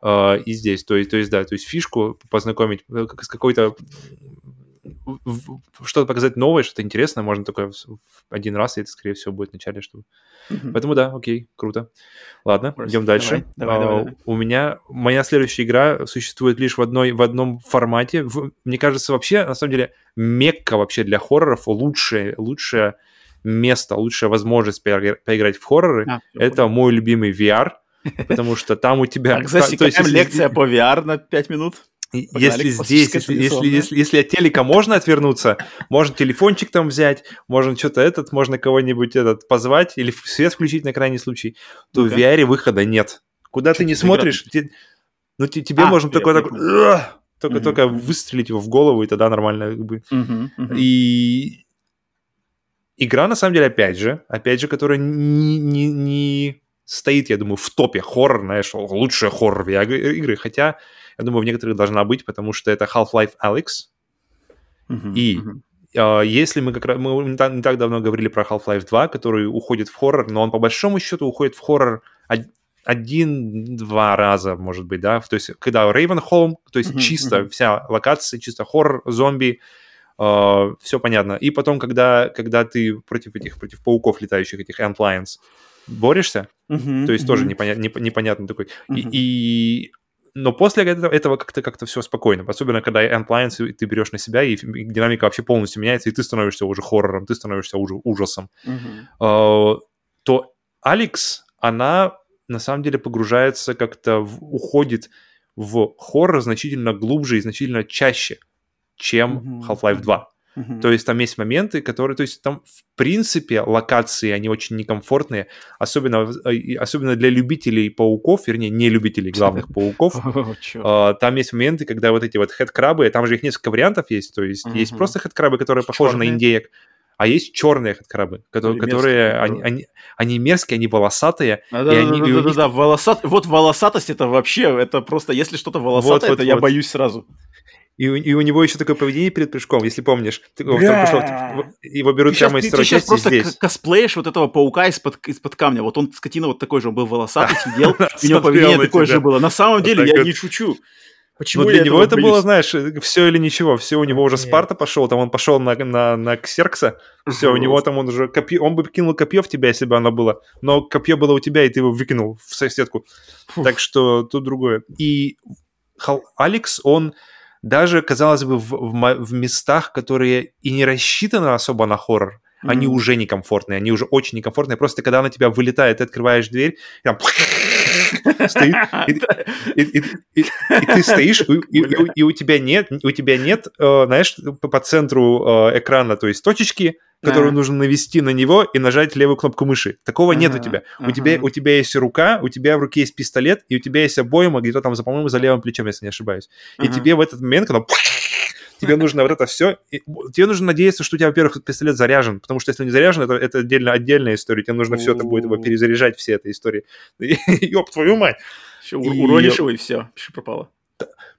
Э, И здесь, то есть, то есть, да, то есть фишку познакомить э, как- с какой-то что-то показать новое, что-то интересное, можно только один раз, и это, скорее всего, будет в начале, чтобы... Мгм. Поэтому да, окей, круто. Ладно, идем дальше. давай, давай, А, давай. У меня моя следующая игра существует лишь в одной в одном формате. В- мне кажется, вообще, на самом деле, Мекка вообще для хорроров лучшее лучшее место, лучшая возможность поигра- поиграть в хорроры. А, это мой любимый VR, потому что там у тебя... Есть, засекаем лекция по VR на 5 минут. Погнали, Если здесь, если, если, если, если от телека можно отвернуться, можно телефончик там взять, можно что-то этот, можно кого-нибудь этот позвать или свет включить на крайний случай, то Ну-ка. в VR выхода нет. Куда Чё ты не ты смотришь, те- ну те- тебе А, можно я только так, понял. «Ugh!» только, только выстрелить его в голову, и тогда нормально как бы. И игра, на самом деле, опять же, опять же, которая не, не, не стоит, я думаю, в топе хоррор, знаешь, лучшая хоррор игры, хотя, я думаю, в некоторых должна быть, потому что это Half-Life Alyx, Мгм, и-. А, Если мы как раз мы не так, не так давно говорили про Half-Life 2, который уходит в хоррор, но он по большому счету уходит в хоррор од- один-два раза, может быть, да, то есть когда Рейвенхолм, то есть Мгм, чисто мгм. вся локация, чисто хоррор, зомби, все понятно. И потом, когда, когда ты против этих, против пауков летающих, этих Ant Lions, борешься, Мгм, то есть тоже мгм. непоня- неп- непонятный такой. И, Мгм. и- но после этого, этого как-то как все спокойно. Особенно, когда Lions ты берешь на себя, и динамика вообще полностью меняется, и ты становишься уже хоррором, ты становишься уже ужасом. А, То Алекс, она на самом деле погружается как-то, уходит в хоррор значительно глубже и значительно чаще, чем Мгм. Half-Life 2. Мгм. То есть там есть моменты, которые, то есть там в принципе локации, они очень некомфортные, особенно, э, особенно для любителей пауков, вернее, не любителей главных пауков. А, Там есть моменты, когда вот эти вот хед-крабы, там же их несколько вариантов есть, то есть есть просто хед-крабы, которые похожи на индеек, а есть черные хед-крабы, которые, которые они, они, они мерзкие, они волосатые, Да, и да, они- да, и у да, да, них да, волосат... Вот волосатость это вообще, это просто, если что-то волосатое, вот, это я вот. боюсь сразу. И у, и у него еще такое поведение перед прыжком, если помнишь. Ты- Бля. пришел, типа, его берут Ты сейчас, прямо из ты, второй сейчас части просто здесь. к- косплеишь вот этого паука из-под, из-под камня. Вот он, скотина, вот такой же, он был волосатый, сидел, у него поведение такое тебя. же было. На самом Вот деле, я вот. не шучу. Почему Но для него это боюсь? было, знаешь, все или ничего. Все, у него уже Нет. Спарта пошел, там он пошел на, на, на Ксеркса, все, у него там он уже копье, он бы кинул копье в тебя, если бы оно было, но копье было у тебя, и ты его выкинул в соседку. Фух. Так что тут другое. И Алекс, он даже, казалось бы, в, в в местах, которые и не рассчитаны особо на хоррор, они Мгм. уже некомфортные, они уже очень некомфортные. Просто когда на тебя вылетает, ты открываешь дверь, и там стоит, и, и- и- и- ты стоишь, и, у тебя нет, у тебя нет, э, знаешь, по, центру э, экрана, то есть точечки, которую нужно навести на него и нажать левую кнопку мыши. Такого нет у Ага, тебя. У тебя. У тебя есть рука, у тебя в руке есть пистолет, и у тебя есть обойма где-то там, за, по-моему, за левым плечом, если не ошибаюсь. И Ага. тебе в этот момент, когда тебе нужно вот это все, тебе нужно надеяться, что у тебя, во-первых, пистолет заряжен, потому что если он не заряжен, это, это отдельно, отдельная история, тебе нужно все это будет его перезаряжать, все этой истории. Ёб твою мать! И- уронишь его, и все, пропало.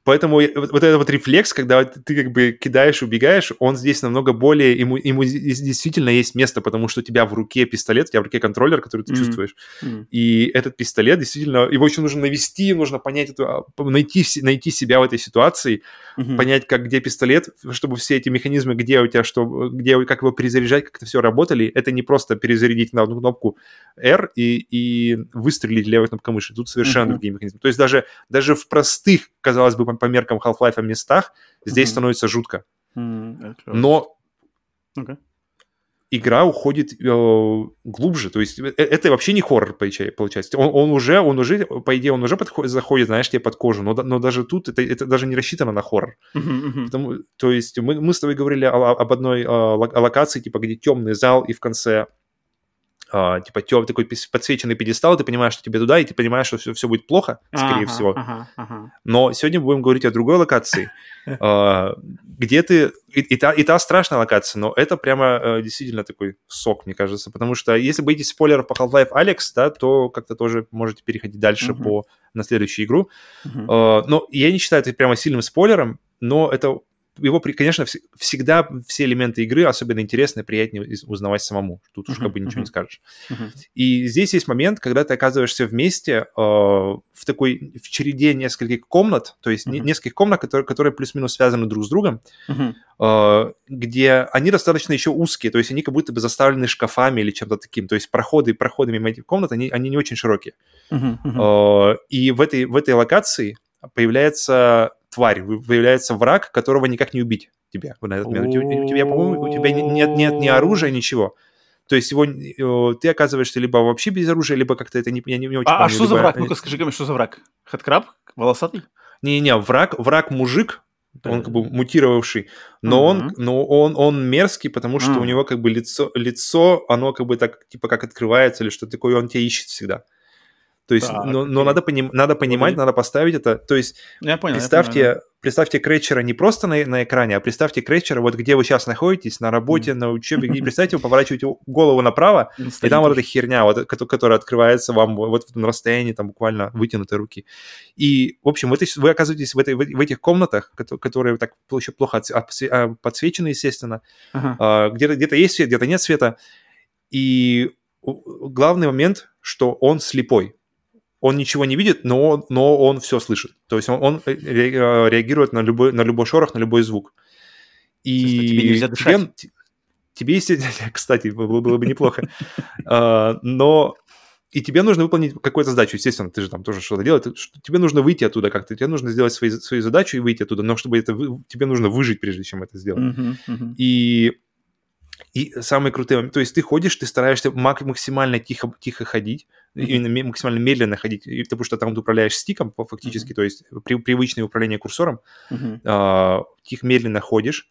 Поэтому вот, этот вот рефлекс, когда ты как бы кидаешь, убегаешь, он здесь намного более, ему, ему действительно есть место, потому что у тебя в руке пистолет, у тебя в руке контроллер, который ты Мгм. чувствуешь. М. И этот пистолет действительно, его еще нужно навести, нужно понять эту, а, найти, найти себя в этой ситуации, Мгм. понять, как где пистолет, чтобы все эти механизмы, где у тебя что, где, как его перезаряжать, как это все работали. Это не просто перезарядить на одну кнопку R и, и выстрелить левой кнопкой мыши. Тут совершенно Мгм. другие механизмы. То есть даже, даже в простых, казалось бы, по, меркам Half-Life местах здесь Мгм. становится жутко. Клёво. Но Ну-ка. игра уходит э, глубже, то есть э- это вообще не хоррор получа- получается. Он, он уже, он уже, по идее, он уже подходит, заходит, знаешь, тебе под кожу, но, но даже тут это, это даже не рассчитано на хоррор. Мгм. Потому- то есть мы, мы с тобой говорили о- об одной э, ло- о локации, типа, где темный зал, и в конце а, типа тем, такой подсвеченный педестал, ты понимаешь, что тебе туда, и ты понимаешь, что все, все будет плохо, скорее Ага, всего. ага, ага. Но сегодня будем говорить о другой локации, а, где ты... И, и та, и та страшная локация, но это прямо э, действительно такой сок, мне кажется. Потому что если боитесь спойлеров по Half-Life Alex, да, то как-то тоже можете переходить дальше по, на следующую игру. А, но я не считаю это прямо сильным спойлером, но это его, конечно, вс- всегда все элементы игры особенно интересны, приятнее из- узнавать самому. Тут уж Мгм, как бы ничего не мгм. скажешь. Мгм. И здесь есть момент, когда ты оказываешься вместе э, в такой в череде нескольких комнат, то есть не- Мгм. нескольких комнат, которые, которые плюс-минус связаны друг с другом, Мгм. э, где они достаточно еще узкие, то есть они как будто бы заставлены шкафами или чем-то таким, то есть проходы проходы мимо этих комнат, они, они не очень широкие. Мгм. Мгм. Э, И в этой, в этой локации появляется тварь, появляется враг, которого никак не убить тебя в этот момент. У, тебя, по-моему, у тебя не- нет, нет ни оружия, ничего. То есть его, э, ты оказываешься либо вообще без оружия, либо как-то это не, я не, не очень А, а помню, что за либо- враг? Ну-ка скажи ка мне, что за враг? Хэдкраб? Волосатый? Не-не, враг, враг мужик, он как бы мутировавший, но, он, но он, он мерзкий, потому что у него как бы лицо, лицо, оно как бы так, типа как открывается или что такое, он тебя ищет всегда. То есть, Так, но, но надо, поним, надо понимать, Погоди. надо поставить это. То есть, Ну, Я понял. я представьте, понял, представьте Крэтчера не просто на, на экране, а представьте Крэтчера, вот где вы сейчас находитесь, на работе, на учебе, и представьте, вы поворачиваете голову направо, да. и там вот эта херня, вот, кото- которая открывается вам вот на расстоянии там буквально вытянутой руки. И, в общем, в этой- вы оказываетесь в, этой, в этих комнатах, кото- которые так еще плохо а, подсвечены, естественно. Ага. А, Где-то где есть свет, где-то нет света. И главный момент, что он слепой. Он ничего не видит, но он, но он все слышит. То есть он, он ре- ре- реагирует на любой, на любой шорох, на любой звук. И тебе нельзя тебе, дышать. тебе, естественно, кстати, было, было бы неплохо. А, Но и тебе нужно выполнить какую-то задачу, естественно, ты же там тоже что-то делаешь, тебе нужно выйти оттуда как-то, тебе нужно сделать свои, свою задачу и выйти оттуда, но чтобы это, тебе нужно выжить, прежде чем это сделать. Мгм, мгм. И, и самый крутой момент, то есть ты ходишь, ты стараешься мак- максимально тихо, тихо ходить, именно ме- максимально медленно ходить, потому что там ты управляешь стиком фактически, то есть при, привычное управление курсором, Мгм. а, тихо, медленно ходишь,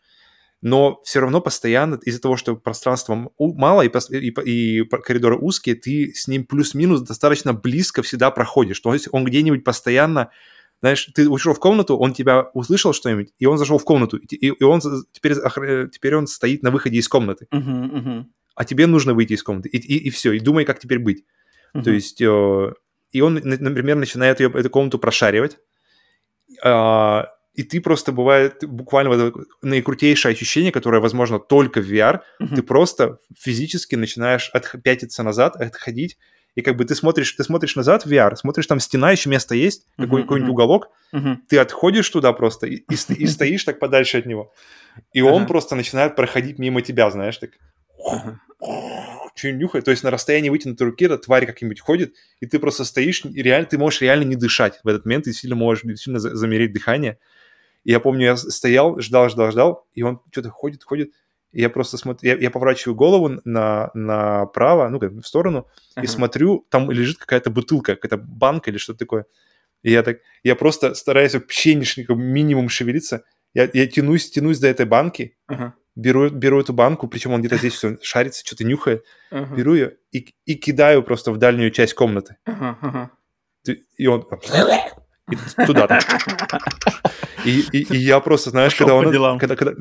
но все равно постоянно из-за того, что пространства мало и, и, и коридоры узкие, ты с ним плюс-минус достаточно близко всегда проходишь. То есть он где-нибудь постоянно, знаешь, ты ушел в комнату, он тебя услышал что-нибудь, и он зашел в комнату, и, и- и он теперь, охра- теперь он стоит на выходе из комнаты, Мгм, мгм. а тебе нужно выйти из комнаты, и, и, все, и думай, как теперь быть. То Мгм. есть, э, и он, на- например, начинает ее, эту комнату прошаривать, а, и ты просто бывает буквально вот наикрутейшее ощущение, которое возможно только в VR, Мгм. ты просто физически начинаешь отх- пятиться назад, отходить, и как бы ты смотришь, ты смотришь назад в VR, смотришь, там стена, еще место есть, Мгм, какой, какой-нибудь мгм. уголок, Мгм. ты отходишь туда просто и, и и стоишь так подальше от него. И он Ага. просто начинает проходить мимо тебя, знаешь, так Ага. что нюхает. То есть на расстоянии вытянутой руки эта тварь как-нибудь ходит, и ты просто стоишь, и реально, ты можешь реально не дышать в этот момент, ты сильно можешь сильно за- замереть дыхание. И я помню, я стоял, ждал, ждал, ждал, и он что-то ходит, ходит, и я просто смотрю, я, я поворачиваю голову на, направо, ну, как в сторону, и Ага. смотрю, там лежит какая-то бутылка, какая-то банка или что-то такое. И я так, я просто стараюсь вообще ш- минимум шевелиться, я, я тянусь, тянусь до этой банки, Ага. беру, беру эту банку, причем он где-то здесь все шарится, что-то нюхает, Ага. беру ее и, и кидаю просто в дальнюю часть комнаты. Ты- И он и туда там. И, и- и я просто, знаешь, Пошел когда он... делам. Когда, когда...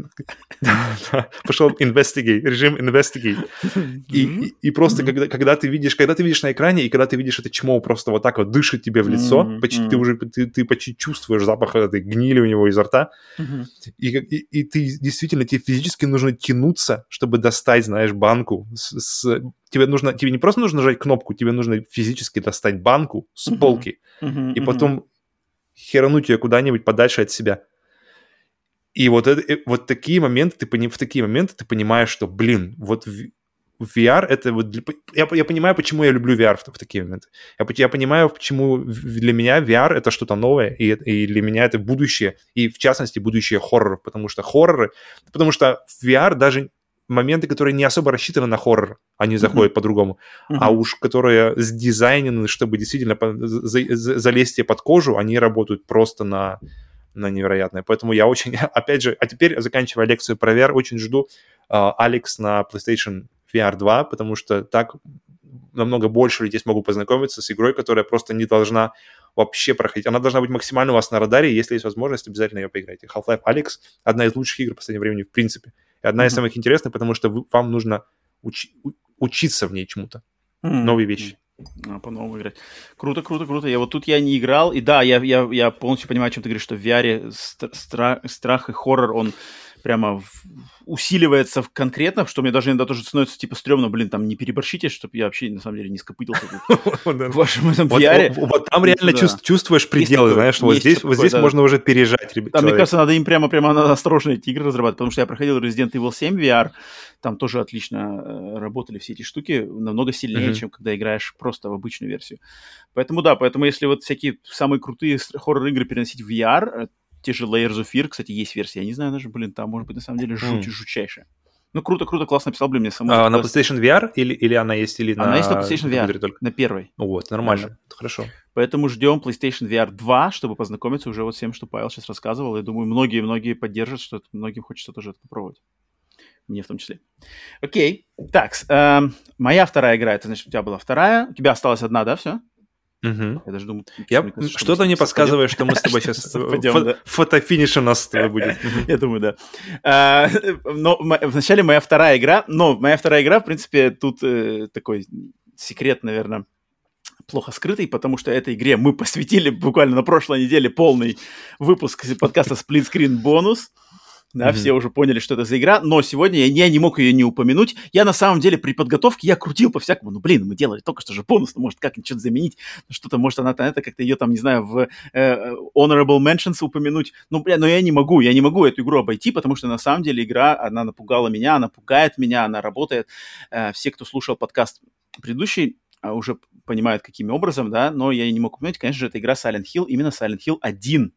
Да, Пошел investigate, режим investigate. И, и, и просто, когда, когда ты видишь, когда ты видишь на экране, и когда ты видишь это чмо просто вот так вот дышит тебе в лицо, Мгм, почти, ты уже ты, ты почти чувствуешь запах этой гнили у него изо рта, и, и, и ты действительно, тебе физически нужно тянуться, чтобы достать, знаешь, банку. С, с- тебе нужно, тебе не просто нужно нажать кнопку, тебе нужно физически достать банку с полки Мгм. и потом херануть ее куда-нибудь подальше от себя. И вот, это, э, вот такие моменты, ты, пони- в такие моменты ты понимаешь, что, блин, вот VR это вот... для- я, я понимаю, почему я люблю VR в, в такие моменты. Я, я понимаю, почему для меня VR это что-то новое, и, и для меня это будущее, и в частности будущее хорроров, потому что хорроры... Потому что VR даже моменты, которые не особо рассчитаны на хоррор, они заходят по-другому а Мгм. уж которые сдизайнены, чтобы действительно залезть тебе под кожу, они работают просто на, на невероятное. Поэтому я очень, опять же, а теперь, заканчивая лекцию про VR, очень жду а, Алекс на PlayStation VR 2, потому что так намного больше людей смогут познакомиться с игрой, которая просто не должна вообще проходить. Она должна быть максимально у вас на радаре, если есть возможность, обязательно ее поиграйте. Half-Life Алекс — одна из лучших игр в последнее время в принципе. И одна из Мгм. самых интересных, потому что вы- вам нужно учи- у- учиться в ней чему-то Мгм. новые вещи. А, по-новому играть. Круто, круто, круто. Я вот тут я не играл. И да, я, я, я полностью понимаю, о чем ты говоришь, что в VR стра- страх и хоррор, он прямо усиливается в- конкретно, что мне даже иногда тоже становится типа стрёмно, блин, там не переборщите, чтобы я вообще на самом деле не скопытился в вашем этом VR. вот- там реально чувствуешь пределы, знаешь, вот здесь, вот здесь можно уже пережать, ребят. Там, мне кажется, надо им прямо, прямо осторожно эти игры разрабатывать, потому что я проходил Resident Evil 7 VR, там тоже отлично э, работали все эти штуки, намного сильнее, чем когда играешь просто в обычную версию. Поэтому да, поэтому если вот всякие самые крутые хоррор-игры переносить в VR, э, те же Layers of Fear, кстати, есть версия, я не знаю даже, блин, там может быть на самом деле жуть М. жутчайшая. Ну, круто, круто, классно написал, блин, мне самому. А, на. PlayStation VR или, или она есть или на Она есть на PlayStation VR, только? на первой. Ну Вот, нормально, это хорошо. Поэтому ждем PlayStation VR 2, чтобы познакомиться уже вот с тем, что Павел сейчас рассказывал. Я думаю, многие-многие поддержат, что многим хочется тоже это попробовать. Мне в том числе. Окей. Так, эм, моя вторая игра, это значит, у тебя была вторая. У тебя осталась одна, да, все? Мгм. Я даже думаю... Я, что-то мне подсказывает, что мы с тобой сейчас... да. Фотофиниш у нас с тобой будет. Я думаю, да. А, Но вначале моя вторая игра, но моя вторая игра, в принципе, тут э, такой секрет, наверное, плохо скрытый, потому что этой игре мы посвятили буквально на прошлой неделе полный выпуск подкаста Screen Bonus. Да, Мгм. все уже поняли, что это за игра, но сегодня я, я не мог ее не упомянуть. Я на самом деле при подготовке я крутил по-всякому. Ну, блин, мы делали только что же бонус, ну, может, как-нибудь что-то заменить. Что-то, может, она это как-то ее там, не знаю, в э, Honorable Mentions упомянуть. Ну, бля, но я не могу, я не могу эту игру обойти, потому что на самом деле игра, она напугала меня, она пугает меня, она работает. Э, все, кто слушал подкаст предыдущий, а, уже понимают, каким образом, да, но я не мог упомянуть, конечно же, это игра Silent Hill, именно Silent Hill 1.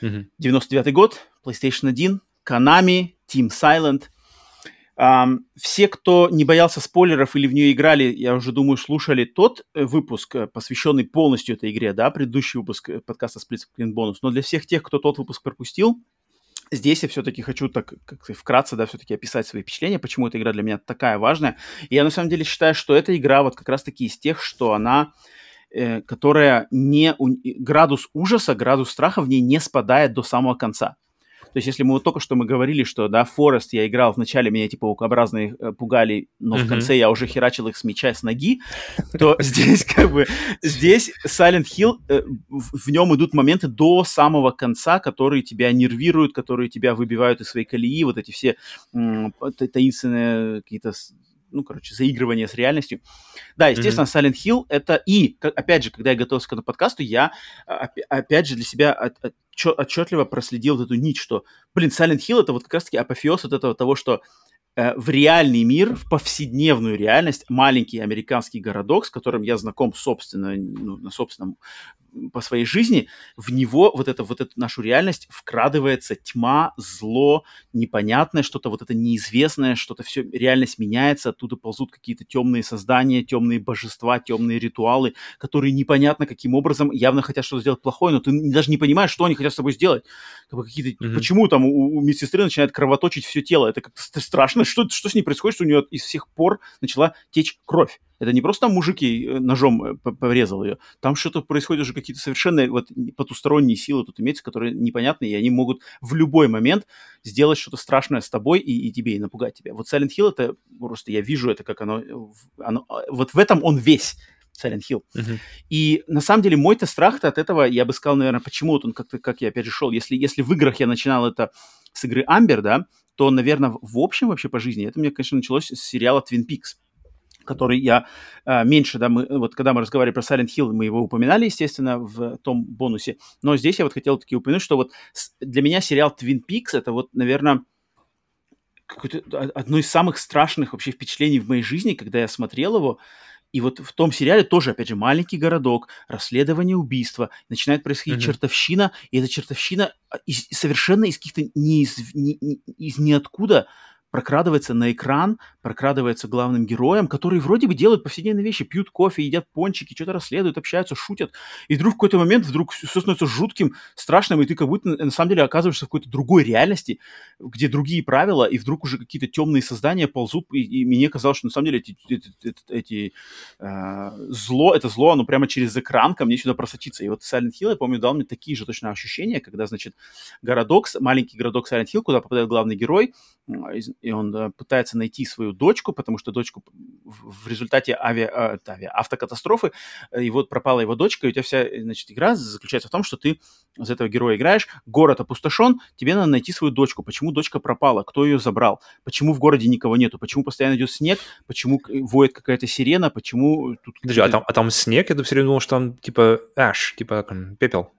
Мгм. 99 год, PlayStation 1, Konami, Team Silent. Ам, все, кто не боялся спойлеров или в нее играли, я уже думаю, слушали тот э, выпуск, э, посвященный полностью этой игре, да, предыдущий выпуск э, подкаста Split Screen Bonus. Но для всех тех, кто тот выпуск пропустил, здесь я все-таки хочу так как вкратце, да, все-таки описать свои впечатления, почему эта игра для меня такая важная. И я на самом деле считаю, что эта игра вот как раз-таки из тех, что она э, которая не... у- Градус ужаса, градус страха в ней не спадает до самого конца. То есть, если мы вот только что мы говорили, что, да, Форест я играл, вначале меня, типа, паукообразные э, пугали, но в Мгм. конце я уже херачил их с мяча, с ноги, то здесь, как бы, здесь Silent Hill, э, в, в нем идут моменты до самого конца, которые тебя нервируют, которые тебя выбивают из своей колеи, вот эти все та- таинственные какие-то, ну, короче, заигрывания с реальностью. Да, естественно, Silent Hill это и, опять же, когда я готовился к этому подкасту, я а, опя- опять же для себя от- отчё- отчетливо проследил вот эту нить, что, блин, Silent Hill это вот как раз-таки апофеоз вот этого того, что э, в реальный мир, в повседневную реальность, маленький американский городок, с которым я знаком, собственно, ну, на собственном по своей жизни, в него вот это вот эту нашу реальность вкрадывается тьма, зло, непонятное что-то, вот это неизвестное, что-то все, реальность меняется, оттуда ползут какие-то темные создания, темные божества, темные ритуалы, которые непонятно каким образом явно хотят что-то сделать плохое, но ты даже не понимаешь, что они хотят с тобой сделать. Как бы какие-то, Мгм. почему там у, у медсестры начинает кровоточить все тело, это как-то ст- страшно, что, что с ней происходит, что у нее из всех пор начала течь кровь. Это не просто там мужик ей э, ножом э, порезал ее, там что-то происходит уже какие-то совершенно вот потусторонние силы тут имеются, которые непонятные, и они могут в любой момент сделать что-то страшное с тобой и, и тебе, и напугать тебя. Вот Silent Hill это просто я вижу это, как оно, э, оно э, вот в этом он весь. Silent Hill. Мгм. И на самом деле мой-то страх-то от этого, я бы сказал, наверное, почему вот он как-то, как я опять же шел. Если, если в играх я начинал это с игры Амбер, да, то, наверное, в общем вообще по жизни, это мне, конечно, началось с сериала Twin Peaks который я а, меньше, да, мы, вот когда мы разговаривали про Silent Hill, мы его упоминали, естественно, в том бонусе, но здесь я вот хотел таки упомянуть, что вот для меня сериал Twin Peaks это вот, наверное, о- одно из самых страшных вообще впечатлений в моей жизни, когда я смотрел его, и вот в том сериале тоже, опять же, маленький городок, расследование убийства, начинает происходить Мгм. чертовщина, и эта чертовщина а, из- совершенно из каких-то не из, ни- ни- из ниоткуда прокрадывается на экран, прокрадывается главным героем, которые вроде бы делают повседневные вещи, пьют кофе, едят пончики, что-то расследуют, общаются, шутят, и вдруг в какой-то момент вдруг все становится жутким, страшным, и ты как будто на самом деле оказываешься в какой-то другой реальности, где другие правила, и вдруг уже какие-то темные создания ползут, и, и мне казалось, что на самом деле эти, эти, эти- эти, э, зло, это зло, оно прямо через экран ко мне сюда просочится. И вот Silent Hill, я помню, дал мне такие же точно ощущения, когда, значит, городок, маленький городок Silent Hill, куда попадает главный герой, и он э, пытается найти свою дочку, потому что дочку в, результате авиа, а, авиа, автокатастрофы, э, и вот пропала его дочка, и у тебя вся, э, значит, игра заключается в том, что ты за этого героя играешь, город опустошен, тебе надо найти свою дочку. Почему дочка пропала? Кто ее забрал? Почему в городе никого нету? Почему постоянно идет снег? Почему воет какая-то сирена? Почему тут... Подожди, а там, а там снег? Я все время думал, что там типа эш, типа пепел.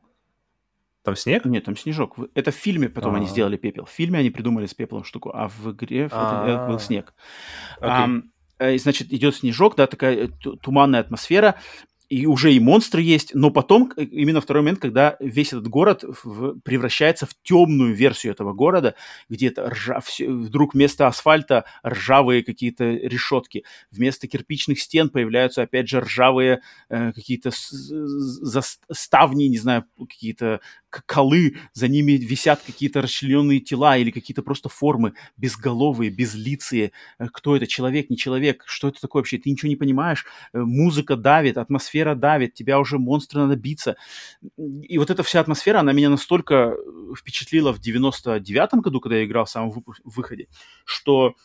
Там снег? Нет, там снежок. Это в фильме потом они А. сделали пепел. В фильме они придумали с пеплом штуку, а в игре это- это был А. снег. Окей. Ам, э, Значит, идет снежок, да, такая э, ту- туманная атмосфера, и уже и монстры есть, но потом э, именно второй момент, когда весь этот город в- превращается в темную версию этого города, где это ржа, всё- вдруг вместо асфальта ржавые какие-то решетки, вместо кирпичных стен появляются опять же ржавые э, какие-то ставни, не знаю, какие-то колы, за ними висят какие-то расчлененные тела или какие-то просто формы безголовые, безлицые. Э, Кто это? Человек, не человек? Что это такое вообще? Ты ничего не понимаешь. Э, Музыка давит, атмосфера давит, тебя уже монстры надо биться. И вот эта вся атмосфера, она меня настолько э, впечатлила в 99-м году, когда я играл в самом выходе, что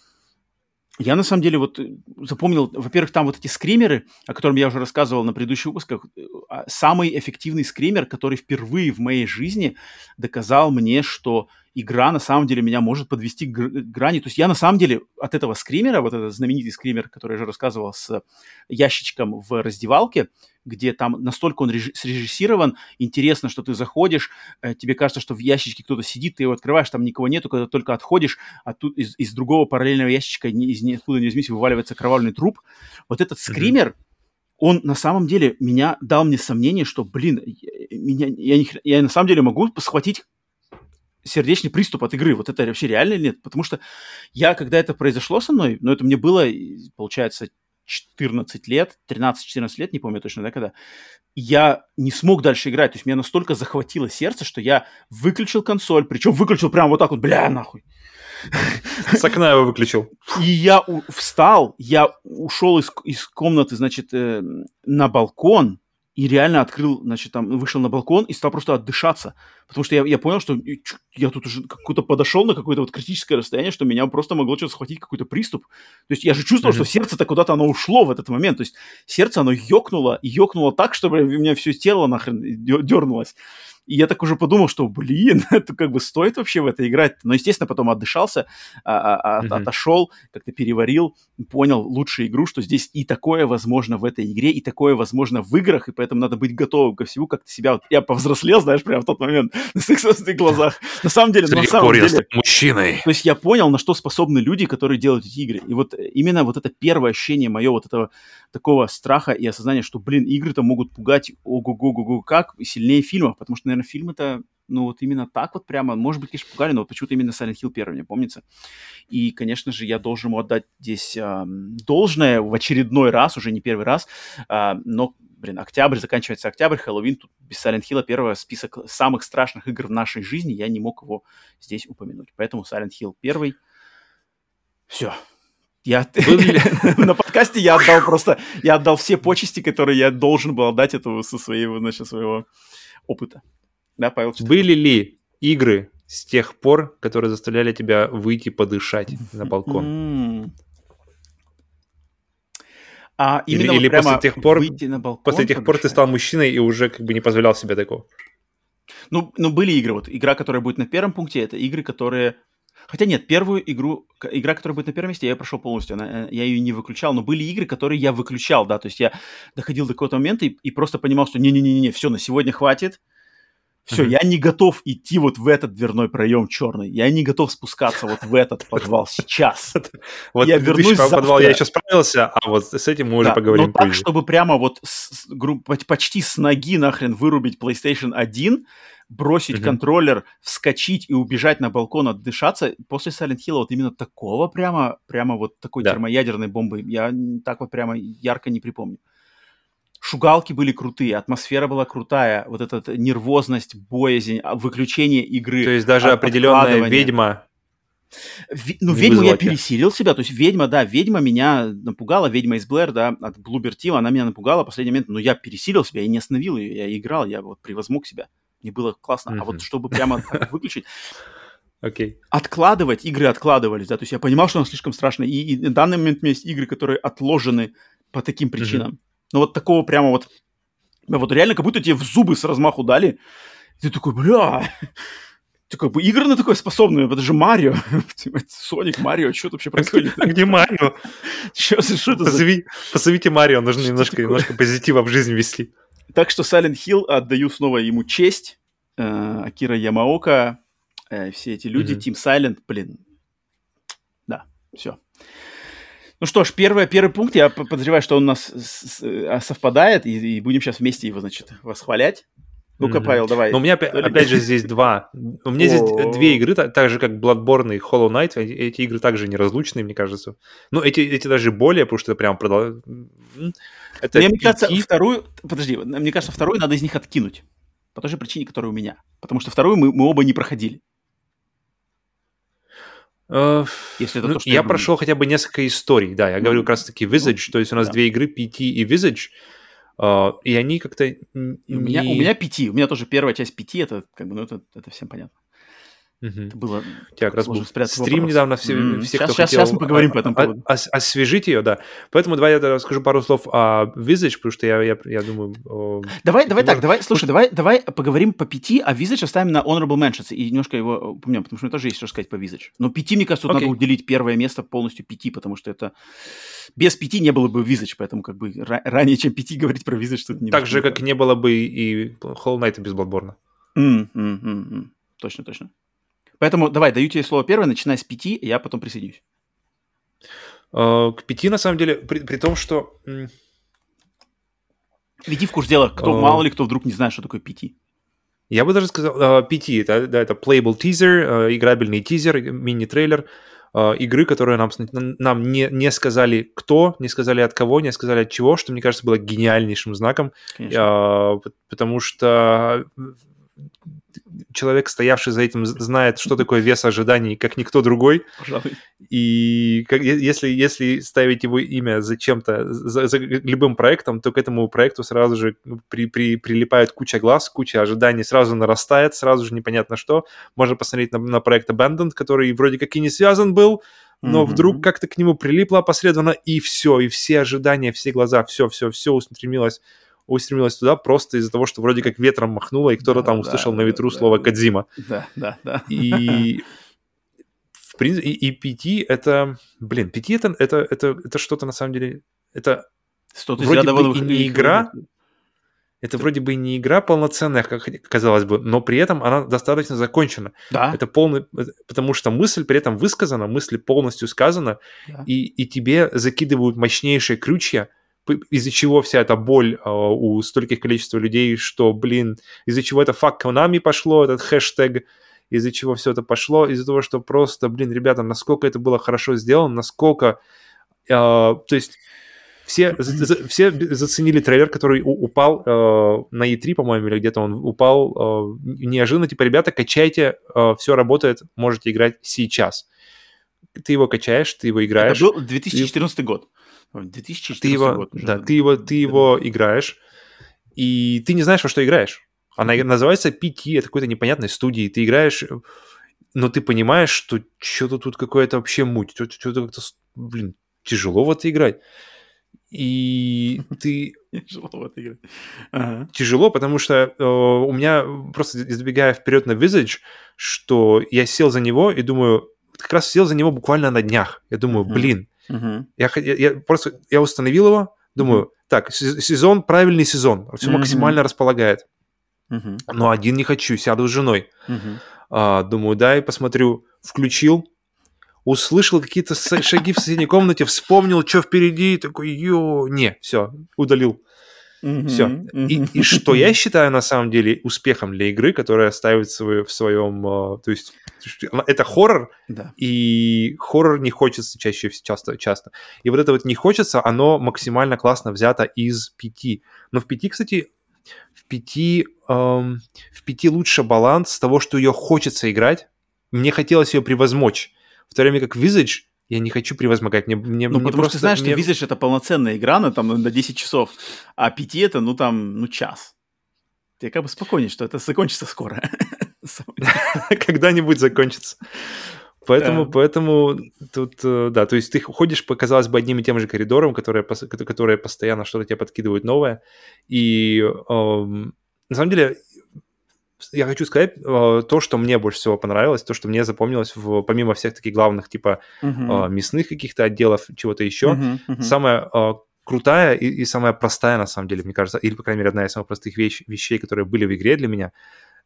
я на самом деле вот э, запомнил, во-первых, там вот эти скримеры, о котором я уже рассказывал на предыдущих выпусках, э, а, самый эффективный скример, который впервые в моей жизни доказал мне, что игра на самом деле меня может подвести к гр- к грани. То есть я на самом деле от этого скримера, вот этот знаменитый скример, который я уже рассказывал с ящичком в раздевалке, где там настолько он режи- срежиссирован, интересно, что ты заходишь, э, тебе кажется, что в ящичке кто-то сидит, ты его открываешь, там никого нету, когда только отходишь, а тут из, из другого параллельного ящичка ни, из ниоткуда не возьмись вываливается кровавленный труп. Вот этот скример, он на самом деле меня дал мне сомнение, что, блин, меня, я, хрена- я на самом деле могу схватить сердечный приступ от игры. Вот это вообще реально или нет? Потому что я, когда это произошло со мной, ну, это мне было, получается, 14 лет, 13-14 лет, не помню точно, да, когда, я не смог дальше играть. То есть меня настолько захватило сердце, что я выключил консоль, причем выключил прям вот так вот, бля, нахуй. С окна его выключил. И я встал, я ушел из, из комнаты, значит, э, на балкон и реально открыл, значит, там, вышел на балкон и стал просто отдышаться. Потому что я, я понял, что я тут уже какой-то подошел на какое-то вот критическое расстояние, что меня просто могло что-то схватить, какой-то приступ. То есть я же чувствовал, Мгм. что сердце-то куда-то оно ушло в этот момент. То есть сердце, оно ёкнуло, и ёкнуло так, чтобы у меня все тело нахрен дернулось. И я так уже подумал, что, блин, это как бы стоит вообще в это играть. Но, естественно, потом отдышался, а- а- отошел, как-то переварил, понял лучшую игру, что здесь и такое возможно в этой игре, и такое возможно в играх, и поэтому надо быть готовым ко всему, как ты себя... вот- Я повзрослел, знаешь, прямо в тот момент на своих собственных глазах. На самом деле, на самом деле... мужчиной. То есть я понял, на что способны люди, которые делают эти игры. И вот э, именно вот это первое ощущение мое вот этого такого страха и осознания, что, блин, игры-то могут пугать ого-го-го-го как сильнее фильмов, потому что, наверное, фильмы-то ну вот именно так вот прямо, может быть, конечно, пугали, но вот почему-то именно Silent Hill первый мне помнится. И, конечно же, я должен ему отдать здесь ам, должное в очередной раз, уже не первый раз, а, но, блин, октябрь, заканчивается октябрь, Хэллоуин, тут без Silent Hill первого список самых страшных игр в нашей жизни, я не мог его здесь упомянуть. Поэтому Silent Hill первый. Все. Я на подкасте я отдал просто, я отдал все почести, которые я должен был отдать этого со своего, значит, своего опыта. Да, Павел? ты Были ли игры с тех пор, которые заставляли тебя выйти подышать на балкон? А Или- или после тех пор- выйти на балкон. После тех пор ты стал мужчиной и уже как бы не позволял себе такого. Ну, ну, были игры. Вот игра, которая будет на первом пункте, это игры, которые... Хотя нет, первую игру, игра, которая будет на первом месте, я ее прошел полностью, она, э, я ее не выключал, но были игры, которые я выключал, да, то есть я доходил до какого-то момента и, и просто понимал, что не-не-не-не, все, на сегодня хватит, все, я не готов идти вот в этот дверной проем черный, я не готов спускаться вот в этот подвал сейчас. Вот Я вернусь подвал я еще справился, а вот с этим мы уже поговорим но так, чтобы прямо вот почти с ноги нахрен вырубить PlayStation 1, бросить контроллер, вскочить и убежать на балкон, отдышаться, после Silent Hill вот именно такого прямо, прямо вот такой Да. термоядерной бомбы я так вот прямо ярко не припомню. Шугалки были крутые, атмосфера была крутая, вот эта нервозность, боязнь, а, выключение игры. То есть даже от- определенная ведьма Ви- ну, ведьму я пересилил себя. То есть ведьма, да, ведьма меня напугала, ведьма из Блэр, да, от Bloober Team, она меня напугала в последний момент, но я пересилил себя, я не остановил ее, я играл, я вот превозмог себя. Мне было классно. А Мгм. вот чтобы прямо выключить... Окей. откладывать, игры откладывались, да, то есть я понимал, что оно слишком страшно, и, и на данный момент у меня есть игры, которые отложены по таким причинам. Но вот такого прямо вот, ну вот реально как будто тебе в зубы с размаху дали, ты такой, бля, ты как бы игры на такое способны, это же Марио, Типа, Соник, Марио, что вообще происходит? А где Марио? За- что это за- Позови- Позовите Марио, нужно Что немножко, такое? немножко позитива в жизнь ввести. Так что Silent Hill отдаю снова ему честь. Э, Акира Ямаока, э, все эти люди. Team Silent, блин. Да, все. Ну что ж, первый, первый пункт, я подозреваю, что он у нас э, совпадает, и, и будем сейчас вместе его, значит, восхвалять. Ну-ка, Мгм. Павел, давай. Но у меня опять же здесь два. У меня здесь две игры, та- так же как Bloodborne и Hollow Knight. Эти, игры также неразлучные, мне кажется. Ну, эти, эти даже более, потому что это прям продал... М, Это Мне, мне кажется, вторую... Подожди, мне кажется, вторую надо из них откинуть. По той же причине, которая у меня. Потому что вторую мы, мы оба не проходили. Э, Если это ну, то, что я я думаю. прошел хотя бы несколько историй, да. Я говорю Ну, как раз-таки Visage, то есть у нас да. две игры, PT и Visage, э, и они как-то... У меня, у меня пяти. У меня тоже первая часть пяти, это как бы, ну, это, это всем понятно. Это было У тебя как раз был стрим вопрос. недавно, все, М, все щас- кто щас- хотел щас мы поговорим по этому а- поводу. ос- освежить ее, да. Поэтому давай я тогда скажу пару слов о Visage, потому что я, я, я думаю... о, Давай, давай так, давай, слушай, давай, давай поговорим по пяти, а Visage оставим на Honorable Mentions и немножко его упомянем, потому что мне тоже есть что сказать по Visage. Но пяти, мне кажется, тут Окей. надо уделить первое место полностью пяти, потому что это... Без пяти не было бы Visage, поэтому как бы ра- ранее, чем пяти говорить про Visage, тут не Так же, как не было бы и Hollow Knight без Bloodborne. М. Точно, точно. Поэтому давай, даю тебе слово первое, начинай с пяти, я потом присоединюсь. Э, К пяти, на самом деле, при, при том, что... Веди в курс дела, кто, О. мало ли кто вдруг не знает, что такое пяти. Я бы даже сказал, PT, это, да, это playable teaser, э, играбельный тизер, мини-трейлер э, игры, которую нам, нам не, не сказали кто, не сказали от кого, не сказали от чего, что, мне кажется, было гениальнейшим знаком, Конечно. п- потому что человек, стоявший за этим, знает, что такое вес ожиданий, как никто другой, Пожалуй. и как- если, если ставить его имя за чем-то, за, за любым проектом, то к этому проекту сразу же ну, при, при, прилипает куча глаз, куча ожиданий, сразу нарастает, сразу же непонятно что. Можно посмотреть на, на проект Abandoned, который вроде как и не связан был, но Мгм. вдруг как-то к нему прилипло опосредованно, и все, и все ожидания, все глаза, все, все, все устремилось устремилось туда просто из-за того, что вроде как ветром махнуло, и кто-то Да, там да, услышал на да, ветру да, слово да. Кадзима. Да, да, да. И в принципе, и, и PT это, блин, PT это, это, это, это что-то на самом деле, это, Вроде бы и не игра, это вроде бы не игра полноценная, как казалось бы, но при этом она достаточно закончена. Да, Это полный, потому что мысль при этом высказана, мысль полностью сказана, Да. и, и тебе закидывают мощнейшие крючья, из-за чего вся эта боль а, у стольких количества людей, что, блин, из-за чего это факт Konami пошло, этот хэштег, из-за чего все это пошло, из-за того, что просто, блин, ребята, насколько это было хорошо сделано, насколько, а, то есть все, за- все заценили трейлер, который у- упал э, на E3, по-моему, или где-то он упал э, неожиданно. Типа, ребята, качайте, все работает, можете играть сейчас. Ты его качаешь, ты его играешь. Это был 2014 год. Ой, 2014 ты его, год. уже. да, ты его, ты его играешь, и ты не знаешь, во что играешь. Она называется PT, это какой-то непонятной студии. Ты играешь, но ты понимаешь, что что-то тут какое-то вообще муть, что-то как-то, блин, тяжело в это играть. И ты Тяжело в это играть. Ага. тяжело, потому что э, у меня просто забегая вперед на Visage, что я сел за него и думаю, как раз сел за него буквально на днях. Я думаю, блин, Мгм. я, я- я просто я установил его, думаю, так, се- сезон, правильный сезон, все Мгм. максимально располагает. Мгм. Но один не хочу, сяду с женой. Мгм. А, думаю, дай посмотрю, включил, услышал какие-то шаги в соседней комнате, вспомнил, что впереди, и такой, ё, не, все, удалил. Мгм. Все. И, Мгм. и что я считаю на самом деле успехом для игры, которая ставит свою, в своем... э, То есть это хоррор, Да. и хоррор не хочется чаще часто, часто. И вот это вот не хочется, оно максимально классно взято из пяти. Но в пяти, кстати, в пяти, эм, в пяти лучше баланс того, что ее хочется играть. Мне хотелось ее превозмочь. В то время как Visage я не хочу превозмогать. Мне, мне, Ну, мне потому что просто, ты знаешь, мне- что Visage это полноценная игра на, там, на 10 часов, а 5 это, ну, там, ну, час. Ты как бы спокойнее, что это закончится скоро. когда-нибудь закончится. Поэтому, Да. поэтому тут, э, да, то есть ты ходишь казалось бы, одним и тем же коридорам, которые, которые постоянно что-то тебе подкидывают новое. И эм, на самом деле я хочу сказать э, то, что мне больше всего понравилось, то, что мне запомнилось, в, помимо всех таких главных, типа Мгм. э, мясных каких-то отделов, чего-то еще, мгм. самая э, крутая и, и самая простая, на самом деле, мне кажется, или, по крайней мере, одна из самых простых вещ- вещей, которые были в игре для меня,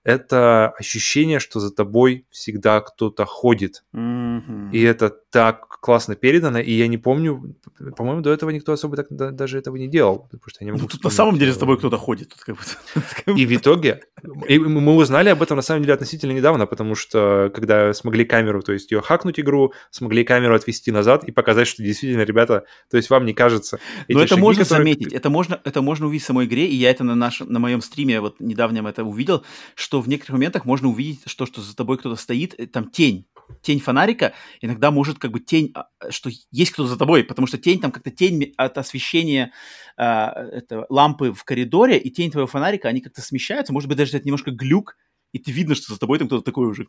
это ощущение, что за тобой всегда кто-то ходит. Мгм. И это так классно передано, и я не помню, по-моему, до этого никто особо так да- даже этого не делал, потому что я не Ну, могу тут на самом деле э, с тобой кто-то ходит. Тут как бы... И в итоге, и мы узнали об этом на самом деле относительно недавно, потому что когда смогли камеру, то есть ее хакнуть игру, смогли камеру отвести назад и показать, что действительно, ребята, то есть вам не кажется. Но это шаги, можно которые- заметить, это можно, это можно увидеть в самой игре, и я это на, наш, на моем стриме вот недавнем это увидел, что в некоторых моментах можно увидеть, что, что за тобой кто-то стоит, э, там тень, тень фонарика, иногда может как бы тень, а, что есть кто-то за тобой, потому что тень там как-то тень от освещения а, это, лампы в коридоре и тень твоего фонарика, они как-то смещаются, может быть даже это немножко глюк, и ты видно, что за тобой там кто-то такой уже.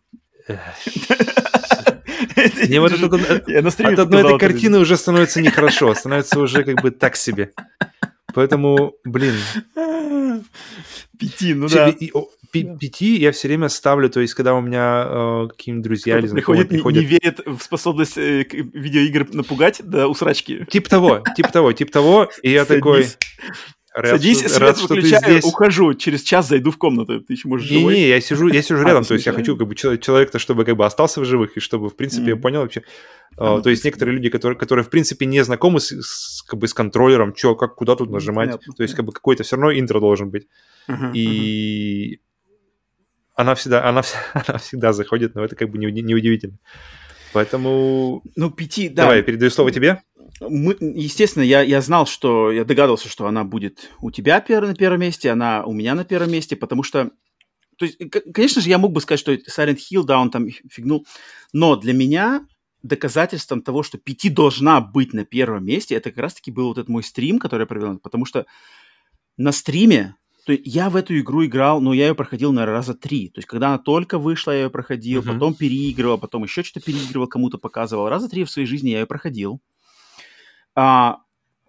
Мне вот От одной этой это. картины уже становится нехорошо, становится уже как бы так себе. Поэтому, блин, Пяти, ну да. Да. пяти я все время ставлю, то есть когда у меня э, какие-нибудь друзья или приходит, не- приходят, не верит в способность э, видеоигр напугать до усрачки. типа того, типа того, типа того, и я такой. Рад, Садись, что, свет рад, что ты выключаю, здесь. ухожу. Через час зайду в комнату. Ты еще можешь живой. Не-не, я сижу, я сижу рядом, то есть я хочу как бы чело- человек-то, чтобы как бы остался в живых, и чтобы, в принципе, я Мгм. понял вообще. А, То есть некоторые люди, которые, которые в принципе, не знакомы с, с, как бы с контроллером, что, как, куда тут нажимать, понятно, то есть как бы какой-то все равно интро должен быть. И она всегда, она, всегда заходит, но это как бы не, не удивительно. Поэтому Ну, пяти, да. давай, я передаю слово тебе. Мы, естественно, я, я знал, что... Я догадывался, что она будет у тебя пер- на первом месте, она у меня на первом месте, потому что... То есть, конечно же, я мог бы сказать, что Silent Hill, да, он там фигнул, но для меня доказательством того, что пяти должна быть на первом месте, это как раз-таки был вот этот мой стрим, который я провел, потому что на стриме, то есть я в эту игру играл, но я ее проходил, наверное, раза три. То есть, когда она только вышла, я ее проходил, Мгм. потом переигрывал, потом еще что-то переигрывал, кому-то показывал. Раза три в своей жизни я ее проходил. А,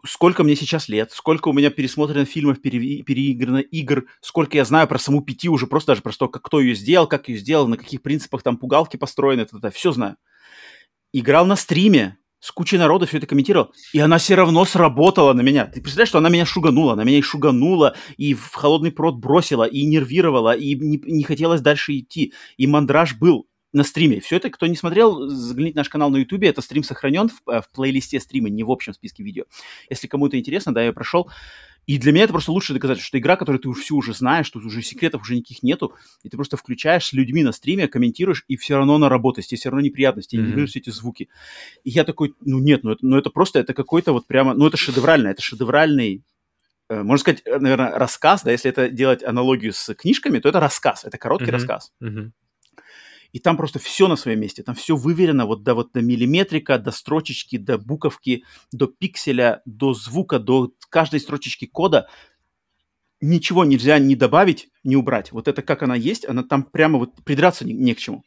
сколько мне сейчас лет, сколько у меня пересмотрено фильмов, пере- переиграно игр, сколько я знаю про саму Пяти уже просто даже про то, как, кто ее сделал, как ее сделал, на каких принципах там пугалки построены, это, все знаю. Играл на стриме, с кучей народа все это комментировал, и она все равно сработала на меня. Ты представляешь, что она меня шуганула, она меня и шуганула, и в холодный прот бросила, и нервировала, и не, не хотелось дальше идти. И мандраж был на стриме. Все это, кто не смотрел, загляните наш канал на ютубе, это стрим сохранен в, э, в плейлисте стрима, не в общем списке видео. Если кому-то интересно, да, я прошел. И для меня это просто лучшее доказательство, что игра, которую ты уж всю уже знаешь, тут уже секретов уже никаких нету, и ты просто включаешь с людьми на стриме, комментируешь, и все равно она работает, тебе все равно неприятности, Мгм. говорят все эти звуки. И я такой, ну нет, ну это, ну это просто, это какой-то вот прямо, ну это шедеврально, это шедевральный, э, можно сказать, э, наверное, рассказ, да, если это делать аналогию с книжками, то это рассказ, это короткий Мгм. рассказ. Мгм. И там просто все на своем месте. Там все выверено вот до, вот до миллиметрика, до строчечки, до буковки, до пикселя, до звука, до каждой строчечки кода. Ничего нельзя ни добавить, ни убрать. Вот это как она есть, она там прямо вот придраться не, не к чему.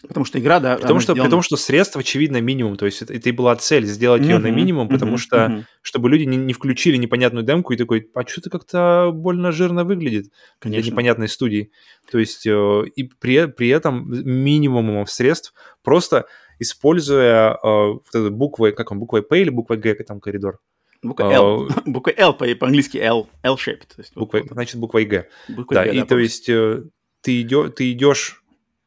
Потому что игра, да, Потому что, сделана- потому что средств, очевидно, минимум. То есть это, это и была цель сделать ее на минимум, потому мгм, что мгм. чтобы люди не, не включили непонятную демку и такой, а что-то как-то больно жирно выглядит для Конечно. непонятной студии. То есть э, и при, при этом минимумом средств, просто используя э, вот эту буквой, как он, буквой P или буквой G, там коридор? Буква а, L. Буква L по- по-английски L. L-shaped. то есть вот- Буквой, значит, буквой G. буква Да, G, и то по-русски. есть э, ты, идё, ты идешь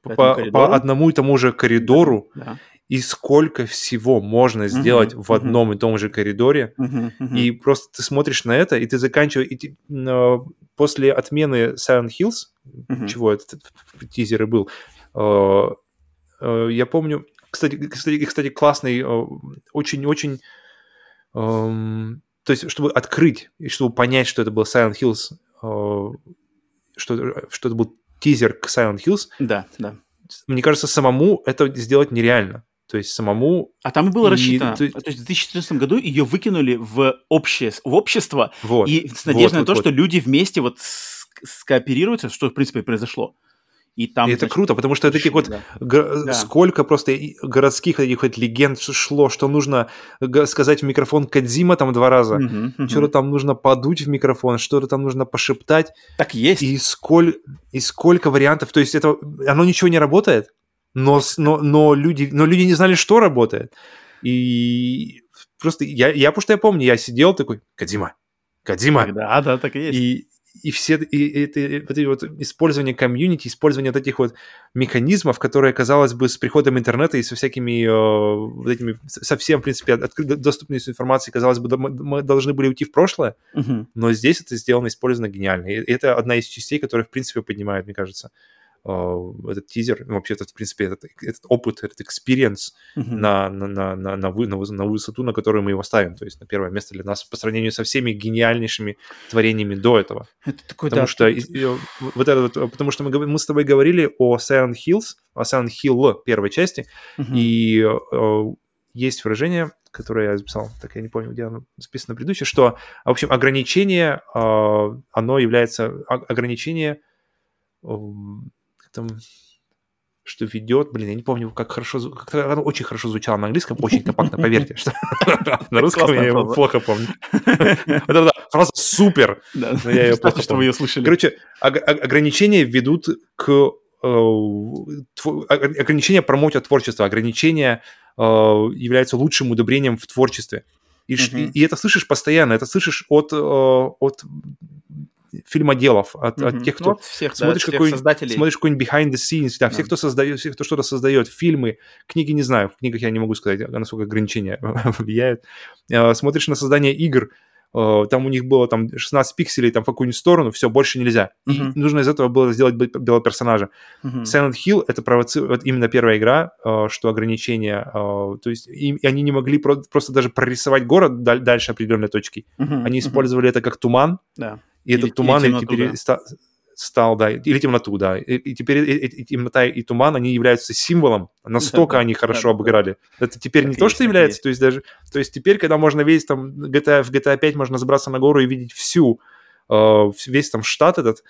По по, по одному и тому же коридору, Да. и сколько всего можно сделать в мгм. одном и том же коридоре, мгм. и просто ты смотришь на это, и ты заканчиваешь... И ты, э, после отмены Silent Hills, Мгм. чего этот тизер и был, э, э, я помню... Кстати, кстати, кстати классный, э, очень-очень... эм, то есть, чтобы открыть и чтобы понять, что это был Silent Hills, э, что, что это был тизер к Silent Hills, Да, да. мне кажется, самому это сделать нереально. То есть самому А там и было И рассчитано. То есть в 2014 году ее выкинули в, общее, в общество, вот. и с надеждой вот, на то, вот, что люди вместе вот скооперируются, что в принципе и произошло. И там, И это значит, круто, потому что таких вот да. го- Да. сколько просто городских этих вот легенд шло, что нужно сказать в микрофон Кадзима там два раза, Мгм, мгм. что-то там нужно подуть в микрофон, что-то там нужно пошептать, Так есть. и, сколь, и сколько вариантов. То есть это, оно ничего не работает, но, но, но, люди, но люди не знали, что работает. И просто я, я потому что я помню, я сидел такой, Кадзима, Кадзима, Да, да, так и есть. и, и все и это, вот эти вот использование комьюнити, использование вот этих вот механизмов, которые, казалось бы, с приходом интернета и со всякими э, вот этими, со всем, в принципе, открытой доступностью информации, казалось бы, мы, должны были уйти в прошлое, Мгм. но здесь это сделано, использовано гениально. И это одна из частей, которая, в принципе, поднимает, мне кажется, э, этот тизер, ну, вообще, этот, в принципе, этот, этот опыт, этот experience Мгм. на, на, на, на, на, вы- на выс- на высоту, на которую мы его ставим. То есть на первое место для нас по сравнению со всеми гениальнейшими творениями до этого. Это такой, Потому да, что, тут- и- и, вот это вот, потому что мы, мы с тобой говорили о Silent Hills, о Silent Hill первой части, Мгм. и э, есть выражение, которое я записал, так я не помню, где оно записано предыдущее, что, в общем, ограничение, э, оно является о- ограничение, там, что ведет, блин, я не помню, как хорошо, как оно очень хорошо звучало на английском, очень компактно, поверьте, что на русском я его плохо помню. Да-да, фраза супер, но я Представьте, плохо что вы ее слышали. Короче, ог- ог- ограничения ведут к... э, ограничения промоутят творчество, ограничения э, являются лучшим удобрением в творчестве. И, Мгм. и- и это слышишь постоянно, это слышишь от, э, от фильмоделов, от, от Мгм. тех, Ну, кто вот всех, да, смотришь всех какой-нибудь, создателей. смотришь какой-нибудь behind the scenes, да, все, Да. кто создает, все, кто что-то создает, фильмы, книги, не знаю, в книгах я не могу сказать, насколько ограничения влияют. Э, Смотришь на создание игр, э, там у них было там 16 пикселей там в какую-нибудь сторону, все, больше нельзя. И Мгм. нужно из этого было сделать бе- белого персонажа. Мгм. Silent Hill это провоцирует вот именно первая игра, что ограничения, то есть им- и они не могли про- просто даже прорисовать город даль- дальше определенной точки. Мгм. Они использовали это как туман, Да. И Или- этот туман или или теперь да. ста- стал, да, или темноту, да. И, и теперь и, и- и темнота и туман, они являются символом. Настолько Да, они да, хорошо да, да. обыграли. Это теперь Так не и то, есть, что и является, есть. то есть даже, то есть теперь, когда можно весь там GTA, в GTA 5 можно забраться на гору и видеть всю, э, весь там штат этот,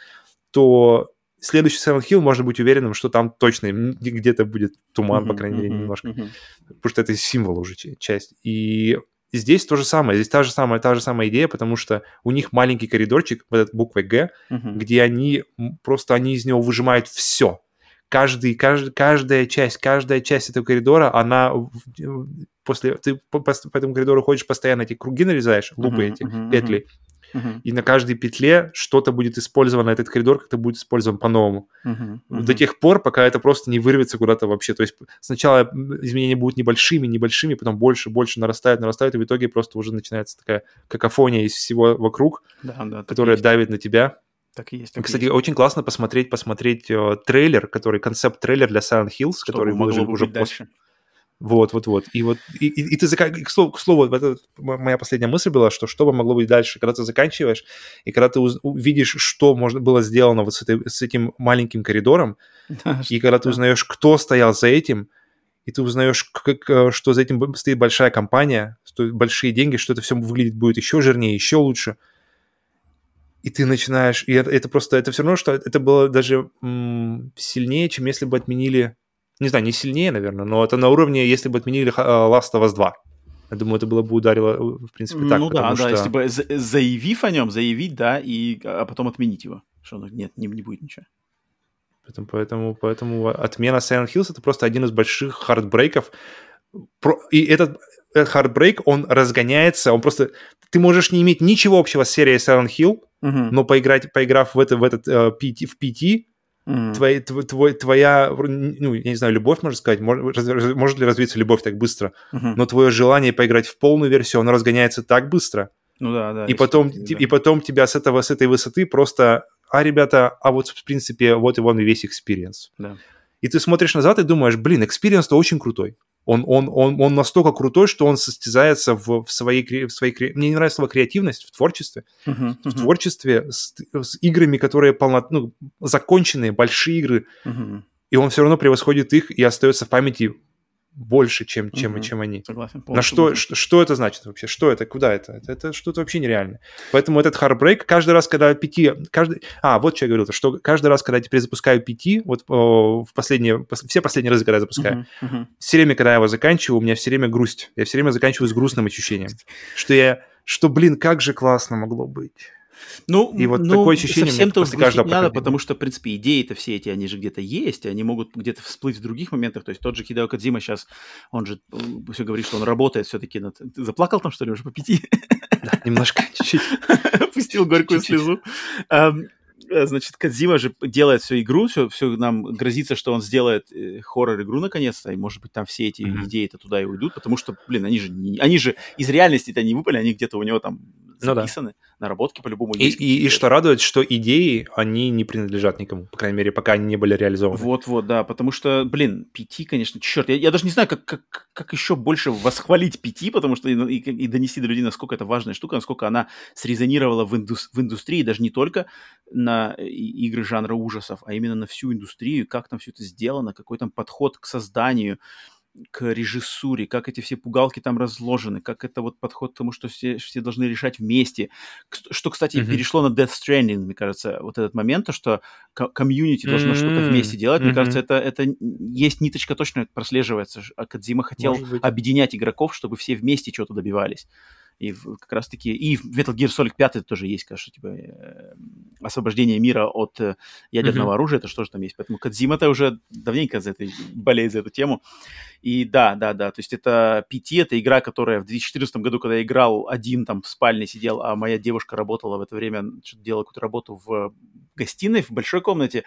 то следующий Silent Hill можно быть уверенным, что там точно где-то будет туман, по Мгм, крайней мере, мгм, немножко мгм. потому что это символ уже часть. И здесь то же самое, здесь та же самая, та же самая идея, потому что у них маленький коридорчик, вот этот буквой Г, Мгм. где они просто они из него выжимают все. Каждый, кажд- каждая часть, каждая часть этого коридора, она после ты по, по- по этому коридору ходишь постоянно, эти круги нарезаешь, лупы Мгм, эти, мгм, петли, Мгм. и на каждой петле что-то будет использовано, этот коридор как-то будет использован по-новому Мгм. до тех пор, пока это просто не вырвется куда-то вообще. То есть сначала изменения будут небольшими, небольшими, потом больше, больше нарастают, нарастают, и в итоге просто уже начинается такая какофония из всего вокруг, Да, да, которая давит на тебя. так и есть, так и Кстати, есть. очень классно посмотреть, посмотреть э, трейлер, который концепт-трейлер для Silent Hills, Что который бы уже после. дальше. Вот, вот, вот. И вот, и, и- и ты зака- к слову, к слову, это моя последняя мысль была, что что бы могло быть дальше, когда ты заканчиваешь, и когда ты уз- увидишь, что можно было сделано вот с, этой- с этим маленьким коридором, Да, и когда ты узнаешь, кто стоял за этим, и ты узнаешь, как, что за этим стоит большая компания, стоят большие деньги, что это все выглядит будет еще жирнее, еще лучше. И ты начинаешь... И это, это просто... Это все равно, что это было даже м, сильнее, чем если бы отменили... Не знаю, не сильнее, наверное, но это на уровне, если бы отменили э, Last of Us 2. Я думаю, это было бы ударило, э, в принципе, так. ну да, потому да, что- если бы за- заявив о нем, заявить, да, и а потом отменить его. Что ну, нет, не, не будет ничего. Поэтому, поэтому, поэтому отмена Silent Hills это просто один из больших heartbreak ов. И этот heartbreak, он разгоняется, он просто... Ты можешь не иметь ничего общего с серией Silent Hill, Мгм. но поиграть, поиграв в, это, в этот э, в PT, Мгм. твоя, тв- твой- твоя, ну, я не знаю, любовь, можно сказать, может, может ли развиться любовь так быстро, Мгм. но твое желание поиграть в полную версию, оно разгоняется так быстро, Ну да, да. и потом, да. и потом тебя с, этого, с этой высоты просто, а, ребята, а вот, в принципе, вот и вон весь experience. Да. И ты смотришь назад и думаешь, блин, experience -то очень крутой. Он, он, он, он настолько крутой, что он состязается в, в своей, в своей... Мне не нравится слово креативность в творчестве. Мгм. В Мгм. творчестве с, с играми, которые полно, ну, законченные, большие игры, Мгм. и он все равно превосходит их и остается в памяти больше, чем, чем, Мгм. чем они. Согласен. На полностью что, согласен. что, что это значит вообще? Что это? Куда это? Это, это что-то вообще нереальное. Поэтому этот Heartbreak каждый раз, когда пяти... Каждый... А, вот что я говорил, что каждый раз, когда я теперь запускаю пяти, вот о, в последние... пос- Все последние разы, когда я запускаю, мгм. все время, когда я его заканчиваю, у меня все время грусть. Я все время заканчиваю с грустным ощущением. Что я... Что, блин, как же классно могло быть. Ну, И вот ну, такое ощущение совсем-то после каждого надо, потому что, в принципе, идеи-то все эти, они же где-то есть, они могут где-то всплыть в других моментах. То есть тот же Хидео Кодзима сейчас, он же все говорит, что он работает все-таки над... Ты заплакал там, что ли, уже по пяти? Да, немножко, чуть-чуть. Пустил горькую слезу. Э, Значит, Кадзима же делает всю игру, все, все нам грозится, что он сделает э, хоррор-игру наконец-то, и, может быть, там все эти Мгм. идеи-то туда и уйдут, потому что, блин, они же, не- они же из реальности-то не выпали, они где-то у него там Ну да. записаны, наработки по-любому И, есть. и, и что радует, что идеи, они не принадлежат никому. По крайней мере, пока они не были реализованы. Вот-вот, да, потому что, блин, пяти, конечно, черт, я, я даже не знаю, как, как, как еще больше восхвалить пяти, потому что и, и- и донести до людей, насколько это важная штука, насколько она срезонировала в, индус- в индустрии, даже не только на и- игры жанра ужасов, а именно на всю индустрию, как там все это сделано, какой там подход к созданию, к режиссуре, как эти все пугалки там разложены, как это вот подход к тому, что все, все должны решать вместе. Что, кстати, Мгм. перешло на Death Stranding, мне кажется, вот этот момент, то, что ко- комьюнити должно что-то М, вместе делать. Мне мгм. кажется, это, это есть ниточка точно прослеживается. А Кодзима хотел объединять игроков, чтобы все вместе чего-то добивались. И в- как раз-таки... И в Metal Gear Solid 5 тоже есть, конечно, типа э, освобождение мира от э, ядерного Мгм. оружия, это что же там есть. Поэтому Кодзима-то уже давненько за этой, болеет за эту тему. И да, да, да, то есть это PT, это игра, которая в 2014 году, когда я играл один там в спальне сидел, а моя девушка работала в это время, что-то делала какую-то работу в гостиной, в большой комнате,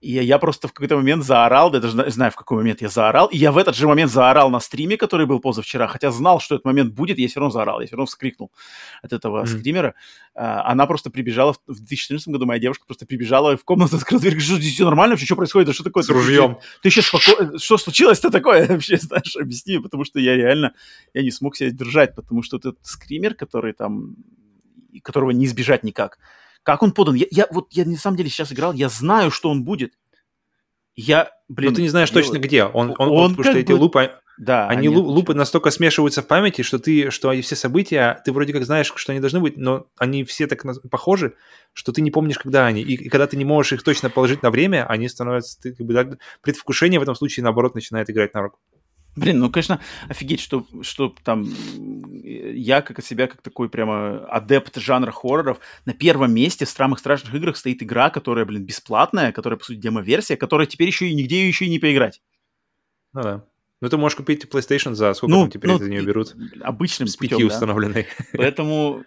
и я, просто в какой-то момент заорал, да, я даже зна- знаю, в какой момент я заорал, и я в этот же момент заорал на стриме, который был позавчера, хотя знал, что этот момент будет, я все равно заорал, я все равно вскрикнул от этого Мгм. скримера. А, Она просто прибежала, в в 2014 году моя девушка просто прибежала в комнату, открыла дверь, говорит, что здесь все нормально вообще, что происходит, Да что такое? С ружьем. ты еще спокойно... Что случилось-то такое вообще, знаешь, объясни, потому что я реально, я не смог себя держать, потому что этот скример, который там, которого не избежать никак, как он подан? Я, я вот, я на самом деле сейчас играл, я знаю, что он будет. Я, блин... Но ты не знаешь я- точно где. Он, он, Он потому что как эти бы- лупы, Да, они лу- лупы настолько смешиваются в памяти, что ты, что они все события, ты вроде как знаешь, что они должны быть, но они все так похожи, что ты не помнишь, когда они. И, и когда ты не можешь их точно положить на время, они становятся, ты, как бы, так- предвкушение в этом случае, наоборот, начинает играть на руку. Блин, ну, конечно, офигеть, что, что там м, я, как от себя, как такой прямо адепт жанра хорроров, на первом месте в самых страшных играх стоит игра, которая, блин, бесплатная, которая, по сути, демо-версия, которая теперь еще и нигде ее еще и не поиграть. Ну да. Ну ты можешь купить PlayStation за сколько Ну, там теперь ну, за нее и- берут? Обычным С пяти путем, да. установленной. Поэтому,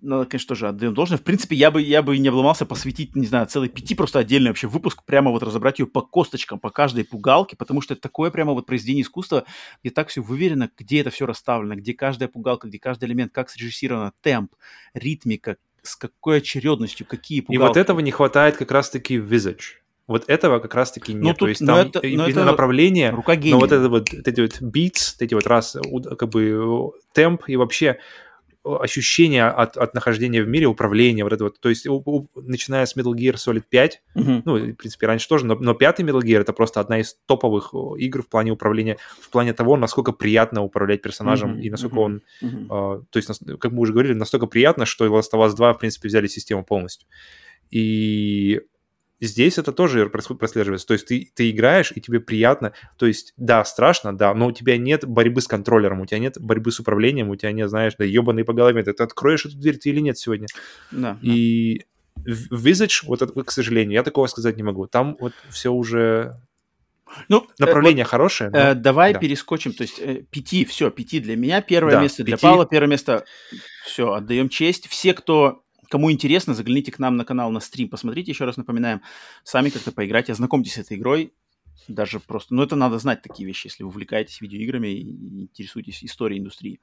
ну, конечно, тоже отдаем должное. В принципе, я бы, я бы не обломался посвятить, не знаю, целый пяти просто отдельный вообще выпуск, прямо вот разобрать ее по косточкам, по каждой пугалке, потому что это такое прямо вот произведение искусства, где так все выверено, где это все расставлено, где каждая пугалка, где каждый элемент, как срежиссировано, темп, ритмика, с какой очередностью, какие И пугалки. вот этого не хватает как раз-таки в Visage. Вот этого как раз-таки нет. Ну, То тут- есть но там это- и- и это направление, Рука гения. но вот это вот, эти вот beats, эти вот раз, как бы э, темп и вообще э, ощущение от, от нахождения в мире, управления, вот это вот. То есть у- у- начиная с Metal Gear Solid 5, Мгм. ну, и, в принципе, раньше тоже, но, но пятый Metal Gear это просто одна из топовых о, игр в плане управления, в плане того, насколько приятно управлять персонажем Мгм, и насколько мгм. он Мгм. а, то есть, как мы уже говорили, настолько приятно, что Last of Us 2, в принципе, взяли систему полностью. И здесь это тоже прослеживается. То есть ты, ты играешь, и тебе приятно. То есть, да, страшно, да, но у тебя нет борьбы с контроллером, у тебя нет борьбы с управлением, у тебя нет, знаешь, да, ебаный по голове. Ты, ты откроешь эту дверь ты или нет сегодня. Да. И в Visage, вот это, к сожалению, я такого сказать не могу. Там вот все уже... Ну, э, Направление хорошее, но- Э, давай да. перескочим. То есть э, пяти, все, пяти для меня, первое Да, место для пяти. Павла, первое место. Все, отдаем честь. Все, кто кому интересно, загляните к нам на канал на стрим, посмотрите, еще раз напоминаем, сами как-то поиграйте, ознакомьтесь с этой игрой. Даже просто, ну это надо знать такие вещи, если вы увлекаетесь видеоиграми и интересуетесь историей индустрии.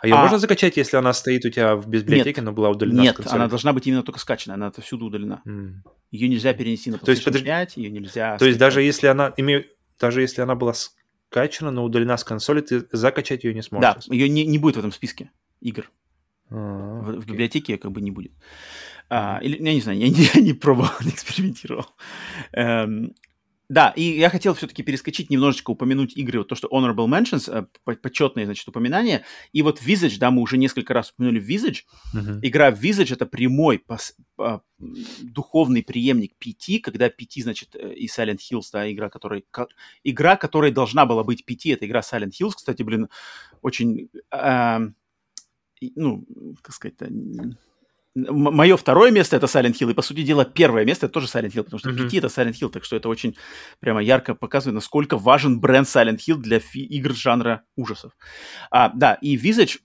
А ее а- можно закачать, если она стоит у тебя в библиотеке, Нет. но была удалена с Нет, она должна быть именно только скачана, она отовсюду удалена. М. Ее нельзя перенести на То есть, PlayStation подожди- 5, ее нельзя... То есть даже если она имею, даже если она была скачана, но удалена с консоли, ты закачать ее не сможешь. Да, ее не, не будет в этом списке игр. А, В, в библиотеке как бы не будет. А, или, я не знаю, я не, я не пробовал, не экспериментировал. Эм, Да, и я хотел все-таки перескочить, немножечко упомянуть игры, вот то, что Honorable Mentions, э, по- почетные, значит, упоминания. И вот Visage, да, мы уже несколько раз упомянули Visage. Мгм. Игра Visage — это прямой пос- а, духовный преемник PT, когда PT, значит, э, и Silent Hills, да, игра, которой, ко- игра, которая должна была быть PT, это игра Silent Hills, кстати, блин, очень, а, ну, как сказать-то, мое второе место это Silent Hill, и, по сути дела, первое место это тоже Silent Hill, потому что Мгм. PT это Silent Hill, так что это очень прямо ярко показывает, насколько важен бренд Silent Hill для игр жанра ужасов. А, да, и Visage,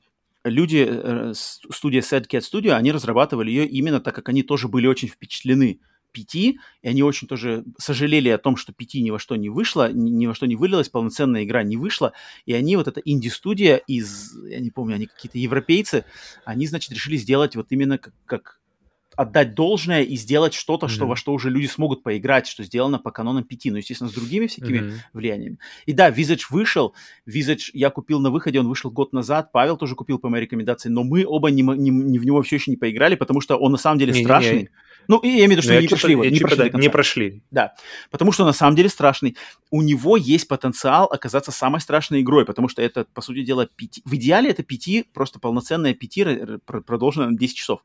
люди, э, с- студия Sad Cat Studio, они разрабатывали ее именно так, как они тоже были очень впечатлены PT, и они очень тоже сожалели о том, что PT ни во что не вышло, ни, ни во что не вылилась, полноценная игра не вышла, и они, вот эта инди-студия из, я не помню, они какие-то европейцы, они, значит, решили сделать вот именно как, как отдать должное и сделать что-то, что, Мгм. во что уже люди смогут поиграть, что сделано по канонам PT, ну, естественно, с другими всякими Мгм. влияниями. И да, Visage вышел, Visage я купил на выходе, он вышел год назад, Павел тоже купил по моей рекомендации, но мы оба не, не- не в него все еще не поиграли, потому что он на самом деле страшный. Ну, и я имею в виду, что Ну, не прошли его, не чё-то, прошли да, не прошли. Да, потому что на самом деле страшный. У него есть потенциал оказаться самой страшной игрой, потому что это, по сути дела, пяти... в идеале это пяти, просто полноценная пяти, продолженная на 10 часов.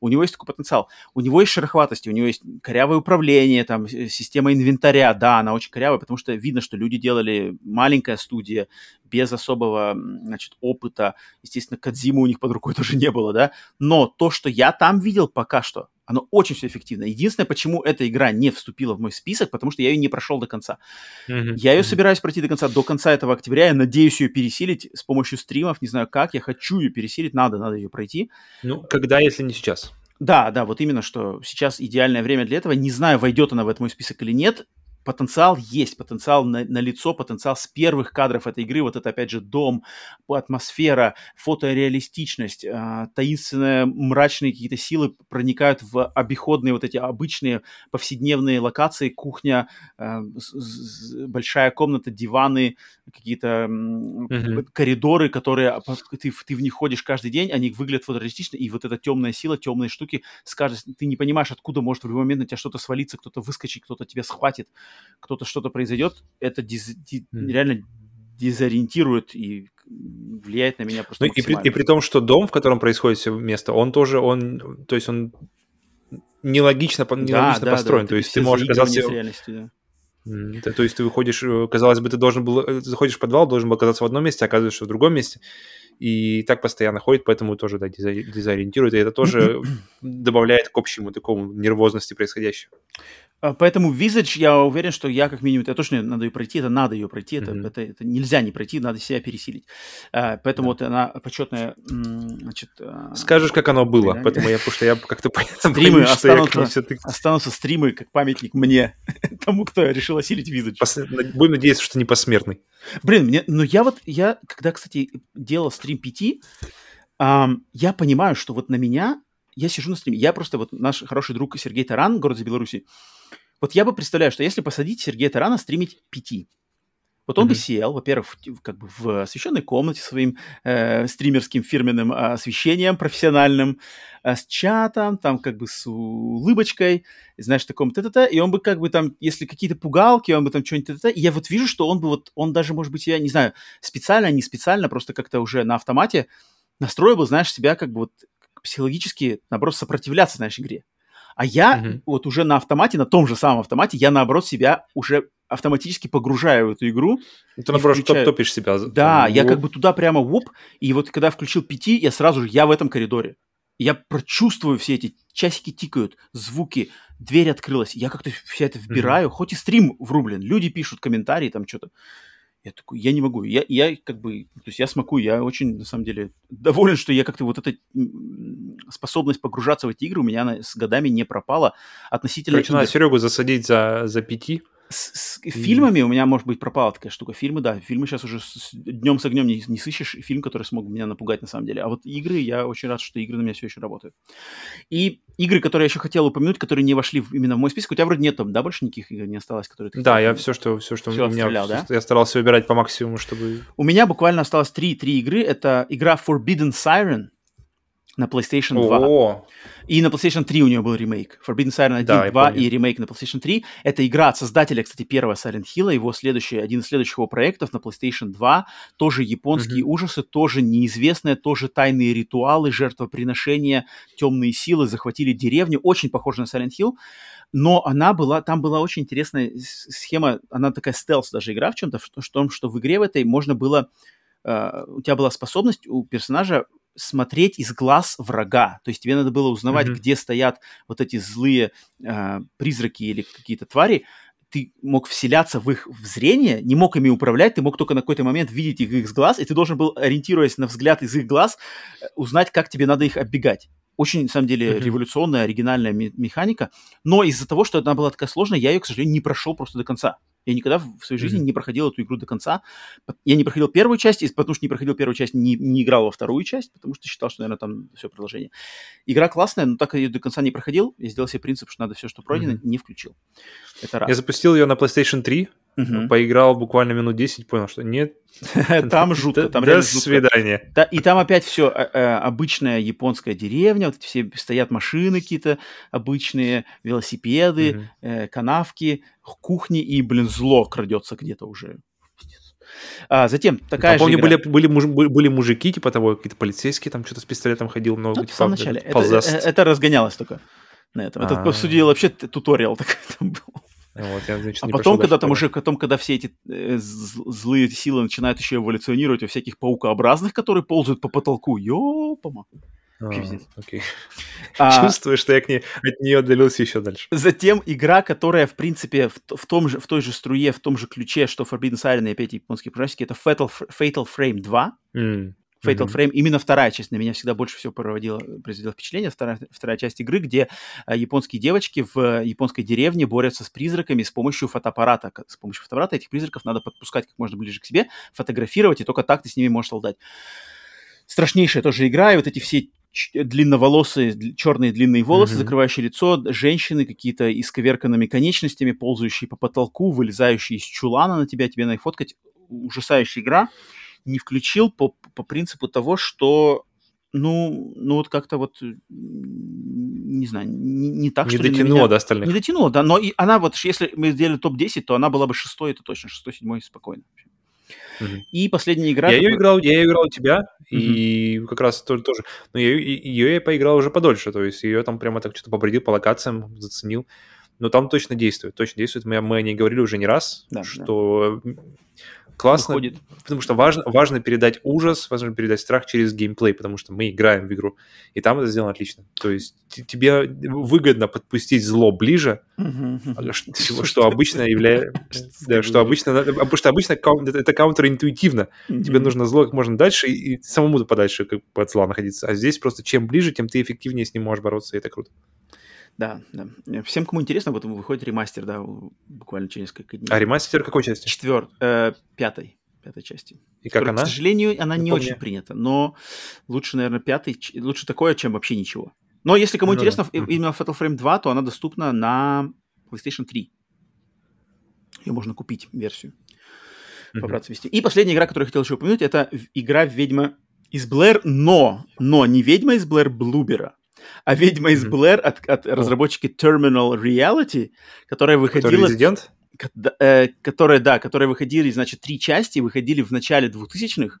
У него есть такой потенциал. У него есть шероховатости, у него есть корявое управление, там, с- система инвентаря, да, она очень корявая, потому что видно, что люди делали маленькая студия, без особого, значит, опыта. Естественно, Кадзиму у них под рукой тоже не было, да. Но то, что я там видел пока что, оно очень все эффективно. Единственное, почему эта игра не вступила в мой список, потому что я ее не прошел до конца. Мгм. Я ее Мгм. собираюсь пройти до конца, до конца этого октября. Я надеюсь ее пересилить с помощью стримов, не знаю как. Я хочу ее пересилить, надо, надо ее пройти. Ну, когда, если не сейчас? Да, да, вот именно, что сейчас идеальное время для этого. Не знаю, войдет она в этот мой список или нет. Потенциал есть, потенциал на, лицо, потенциал с первых кадров этой игры. Вот это, опять же, дом, атмосфера, фотореалистичность, э, таинственные мрачные какие-то силы проникают в обиходные вот эти обычные повседневные локации. Кухня, э, большая комната, диваны, какие-то Мгм. коридоры, которые ты, в- ты в них ходишь каждый день, они выглядят фотореалистично, и вот эта темная сила, темные штуки, скажешь, ты не понимаешь, откуда может в любой момент на тебя что-то свалиться, кто-то выскочит, кто-то тебя схватит, кто-то что-то произойдет, это диз- ди- Мгм. реально дезориентирует и влияет на меня просто Ну, и, при, и при том, что дом, в котором происходит все место, он тоже, он, то есть он нелогично, по- Да, нелогично да, да, построен. то есть ты можешь оказаться... да. Да, то есть ты выходишь, э, казалось бы, ты должен был, э, заходишь в подвал, должен был оказаться в одном месте, оказываешься в другом месте. И так постоянно ходит, поэтому тоже, да, дезори- дезориентирует. И это тоже добавляет к общему такому нервозности происходящего. А, Поэтому Visage, я уверен, что я как минимум, это точно надо ее пройти, это надо ее пройти, это, Мгм. это, это нельзя не пройти, надо себя пересилить. А, Поэтому Да. вот она почетная, значит, а, Скажешь, как оно было, да, поэтому я, потому что я как-то Стримы боюсь, что я останутся- как-то всё-таки- останутся стримы как памятник мне, тому, кто решил осилить Visage. пос- Будем надеяться, что не посмертный. Блин, мне, ну я вот, я, когда, кстати, делал стрим 5, я понимаю, что вот на меня, я сижу на стриме, я просто, вот наш хороший друг Сергей Таран, город за Беларуси, вот я бы представляю, что если посадить Сергея Тарана стримить 5, вот он бы Мгм. сел, во-первых, как бы в освещенной комнате своим э, стримерским фирменным а, освещением профессиональным, а, с чатом, там как бы с улыбочкой, знаешь, таком т-т-т, и он бы как бы там, если какие-то пугалки, он бы там что-нибудь т-т-т, и я вот вижу, что он бы вот, он даже, может быть, я не знаю, специально, не специально, просто как-то уже на автомате настроил бы, знаешь, себя как бы вот психологически, наоборот, сопротивляться, знаешь, игре. А я Мгм. вот уже на автомате, на том же самом автомате, я, наоборот, себя уже автоматически погружаю в эту игру, Ты, наоборот, включаю- топ- топишь себя. да, там, я ну, как бы туда прямо воп, и вот когда включил пяти, я сразу же, я в этом коридоре. Я прочувствую все эти часики тикают, звуки, дверь открылась, я как-то все это вбираю, хоть и стрим врублен, люди пишут комментарии, там что-то. Я такой, я не могу, я, я как бы, то есть я смакую, я очень, на самом деле, доволен, что я как-то вот эта способность погружаться в эти игры у меня она с годами не пропала относительно Короче, надо. Серегу засадить за, за пяти. С, с фильмами у меня, может быть, пропала такая штука. Фильмы, да, фильмы сейчас уже днем с огнем не, не сыщешь фильм, который смог меня напугать на самом деле. А вот игры, я очень рад, что игры на меня все еще работают. И игры, которые я еще хотел упомянуть, которые не вошли в- именно в мой список, у тебя вроде нет там, да, больше никаких игр не осталось, которые ты Да, хотел я все, что, все, что Всё у меня... отстрелял, да? Я старался выбирать по максимуму, чтобы... У меня буквально осталось три, три игры. Это игра Forbidden Siren. на PlayStation 2. О, И на PlayStation 3 у нее был ремейк. Forbidden Siren 1, Да, я 2 помню. и ремейк на PlayStation 3. Это игра от создателя, кстати, первого Silent Hill, его следующий, один из следующих его проектов на PlayStation 2. Тоже японские Мгм. ужасы, тоже неизвестные, тоже тайные ритуалы, жертвоприношения, темные силы захватили деревню. Очень похоже на Silent Hill. Но она была, там была очень интересная схема, она такая стелс даже игра в чем-то, в в том, что в игре в этой можно было, э, у тебя была способность у персонажа смотреть из глаз врага. То есть тебе надо было узнавать, Мгм. где стоят вот эти злые э, призраки или какие-то твари. Ты мог вселяться в их в зрение, не мог ими управлять, ты мог только на какой-то момент видеть их из глаз, и ты должен был, ориентируясь на взгляд из их глаз, э, узнать, как тебе надо их оббегать. Очень, на самом деле, Мгм. революционная, оригинальная ме- механика. Но из-за того, что она была такая сложная, я ее, к сожалению, не прошел просто до конца. Я никогда в своей жизни Мгм. не проходил эту игру до конца. Я не проходил первую часть, потому что не проходил первую часть, не, не играл во вторую часть, потому что считал, что, наверное, там все продолжение. Игра классная, но так ее до конца не проходил. Я сделал себе принцип, что надо все, что пройдено, Мгм. не включил. Это раз. я запустил ее на PlayStation 3, Мгм. поиграл буквально минут 10, понял, что нет. Там жутко, До- там До свидания. Да, и там опять все обычная японская деревня, вот все стоят машины какие-то обычные, велосипеды, э, канавки, кухни, и, блин, зло крадется где-то уже. А, затем такая Там, же помню, игра. были, были, были, мужики, типа того, какие-то полицейские, там что-то с пистолетом ходил, много. Ну, в типа, самом начале. Это, э, это разгонялось только на этом. Это, по А. сути вообще туториал такой там был. Вот, я, значит, А потом, когда там уже, потом, когда все эти э, злые силы начинают еще эволюционировать во всяких паукообразных, которые ползают по потолку, ёпама. А, окей. А, Чувствую, что я к ней, от нее отдалился еще дальше. Затем игра, которая, в принципе, в, в том же, в той же струе, в том же ключе, что Forbidden Siren и опять японские практики, это Fatal, Fatal Frame 2. М, Fatal мгм. Frame, именно вторая часть на меня всегда больше всего проводила, произвела впечатление. Вторая, вторая часть игры, где а, японские девочки в а, японской деревне борются с призраками с помощью фотоаппарата. С помощью фотоаппарата этих призраков надо подпускать как можно ближе к себе, фотографировать, и только так ты с ними можешь солдать. Страшнейшая тоже игра, и вот эти все длинноволосые, дл- черные длинные волосы, Мгм. закрывающие лицо, женщины какие-то исковерканными конечностями, ползающие по потолку, вылезающие из чулана на тебя, тебе надо их фоткать. Ужасающая игра. Не включил по, по принципу того, что ну, ну вот как-то вот, не знаю, не, не так, Не что дотянуло меня- до остальных. Не дотянула, да, но и она вот, если мы сделали топ-10, то она была бы шестой, это точно, шестой, седьмой, спокойно. Мгм. И последняя игра... Я ее играл, я ее играл у тебя, и как раз тоже, тоже. Но я, ее я поиграл уже подольше, то есть ее там прямо так что-то побредил по локациям, заценил. Но там точно действует, точно действует. Мы, мы о ней говорили уже не раз, Да, что классно, выходит. потому что важно, важно передать ужас, важно передать страх через геймплей, потому что мы играем в игру, и там это сделано отлично. То есть тебе выгодно подпустить зло ближе, а что, что обычно является... Да, что обычно... Потому что обычно это, каунтеринтуитивно. Тебе нужно зло как можно дальше и, и самому подальше как бы от зла находиться. А здесь просто чем ближе, тем ты эффективнее с ним можешь бороться, и это круто. Да, да. Всем, кому интересно, вот выходит ремастер, да, буквально через несколько дней. А ремастер какой части? Четвер... э, пятой. Пятой части. И как Которая, она? К сожалению, она не Напомни. очень принята, но лучше, наверное, пятый, лучше такое, чем вообще ничего. Но если кому Ну да. интересно Мгм. именно Fatal Frame 2, то она доступна на PlayStation 3. Ее можно купить, версию. Побраться вести. И последняя игра, которую я хотел еще упомянуть, это игра «Ведьма из Блэр», но, но не «Ведьма из Блэр» Блубера, а «Ведьма из. Блэр» от, от разработчики Terminal Reality, которая выходила... резидент? э, которые, да, которые выходили, значит, три части, выходили в начале 2000-х,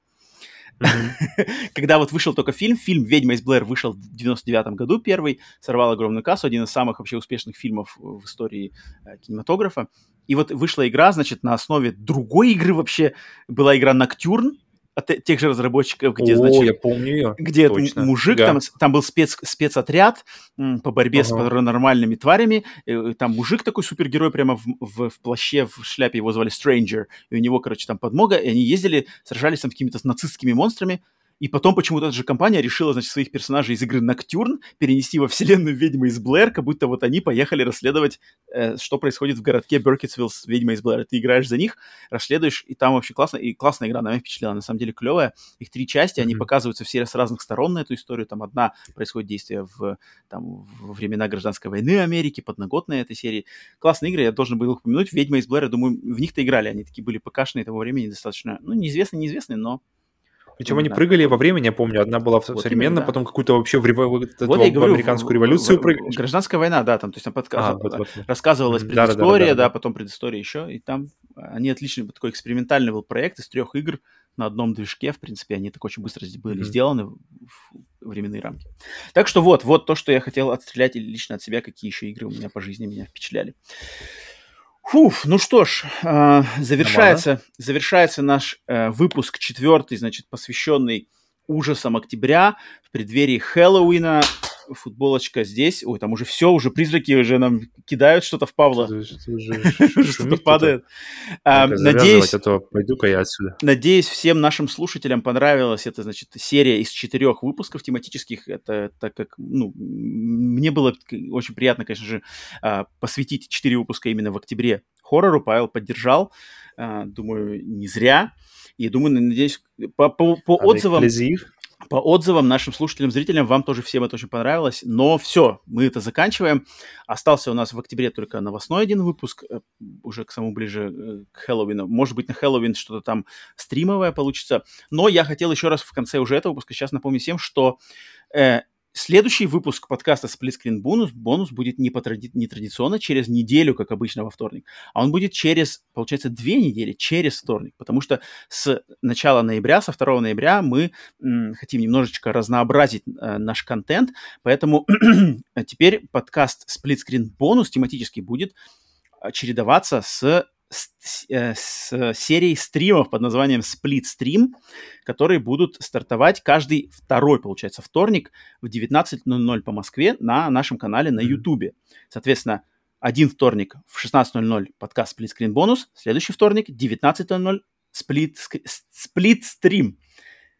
когда вот вышел только фильм, фильм «Ведьма из Блэр» вышел в 99 году первый, сорвал огромную кассу, один из самых вообще успешных фильмов в истории э, кинематографа. И вот вышла игра, значит, на основе другой игры вообще, была игра «Ноктюрн», от те- тех же разработчиков, где, О, значит, я помню ее. где Точно. мужик, Да. там, с- там был спец, спецотряд по борьбе с Ага. паранормальными тварями. э, Там мужик такой супергерой прямо в, в- в плаще, в шляпе, его звали Stranger. И у него, короче, там подмога, и они ездили, сражались там с какими-то нацистскими монстрами. И потом почему-то эта же компания решила, значит, своих персонажей из игры Ноктюрн перенести во вселенную Ведьмы из Блэр, как будто вот они поехали расследовать, э, что происходит в городке Беркетсвилл с Ведьмой из Блэр. Ты играешь за них, расследуешь, и там вообще классно. И классная игра, она меня впечатлила, на самом деле клевая. Их три части, они Мгм. показываются все с разных сторон на эту историю. Там одна происходит действие в, там, во времена гражданской войны Америки, подноготная этой серии. Классные игры, я должен был их упомянуть. «Ведьма из Блэр», я думаю, в них-то играли, они такие были ПКшные того времени достаточно, ну, неизвестные, неизвестные, но Причем они Да. прыгали во времени, я помню. Одна была в Вот современном, да. потом какую-то вообще в, рево- вот это Вот я и в говорю, американскую революцию в- прыгали. Гражданская война, да, там, то есть там подка- А, вот, вот, вот. рассказывалась Мгм. Да-да-да-да-да. предыстория, да, потом предыстория еще, и там они отличный такой экспериментальный был проект из трех игр на одном движке, в принципе, они так очень быстро были Мгм. сделаны в временные рамки. Так что вот, вот то, что я хотел отстрелять лично от себя, какие еще игры у меня по жизни меня впечатляли. Фуф, ну что ж, а, завершается, завершается наш э, выпуск четвертый, значит, посвященный ужасам октября в преддверии Хэллоуина. Футболочка здесь. Ой, там уже все, уже призраки уже нам кидают что-то в Павла. Что-то- падает. Надеюсь, а пойду-ка я отсюда. Надеюсь, всем нашим слушателям понравилась эта, значит, серия из четырех выпусков тематических. Это так как, ну, мне было очень приятно, конечно же, а, посвятить четыре выпуска именно в октябре хоррору. Павел поддержал. А, Думаю, не зря. И думаю, надеюсь, по, по- по отзывам, plaisir. По отзывам нашим слушателям, зрителям, вам тоже всем это очень понравилось. Но все, мы это заканчиваем. Остался у нас в октябре только новостной один выпуск, э, уже к самому ближе э, к Хэллоуину. Может быть, на Хэллоуин что-то там стримовое получится. Но я хотел еще раз в конце уже этого выпуска сейчас напомнить всем, что э, следующий выпуск подкаста Split Screen Bonus, бонус будет не, по тради- не традиционно через неделю, как обычно во вторник, а он будет через, получается, две недели, через вторник. Потому что с начала ноября, со 2 ноября мы м, хотим немножечко разнообразить э, наш контент, поэтому теперь подкаст Split Screen Bonus тематически будет э, чередоваться с, с, э, с серией стримов под названием Split Stream, которые будут стартовать каждый второй, получается, вторник в 19.00 по Москве на нашем канале на. YouTube. Соответственно, один вторник в 16.00 подкаст Split Screen Bonus, следующий вторник 19.00 Split, Split Stream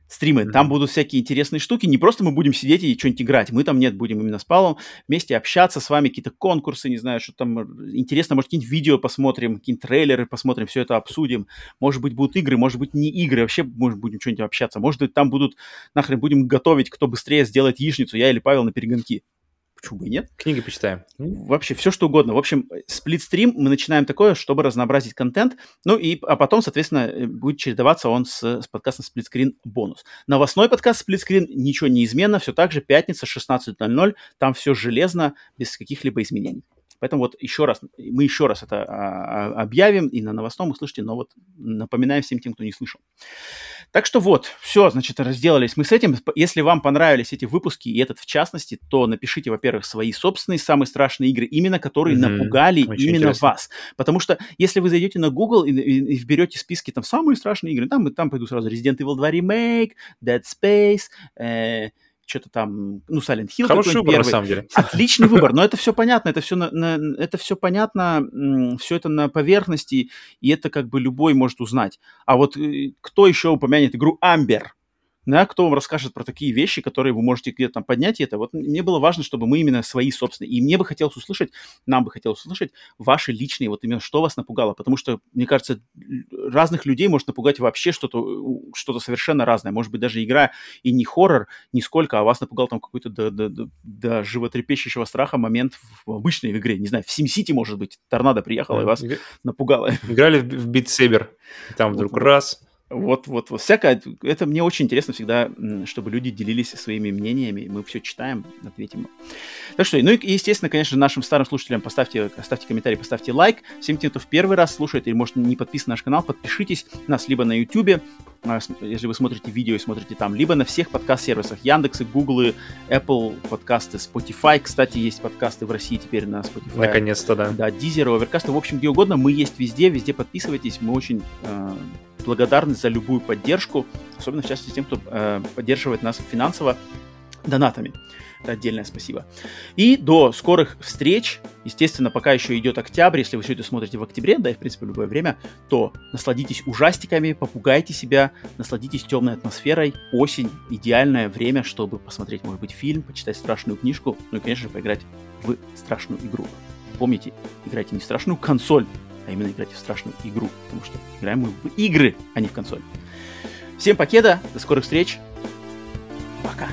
стримы. Мгм. Там будут всякие интересные штуки. Не просто мы будем сидеть и что-нибудь играть. Мы там нет, будем именно с Павлом вместе общаться с вами, какие-то конкурсы, не знаю, что там э, интересно. Может, какие-нибудь видео посмотрим, какие-нибудь трейлеры посмотрим, все это обсудим. Может быть, будут игры, может быть, не игры. Вообще, может, будем что-нибудь общаться. Может быть, там будут, нахрен, будем готовить, кто быстрее сделает яичницу, я или Павел на перегонки. Почему бы и нет? Книги почитаем. Вообще все что угодно. В общем, сплитстрим мы начинаем такое, чтобы разнообразить контент. Ну и а потом, соответственно, э, будет чередоваться он с, с подкастом сплитскрин бонус. Новостной подкаст сплитскрин ничего не изменно, все так же пятница 16.00, там все железно, без каких-либо изменений. Поэтому вот еще раз, мы еще раз это а, а, объявим, и на новостном услышите, но вот напоминаем всем тем, кто не слышал. Так что вот, все, значит, разделались мы с этим. Если вам понравились эти выпуски, и этот в частности, то напишите, во-первых, свои собственные самые страшные игры, именно которые Мгм. напугали Очень именно интересно. вас. Потому что если вы зайдете на Google и, и- и вберете списки там самые страшные игры, там, там пойду сразу Resident Evil 2 Remake, Dead Space, э, что-то там, ну, Silent Hill Хороший выбор, на первый. самом деле. Отличный выбор, но это все понятно, это все, на, на- это все понятно, все это на поверхности, и это как бы любой может узнать. А вот э, кто еще упомянет игру Амбер? Да, кто вам расскажет про такие вещи, которые вы можете где-то там поднять и это. Вот мне было важно, чтобы мы именно свои собственные. И мне бы хотелось услышать, нам бы хотелось услышать ваши личные, вот именно что вас напугало. Потому что, мне кажется, разных людей может напугать вообще что-то, что-то совершенно разное. Может быть, даже игра и не хоррор, нисколько, а вас напугал там какой-то до, до, до- до животрепещущего страха момент в, в обычной игре. Не знаю, в SimCity, может быть, торнадо приехала и вас Иг- напугало. Играли в Beat Saber. Там вдруг Вот. раз. Вот, вот, вот. Всякое. Это мне очень интересно всегда, чтобы люди делились своими мнениями. Мы все читаем, ответим. Так что, ну и, естественно, конечно, нашим старым слушателям поставьте, оставьте комментарий, поставьте лайк. Всем тем, кто в первый раз слушает или, может, не подписан на наш канал, подпишитесь на нас либо на YouTube, а, если вы смотрите видео и смотрите там, либо на всех подкаст-сервисах Яндексы, Гуглы, Apple подкасты, Spotify. Кстати, есть подкасты в России теперь на Spotify. Наконец-то, да. Да, Дизер, Оверкаст, в общем, где угодно. Мы есть везде, везде подписывайтесь. Мы очень э, благодарны за любую поддержку, особенно в частности тем, кто э, поддерживает нас финансово донатами. Это отдельное спасибо. И до скорых встреч. Естественно, пока еще идет октябрь, если вы все это смотрите в октябре, да и в принципе любое время, то насладитесь ужастиками, попугайте себя, насладитесь темной атмосферой. Осень – идеальное время, чтобы посмотреть, может быть, фильм, почитать страшную книжку, ну и, конечно же, поиграть в страшную игру. Помните, играйте не в страшную консоль, а именно играть в страшную игру, потому что играем мы в игры, а не в консоль. Всем покеда, до скорых встреч, пока!